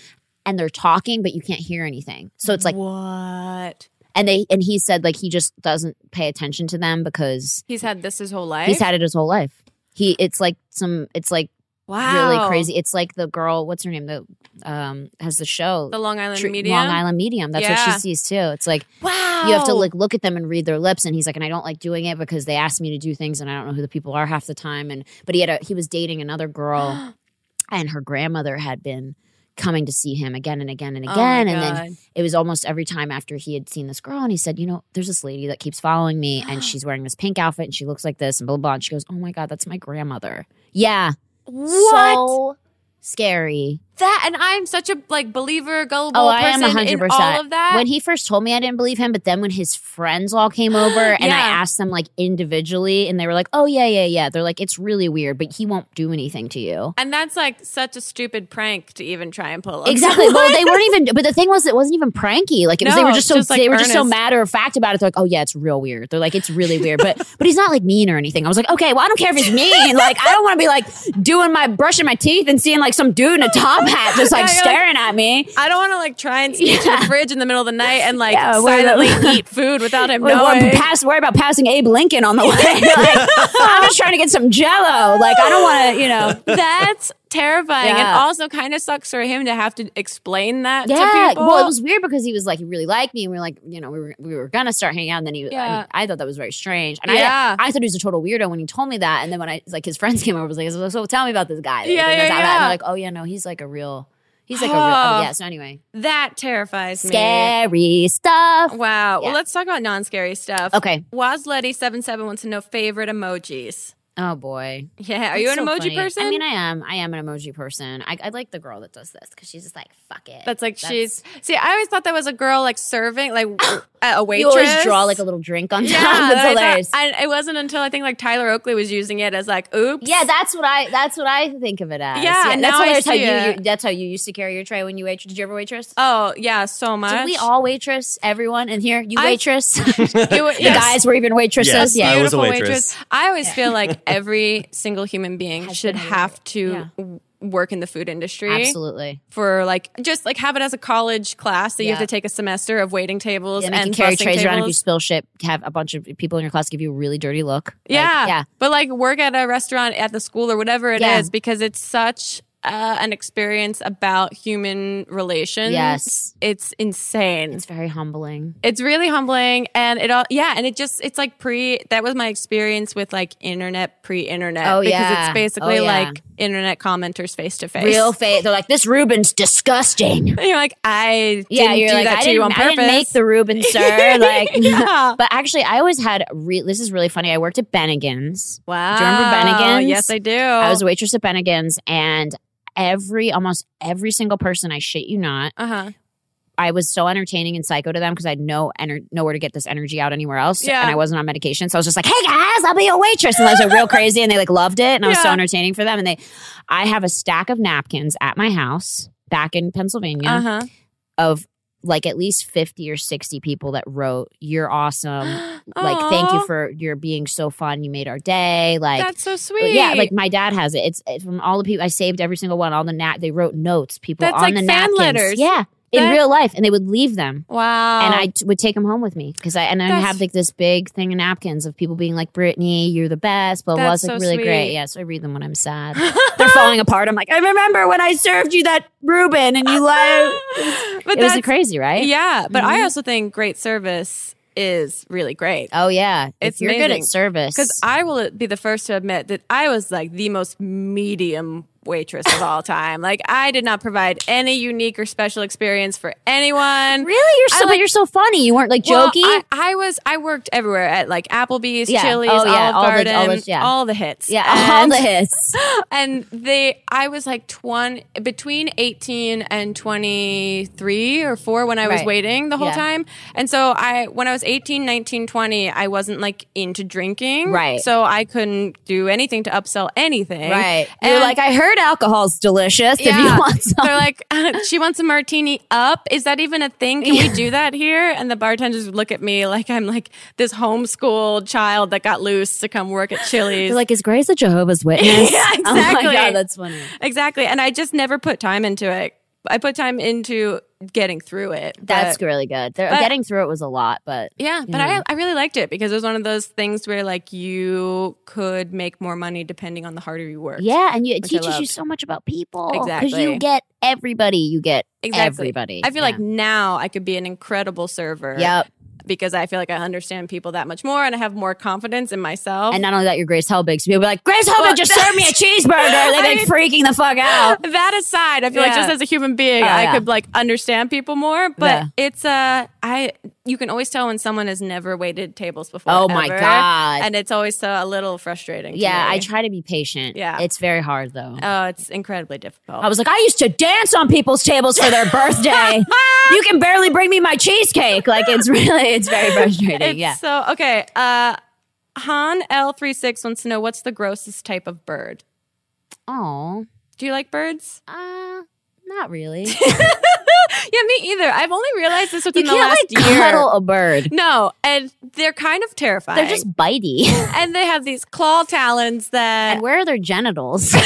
[SPEAKER 3] And they're talking, but you can't hear anything. So it's like,
[SPEAKER 1] what?
[SPEAKER 3] and they, and he said like he just doesn't pay attention to them because
[SPEAKER 1] He's had this his whole life.
[SPEAKER 3] he's had it his whole life. He, it's like some, it's like
[SPEAKER 1] wow.
[SPEAKER 3] really crazy. It's like the girl, what's her name? That um has the show,
[SPEAKER 1] The Long Island
[SPEAKER 3] Tr-
[SPEAKER 1] Medium.
[SPEAKER 3] Long Island Medium. That's what
[SPEAKER 1] Yeah.
[SPEAKER 3] she sees too. It's like
[SPEAKER 1] Wow.
[SPEAKER 3] you have to like look at them and read their lips and he's like and i don't like doing it because they ask me to do things and i don't know who the people are half the time and but he had a he was dating another girl and her grandmother had been coming to see him again and again and
[SPEAKER 1] Oh
[SPEAKER 3] again. and then it was almost every time after he had seen this girl and he said, you know, there's this lady that keeps following me and she's wearing this pink outfit and she looks like this and blah, blah, blah. And she goes, oh my God, that's my grandmother. Yeah.
[SPEAKER 1] What?
[SPEAKER 3] So scary.
[SPEAKER 1] That and I'm such a like believer, gullible
[SPEAKER 3] Oh, I am
[SPEAKER 1] person
[SPEAKER 3] 100%.
[SPEAKER 1] in all of that.
[SPEAKER 3] When he first told me, I didn't believe him. But then when his friends all came over and I asked them like individually and they were like, oh, yeah, yeah, yeah. They're like, it's really weird, but he won't do anything to you.
[SPEAKER 1] and that's like such a stupid prank to even try and pull. on
[SPEAKER 3] Exactly.
[SPEAKER 1] someone.
[SPEAKER 3] Well, they weren't even. But the thing was, it wasn't even pranky. Like it was, they were just so
[SPEAKER 1] just, like,
[SPEAKER 3] they were just so matter of fact about it. They're like, oh yeah, it's real weird. They're like, it's really weird. But but he's not like mean or anything. I was like, okay, well, I don't care if he's mean. Like I don't want to be like doing my brushing my teeth and seeing like some dude in a top hat just like
[SPEAKER 1] Yeah,
[SPEAKER 3] staring at me.
[SPEAKER 1] I don't want to like try and sneak to the fridge in the middle of the night and like
[SPEAKER 3] Yeah,
[SPEAKER 1] silently eat food without him knowing.
[SPEAKER 3] pass, worry about passing Abe Lincoln on the way. like, I'm just trying to get some Jello. Like I don't want to, you know.
[SPEAKER 1] That's terrifying, and
[SPEAKER 3] Yeah.
[SPEAKER 1] also kind of sucks for him to have to explain that to
[SPEAKER 3] Yeah,
[SPEAKER 1] people.
[SPEAKER 3] well, it was weird because he was like he really liked me, and we were like, you know, we were we were gonna start hanging out, and then he, I, mean, I thought that was very strange, and
[SPEAKER 1] Yeah.
[SPEAKER 3] I, I thought he was a total weirdo when he told me that, and then when I like his friends came over, I was like, so, so tell me about this guy, that
[SPEAKER 1] Yeah, yeah,
[SPEAKER 3] gonna talk about."
[SPEAKER 1] yeah.
[SPEAKER 3] And they're like, oh yeah, no, he's like a real, he's like a real,
[SPEAKER 1] Oh.
[SPEAKER 3] oh, yeah. So anyway,
[SPEAKER 1] that terrifies me.
[SPEAKER 3] scary stuff.
[SPEAKER 1] Wow.
[SPEAKER 3] Yeah.
[SPEAKER 1] Well, let's talk about non-scary stuff.
[SPEAKER 3] Okay.
[SPEAKER 1] Wazletty77 wants to know favorite emojis.
[SPEAKER 3] Oh boy,
[SPEAKER 1] Yeah. Are you an
[SPEAKER 3] so
[SPEAKER 1] emoji
[SPEAKER 3] funny.
[SPEAKER 1] person?
[SPEAKER 3] I mean, I am. I am an emoji person. I, I like the girl that does this because she's just like, fuck it.
[SPEAKER 1] That's like she's. See, I always thought that was a girl like serving, like a waitress.
[SPEAKER 3] You always draw like a little drink on top.
[SPEAKER 1] Yeah,
[SPEAKER 3] That's
[SPEAKER 1] I thought-
[SPEAKER 3] hilarious.
[SPEAKER 1] it wasn't until I think like Tyler Oakley was using it as like, oops.
[SPEAKER 3] Yeah, that's what I that's what I think of it as.
[SPEAKER 1] Yeah,
[SPEAKER 3] that's
[SPEAKER 1] now I
[SPEAKER 3] hilarious how
[SPEAKER 1] see
[SPEAKER 3] you,
[SPEAKER 1] it.
[SPEAKER 3] you that's how you used to carry your tray when you waitress. Did you ever waitress?
[SPEAKER 1] Oh yeah, so much.
[SPEAKER 3] Did we all waitress? Everyone in here, you
[SPEAKER 1] I-
[SPEAKER 3] waitress.
[SPEAKER 1] It wa-
[SPEAKER 3] the guys were even waitresses.
[SPEAKER 2] Yes,
[SPEAKER 3] yeah,
[SPEAKER 2] I was a
[SPEAKER 1] Beautiful
[SPEAKER 2] waitress.
[SPEAKER 1] I always feel like every single human being
[SPEAKER 3] Has
[SPEAKER 1] should have to
[SPEAKER 3] Yeah.
[SPEAKER 1] w- work in the food industry.
[SPEAKER 3] absolutely.
[SPEAKER 1] For like, just like have it as a college class that you have to take a semester of waiting tables
[SPEAKER 3] And
[SPEAKER 1] and,
[SPEAKER 3] can carry trays around if you spill shit. Have a bunch of people in your class give you a really dirty look. Like,
[SPEAKER 1] yeah,
[SPEAKER 3] yeah.
[SPEAKER 1] But like work at a restaurant at the school or whatever it is,
[SPEAKER 3] Yeah.
[SPEAKER 1] because it's such uh, an experience about human relations.
[SPEAKER 3] Yes.
[SPEAKER 1] it's insane.
[SPEAKER 3] It's very humbling.
[SPEAKER 1] It's really humbling, and it all yeah, and it just it's like pre. That was my experience with like internet pre-internet.
[SPEAKER 3] Oh,
[SPEAKER 1] because
[SPEAKER 3] yeah.
[SPEAKER 1] it's basically
[SPEAKER 3] Oh, yeah.
[SPEAKER 1] like internet commenters face to face.
[SPEAKER 3] Real face. They're like, this Reuben's disgusting.
[SPEAKER 1] And you're like, I
[SPEAKER 3] Yeah,
[SPEAKER 1] didn't
[SPEAKER 3] you're
[SPEAKER 1] do
[SPEAKER 3] like,
[SPEAKER 1] that
[SPEAKER 3] I
[SPEAKER 1] to you on
[SPEAKER 3] didn't, I
[SPEAKER 1] purpose.
[SPEAKER 3] didn't make the Reuben, sir. Like,
[SPEAKER 1] Yeah.
[SPEAKER 3] but actually, I always had. Re- this is really funny. I worked at Bennigan's.
[SPEAKER 1] wow.
[SPEAKER 3] Do you remember Bennigan's?
[SPEAKER 1] Yes, I do.
[SPEAKER 3] I was a waitress at Bennigan's, and every almost every single person, I shit you not,
[SPEAKER 1] uh huh.
[SPEAKER 3] I was so entertaining and psycho to them because I had no ener- nowhere to get this energy out anywhere else,
[SPEAKER 1] Yeah.
[SPEAKER 3] and I wasn't on medication, so I was just like, "Hey guys, I'll be a waitress," and I was like real crazy, and they like loved it, and I was so entertaining for them, and they, I have a stack of napkins at my house back in Pennsylvania
[SPEAKER 1] Uh huh.
[SPEAKER 3] of like at least 50 or 60 people that wrote you're awesome like thank you for your being so fun you made our day like
[SPEAKER 1] That's so sweet.
[SPEAKER 3] yeah, like my dad has it. It's, it's from all the people I saved every single one. All the nat they wrote notes. People
[SPEAKER 1] That's
[SPEAKER 3] on
[SPEAKER 1] like
[SPEAKER 3] the
[SPEAKER 1] fan
[SPEAKER 3] napkins.
[SPEAKER 1] letters.
[SPEAKER 3] Yeah, in
[SPEAKER 1] That-
[SPEAKER 3] real life, and they would leave them,
[SPEAKER 1] wow.
[SPEAKER 3] and I t- would take them home with me because I and I have like this big thing of napkins of people being like Brittany, you're the best. Blah blah. blah. It's like
[SPEAKER 1] so
[SPEAKER 3] really
[SPEAKER 1] sweet.
[SPEAKER 3] great. Yeah, so I read them when I'm sad. They're falling apart. I'm like, I remember when I served you that Reuben, and you lied.
[SPEAKER 1] but
[SPEAKER 3] It was crazy, right?
[SPEAKER 1] Yeah, but
[SPEAKER 3] Mhm.
[SPEAKER 1] I also think great service is really great.
[SPEAKER 3] Oh yeah,
[SPEAKER 1] It's
[SPEAKER 3] if you're good at service,
[SPEAKER 1] Because I will be the first to admit that I was like the most medium waitress of all time. Like I did not provide any unique or special experience for anyone.
[SPEAKER 3] really, you're so
[SPEAKER 1] like-
[SPEAKER 3] but you're so funny. You weren't like
[SPEAKER 1] Well,
[SPEAKER 3] jokey.
[SPEAKER 1] I, I was I worked everywhere at like Applebee's,
[SPEAKER 3] Yeah.
[SPEAKER 1] Chili's,
[SPEAKER 3] Oh, yeah.
[SPEAKER 1] Olive
[SPEAKER 3] All the-
[SPEAKER 1] Garden,
[SPEAKER 3] all those- yeah.
[SPEAKER 1] all the hits.
[SPEAKER 3] yeah, all the hits.
[SPEAKER 1] and they I was like 20 between 18 and 23 or 4 when I was
[SPEAKER 3] Right.
[SPEAKER 1] waiting the whole
[SPEAKER 3] Yeah.
[SPEAKER 1] time. And so I when I was 18, 19, 20, I wasn't like into drinking.
[SPEAKER 3] Right.
[SPEAKER 1] So I couldn't do anything to upsell anything.
[SPEAKER 3] Right.
[SPEAKER 1] And
[SPEAKER 3] You're like, I heard alcohol's delicious. If you
[SPEAKER 1] Yeah.
[SPEAKER 3] want some.
[SPEAKER 1] They're like, she wants a martini up. Is that even a thing? Can we do that here? And the bartenders would look at me like I'm like this homeschooled child that got loose to come work at Chili's.
[SPEAKER 3] They're like, is Grace a Jehovah's Witness?
[SPEAKER 1] Yeah, exactly.
[SPEAKER 3] Oh my. God, that's funny.
[SPEAKER 1] Exactly. And I just never put time into it. I put time into getting through it.
[SPEAKER 3] That's really good.
[SPEAKER 1] But-
[SPEAKER 3] getting through it was a lot, but
[SPEAKER 1] Yeah, but. I, I really liked it because it was one of those things where like you could make more money depending on the harder you work.
[SPEAKER 3] yeah, and you, it teaches you so much about people. Because you get everybody. You get
[SPEAKER 1] Exactly.
[SPEAKER 3] everybody.
[SPEAKER 1] I feel
[SPEAKER 3] Yeah.
[SPEAKER 1] like now I could be an incredible server.
[SPEAKER 3] Yep.
[SPEAKER 1] Because I feel like I understand people that much more and I have more confidence in myself.
[SPEAKER 3] And not only that, you're Grace Helbig. So people be like, Grace Helbig
[SPEAKER 1] Well,
[SPEAKER 3] just served me a cheeseburger. They've been freaking the fuck out.
[SPEAKER 1] that aside, I feel like just as a human being,
[SPEAKER 3] Oh,
[SPEAKER 1] I
[SPEAKER 3] yeah.
[SPEAKER 1] could like understand people more. But
[SPEAKER 3] Yeah.
[SPEAKER 1] it's uh, I you can always tell when someone has never waited tables before.
[SPEAKER 3] Oh, my. God.
[SPEAKER 1] And it's always a little frustrating. to
[SPEAKER 3] Yeah. I try to be patient.
[SPEAKER 1] Yeah.
[SPEAKER 3] It's very hard though.
[SPEAKER 1] Oh, it's incredibly difficult.
[SPEAKER 3] I was like, I used to dance on people's tables for their birthday. you can barely bring me my cheesecake. Like it's really, it's very frustrating.
[SPEAKER 1] It's
[SPEAKER 3] yeah.
[SPEAKER 1] So okay, uh, Han L 36 wants to know what's the grossest type of bird.
[SPEAKER 3] Oh,
[SPEAKER 1] Do you like birds?
[SPEAKER 3] uh, not really.
[SPEAKER 1] Yeah, me either. I've only realized this
[SPEAKER 3] you
[SPEAKER 1] within the
[SPEAKER 3] can't
[SPEAKER 1] last
[SPEAKER 3] like
[SPEAKER 1] year.
[SPEAKER 3] cuddle a bird.
[SPEAKER 1] No, and they're kind of terrifying.
[SPEAKER 3] They're just bitey.
[SPEAKER 1] and they have these claw talons that
[SPEAKER 3] and where are their genitals? like,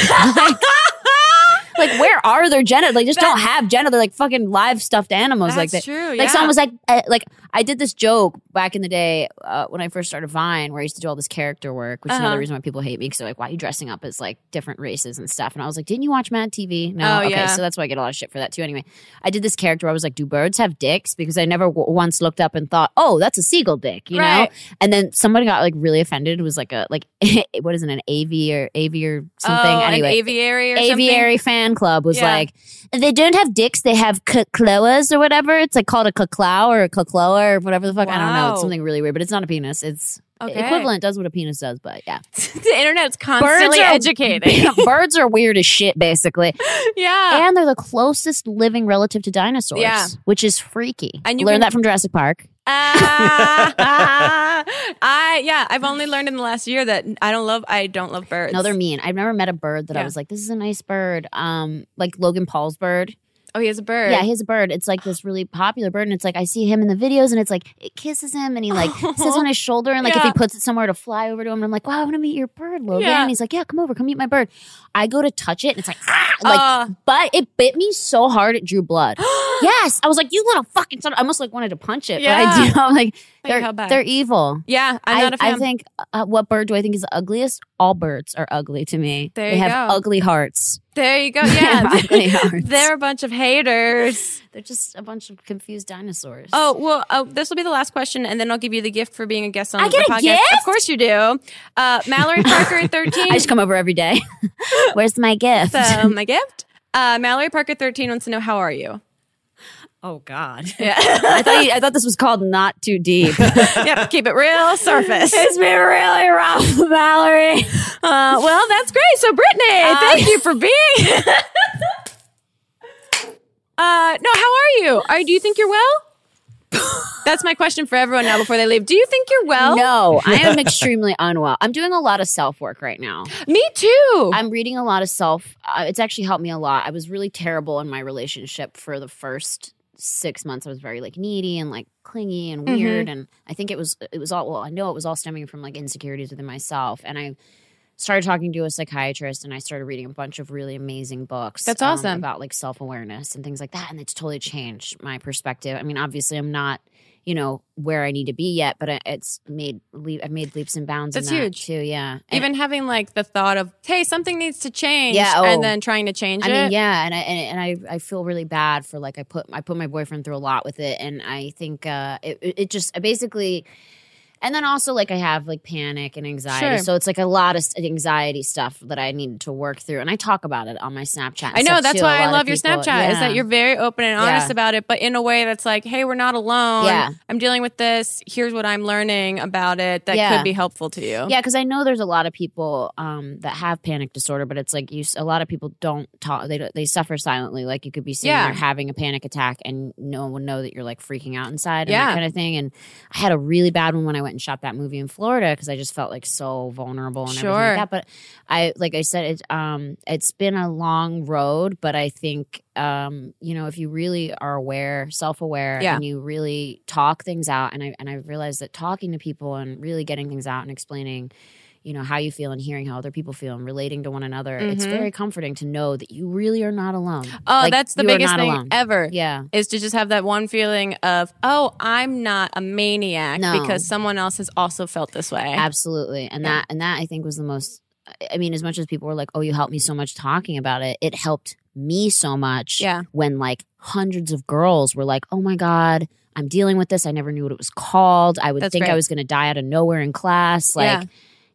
[SPEAKER 3] like, where are their genitals? They just don't have genitals. They're like fucking live stuffed animals. like
[SPEAKER 1] That's
[SPEAKER 3] that.
[SPEAKER 1] true,
[SPEAKER 3] Like
[SPEAKER 1] yeah.
[SPEAKER 3] someone was like, uh, like I did this joke back in the day uh, when I first started Vine, where I used to do all this character work, which is
[SPEAKER 1] Uh-huh.
[SPEAKER 3] another reason why people hate me because they're like, "Why are you dressing up as like different races and stuff?" And I was like, "Didn't you watch Mad TV?" No,
[SPEAKER 1] Oh,
[SPEAKER 3] okay,
[SPEAKER 1] yeah.
[SPEAKER 3] so that's why I get a lot of shit for that too. Anyway, I did this character where I was like, "Do birds have dicks?" Because I never w- once looked up and thought, "Oh, that's a seagull dick," you know. And then somebody got like really offended. It was like a like what is it, an AV or AV or something?
[SPEAKER 1] oh,
[SPEAKER 3] anyway,
[SPEAKER 1] an aviary or something.
[SPEAKER 3] aviary fan club was
[SPEAKER 1] Yeah.
[SPEAKER 3] like they don't have dicks they have cloas or whatever it's like called a caclow or a cacloa or whatever the fuck i don't know
[SPEAKER 1] Wow.
[SPEAKER 3] it's something really weird but it's not a penis it's
[SPEAKER 1] Okay.
[SPEAKER 3] equivalent does what a penis does but yeah
[SPEAKER 1] the internet's constantly
[SPEAKER 3] are
[SPEAKER 1] educating.
[SPEAKER 3] birds are weird as shit basically
[SPEAKER 1] yeah.
[SPEAKER 3] and they're the closest living relative to dinosaurs
[SPEAKER 1] Yeah.
[SPEAKER 3] which is freaky
[SPEAKER 1] And you
[SPEAKER 3] learned
[SPEAKER 1] can-
[SPEAKER 3] that from jurassic park
[SPEAKER 1] Ah. I yeah, I've only learned in the last year that I don't love I don't love birds.
[SPEAKER 3] no they're mean i've never met a bird that i
[SPEAKER 1] Yeah.
[SPEAKER 3] was like this is a nice bird um like logan paul's bird
[SPEAKER 1] oh, he has a bird.
[SPEAKER 3] Yeah, he has a bird. It's like this really popular bird, and it's like I see him in the videos, and it's like it kisses him, and he like sits on his shoulder, and like if he puts it somewhere to fly over to him, and I'm like, wow, I want to meet your bird, Logan.
[SPEAKER 1] Yeah.
[SPEAKER 3] And he's like, yeah, come over, come meet my bird. I go to touch it, and it's like, ah, like,
[SPEAKER 1] Uh.
[SPEAKER 3] but it bit me so hard it drew blood. yes, I was like, you little fucking son. I almost like wanted to punch it.
[SPEAKER 1] Yeah.
[SPEAKER 3] but I do. I'm like, they're they're evil.
[SPEAKER 1] yeah, I'm
[SPEAKER 3] I,
[SPEAKER 1] not a fan.
[SPEAKER 3] I think uh, what bird do I think is the ugliest? All birds are ugly to me.
[SPEAKER 1] There
[SPEAKER 3] they have
[SPEAKER 1] go.
[SPEAKER 3] ugly hearts.
[SPEAKER 1] there you go.
[SPEAKER 3] They have
[SPEAKER 1] Yeah.
[SPEAKER 3] ugly hearts.
[SPEAKER 1] They're a bunch of haters.
[SPEAKER 3] They're just a bunch of confused dinosaurs.
[SPEAKER 1] Oh well, uh, this will be the last question, and then I'll give you the gift for being a guest on
[SPEAKER 3] I
[SPEAKER 1] the
[SPEAKER 3] get a
[SPEAKER 1] podcast.
[SPEAKER 3] gift?
[SPEAKER 1] Of course you do. Uh, Mallory Parker, thirteen.
[SPEAKER 3] I just come over every day. Where's my gift?
[SPEAKER 1] so my gift. Uh, Mallory Parker, thirteen wants to know how are you.
[SPEAKER 3] Oh God!
[SPEAKER 1] Yeah,
[SPEAKER 3] I thought you, I thought this was called not too deep.
[SPEAKER 1] yep. Keep it real, surface.
[SPEAKER 3] it's been really rough, Valerie.
[SPEAKER 1] Uh, well, that's great. So, Brittany,
[SPEAKER 3] Uh,
[SPEAKER 1] thank you for being. uh, no, how are you? Are do you think you're well? That's my question for everyone now before they leave. Do you think you're well?
[SPEAKER 3] No, I am extremely unwell. I'm doing a lot of self work right now.
[SPEAKER 1] Me too.
[SPEAKER 3] I'm reading a lot of self. Uh, it's actually helped me a lot. I was really terrible in my relationship for the first six months. I was very like needy and like clingy and
[SPEAKER 1] Mm-hmm.
[SPEAKER 3] weird. And I think it was it was all well. I know it was all stemming from like insecurities within myself. And I started talking to a psychiatrist and I started reading a bunch of really amazing books.
[SPEAKER 1] That's
[SPEAKER 3] um,
[SPEAKER 1] awesome.
[SPEAKER 3] about like self awareness and things like that. And it's totally changed my perspective. I mean, obviously, I'm not. You know where I need to be yet, but it's made le- I've made leaps and bounds.
[SPEAKER 1] That's
[SPEAKER 3] in that
[SPEAKER 1] huge.
[SPEAKER 3] too. Yeah, And-
[SPEAKER 1] Even having like the thought of, hey, something needs to change,
[SPEAKER 3] Yeah, oh.
[SPEAKER 1] and then trying to change
[SPEAKER 3] I
[SPEAKER 1] it.
[SPEAKER 3] mean, yeah, and I and, and I I feel really bad for like I put I put my boyfriend through a lot with it, and I think uh, it it it just I basically, and then also like I have like panic and anxiety,
[SPEAKER 1] Sure.
[SPEAKER 3] so it's like a lot of anxiety stuff that I needed to work through, and I talk about it on my Snapchat.
[SPEAKER 1] I know that's
[SPEAKER 3] too.
[SPEAKER 1] Why I love your
[SPEAKER 3] people-
[SPEAKER 1] Snapchat is that you're very open and honest
[SPEAKER 3] Yeah.
[SPEAKER 1] about it, but in a way that's like, hey, we're not alone.
[SPEAKER 3] Yeah.
[SPEAKER 1] I'm dealing with this. Here's what I'm learning about it that
[SPEAKER 3] Yeah.
[SPEAKER 1] could be helpful to you.
[SPEAKER 3] Yeah, because I know there's a lot of people um, that have panic disorder, but it's like you. A lot of people don't talk. They they suffer silently. Like you could be sitting
[SPEAKER 1] Yeah.
[SPEAKER 3] there having a panic attack, and no one would know that you're like freaking out inside, and
[SPEAKER 1] Yeah.
[SPEAKER 3] that kind of thing. And I had a really bad one when I went and shot that movie in Florida because I just felt like so vulnerable and everything like that. But I, like I said, it um, it's been a long road, but I think um, you know, if you really are aware, self aware,
[SPEAKER 1] Yeah.
[SPEAKER 3] and you really talk things out, and I and I realized that talking to people and really getting things out and explaining you know how you feel and hearing how other people feel and relating to one another it's
[SPEAKER 1] Mhm.
[SPEAKER 3] very comforting to know that you really are not alone
[SPEAKER 1] Oh,
[SPEAKER 3] Like,
[SPEAKER 1] that's the biggest thing
[SPEAKER 3] alone.
[SPEAKER 1] ever.
[SPEAKER 3] yeah
[SPEAKER 1] Is to just have that one feeling of, oh, I'm not a maniac
[SPEAKER 3] No.
[SPEAKER 1] because someone else has also felt this way.
[SPEAKER 3] absolutely and
[SPEAKER 1] Yeah.
[SPEAKER 3] that and that i think was the most i mean as much as people were like oh you helped me so much talking about it it helped me so much
[SPEAKER 1] Yeah.
[SPEAKER 3] when like hundreds of girls were like oh my god I'm dealing with this. I never knew what it was called. I would
[SPEAKER 1] That's
[SPEAKER 3] think I was going to die out of nowhere in class. Like,
[SPEAKER 1] Yeah.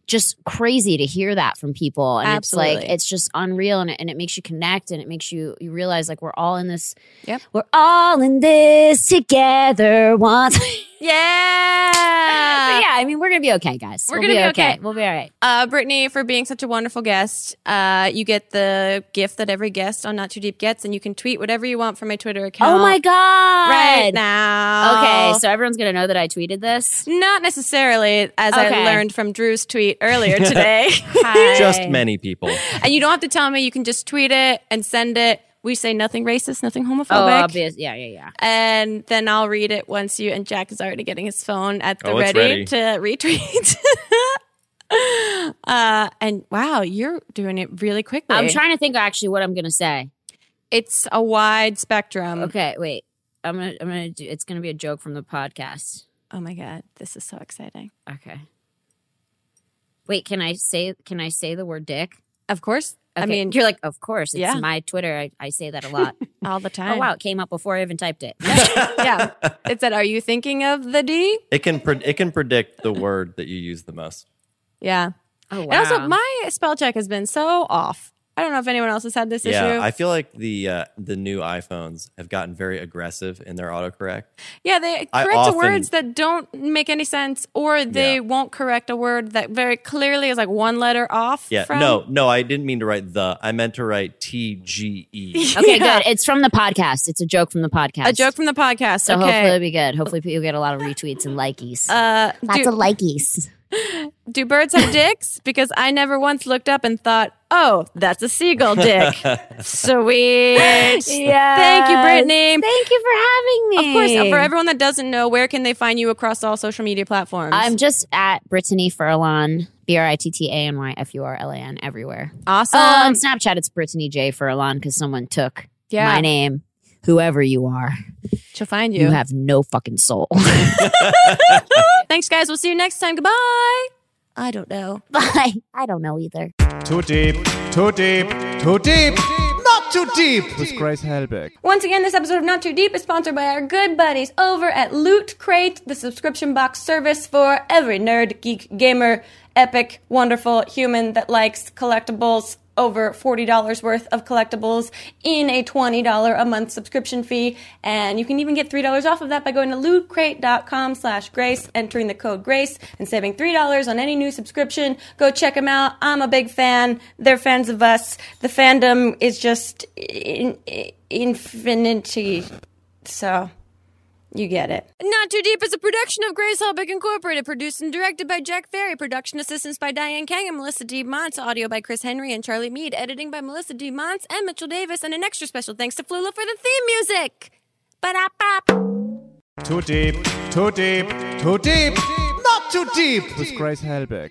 [SPEAKER 3] Just crazy to hear that from people. And it's like, it's just unreal. And it, and it makes you connect and it makes you, you realize like we're all in this.
[SPEAKER 1] Yep.
[SPEAKER 3] We're all in this together once.
[SPEAKER 1] Yeah.
[SPEAKER 3] But yeah, I mean, we're going to be okay, guys.
[SPEAKER 1] We're
[SPEAKER 3] We'll
[SPEAKER 1] gonna be okay.
[SPEAKER 3] We'll be all right.
[SPEAKER 1] Uh, Brittany, for being such a wonderful guest. Uh, you get the gift that every guest on Not Too Deep gets, and you can tweet whatever you want from my Twitter account.
[SPEAKER 3] Oh my God.
[SPEAKER 1] Right now.
[SPEAKER 3] Okay, so everyone's going to know that I tweeted this.
[SPEAKER 1] Not necessarily, as I learned from Drew's tweet earlier today.
[SPEAKER 2] Just many people.
[SPEAKER 1] and you don't have to tell me. You can just tweet it and send it. We say nothing racist, nothing homophobic.
[SPEAKER 3] Oh,
[SPEAKER 1] homophobic.
[SPEAKER 3] obvious. Yeah, yeah, yeah.
[SPEAKER 1] and then I'll read it once you and Jack is already getting his phone at the
[SPEAKER 2] Oh,
[SPEAKER 1] ready,
[SPEAKER 2] ready.
[SPEAKER 1] to retweet. uh, and wow, you're doing it really quickly.
[SPEAKER 3] I'm trying to think actually what I'm going to say.
[SPEAKER 1] It's a wide spectrum.
[SPEAKER 3] Okay, wait. I'm gonna. I'm gonna do. It's gonna be a joke from the podcast.
[SPEAKER 1] Oh my god, this is so exciting.
[SPEAKER 3] Okay. Wait, can I say? Can I say the word dick?
[SPEAKER 1] Of course. I mean,
[SPEAKER 3] you're like, of course. It's
[SPEAKER 1] Yeah.
[SPEAKER 3] my Twitter. I, I say that a lot.
[SPEAKER 1] all the time.
[SPEAKER 3] oh wow, it came up before I even typed it.
[SPEAKER 1] yeah. It said, "Are you thinking of the D?"
[SPEAKER 2] It can pre- it can predict the word that you use the most.
[SPEAKER 1] Yeah.
[SPEAKER 3] oh wow.
[SPEAKER 1] And also, my spell check has been so off. I don't know if anyone else has had this
[SPEAKER 2] Yeah,
[SPEAKER 1] issue.
[SPEAKER 2] I feel like the uh, the new iPhones have gotten very aggressive in their autocorrect.
[SPEAKER 1] Yeah, they correct
[SPEAKER 2] often-
[SPEAKER 1] words that don't make any sense, or they
[SPEAKER 2] Yeah.
[SPEAKER 1] won't correct a word that very clearly is like one letter off.
[SPEAKER 2] Yeah,
[SPEAKER 1] from.
[SPEAKER 2] no, no, I didn't mean to write the. I meant to write T G E.
[SPEAKER 3] okay,
[SPEAKER 1] Yeah.
[SPEAKER 3] good. It's from the podcast. It's a joke from the podcast.
[SPEAKER 1] a joke from the podcast.
[SPEAKER 3] So hopefully it'll be good. Hopefully you'll get a lot of retweets and likies.
[SPEAKER 1] Uh,
[SPEAKER 3] Lots
[SPEAKER 1] do,
[SPEAKER 3] of likies.
[SPEAKER 1] Do birds have dicks? Because I never once looked up and thought, oh, that's a seagull dick. Sweet. Thank you, Brittany.
[SPEAKER 3] Thank you for having me.
[SPEAKER 1] Of course, for everyone that doesn't know, where can they find you across all social media platforms?
[SPEAKER 3] I'm just at Brittany Furlan, B R I T T A N Y F U R L A N everywhere.
[SPEAKER 1] awesome.
[SPEAKER 3] Oh, on Snapchat, it's Brittany J Furlan because someone took
[SPEAKER 1] Yeah.
[SPEAKER 3] my name. Whoever you are,
[SPEAKER 1] She'll find
[SPEAKER 3] you
[SPEAKER 1] you.
[SPEAKER 3] have no fucking soul.
[SPEAKER 1] Thanks, guys. We'll see you next time. Goodbye. I don't know.
[SPEAKER 3] Bye. I don't know either.
[SPEAKER 4] Too deep, too deep, too deep, not too deep with Grace Helbig.
[SPEAKER 1] Once again, this episode of Not Too Deep is sponsored by our good buddies over at Loot Crate, the subscription box service for every nerd, geek, gamer, epic, wonderful human that likes collectibles. Over $40 worth of collectibles in a $20 a month subscription fee. And you can even get $3 off of that by going to lootcrate.com slash grace, entering the code grace, and saving $3 on any new subscription. Go check them out. I'm a big fan. They're fans of us. The fandom is just in, in, infinity. So you get it. Not Too Deep is a production of Grace Helbig Incorporated, produced and directed by Jack Ferry, production assistance by Diane Kang and Melissa D. Montz, audio by Chris Henry and Charlie Mead, editing by Melissa D. Montz and Mitchell Davis, and an extra special thanks to Flula for the theme music. Ba-da-bop.
[SPEAKER 4] Too deep, too deep, too deep, not too deep with Grace Helbig.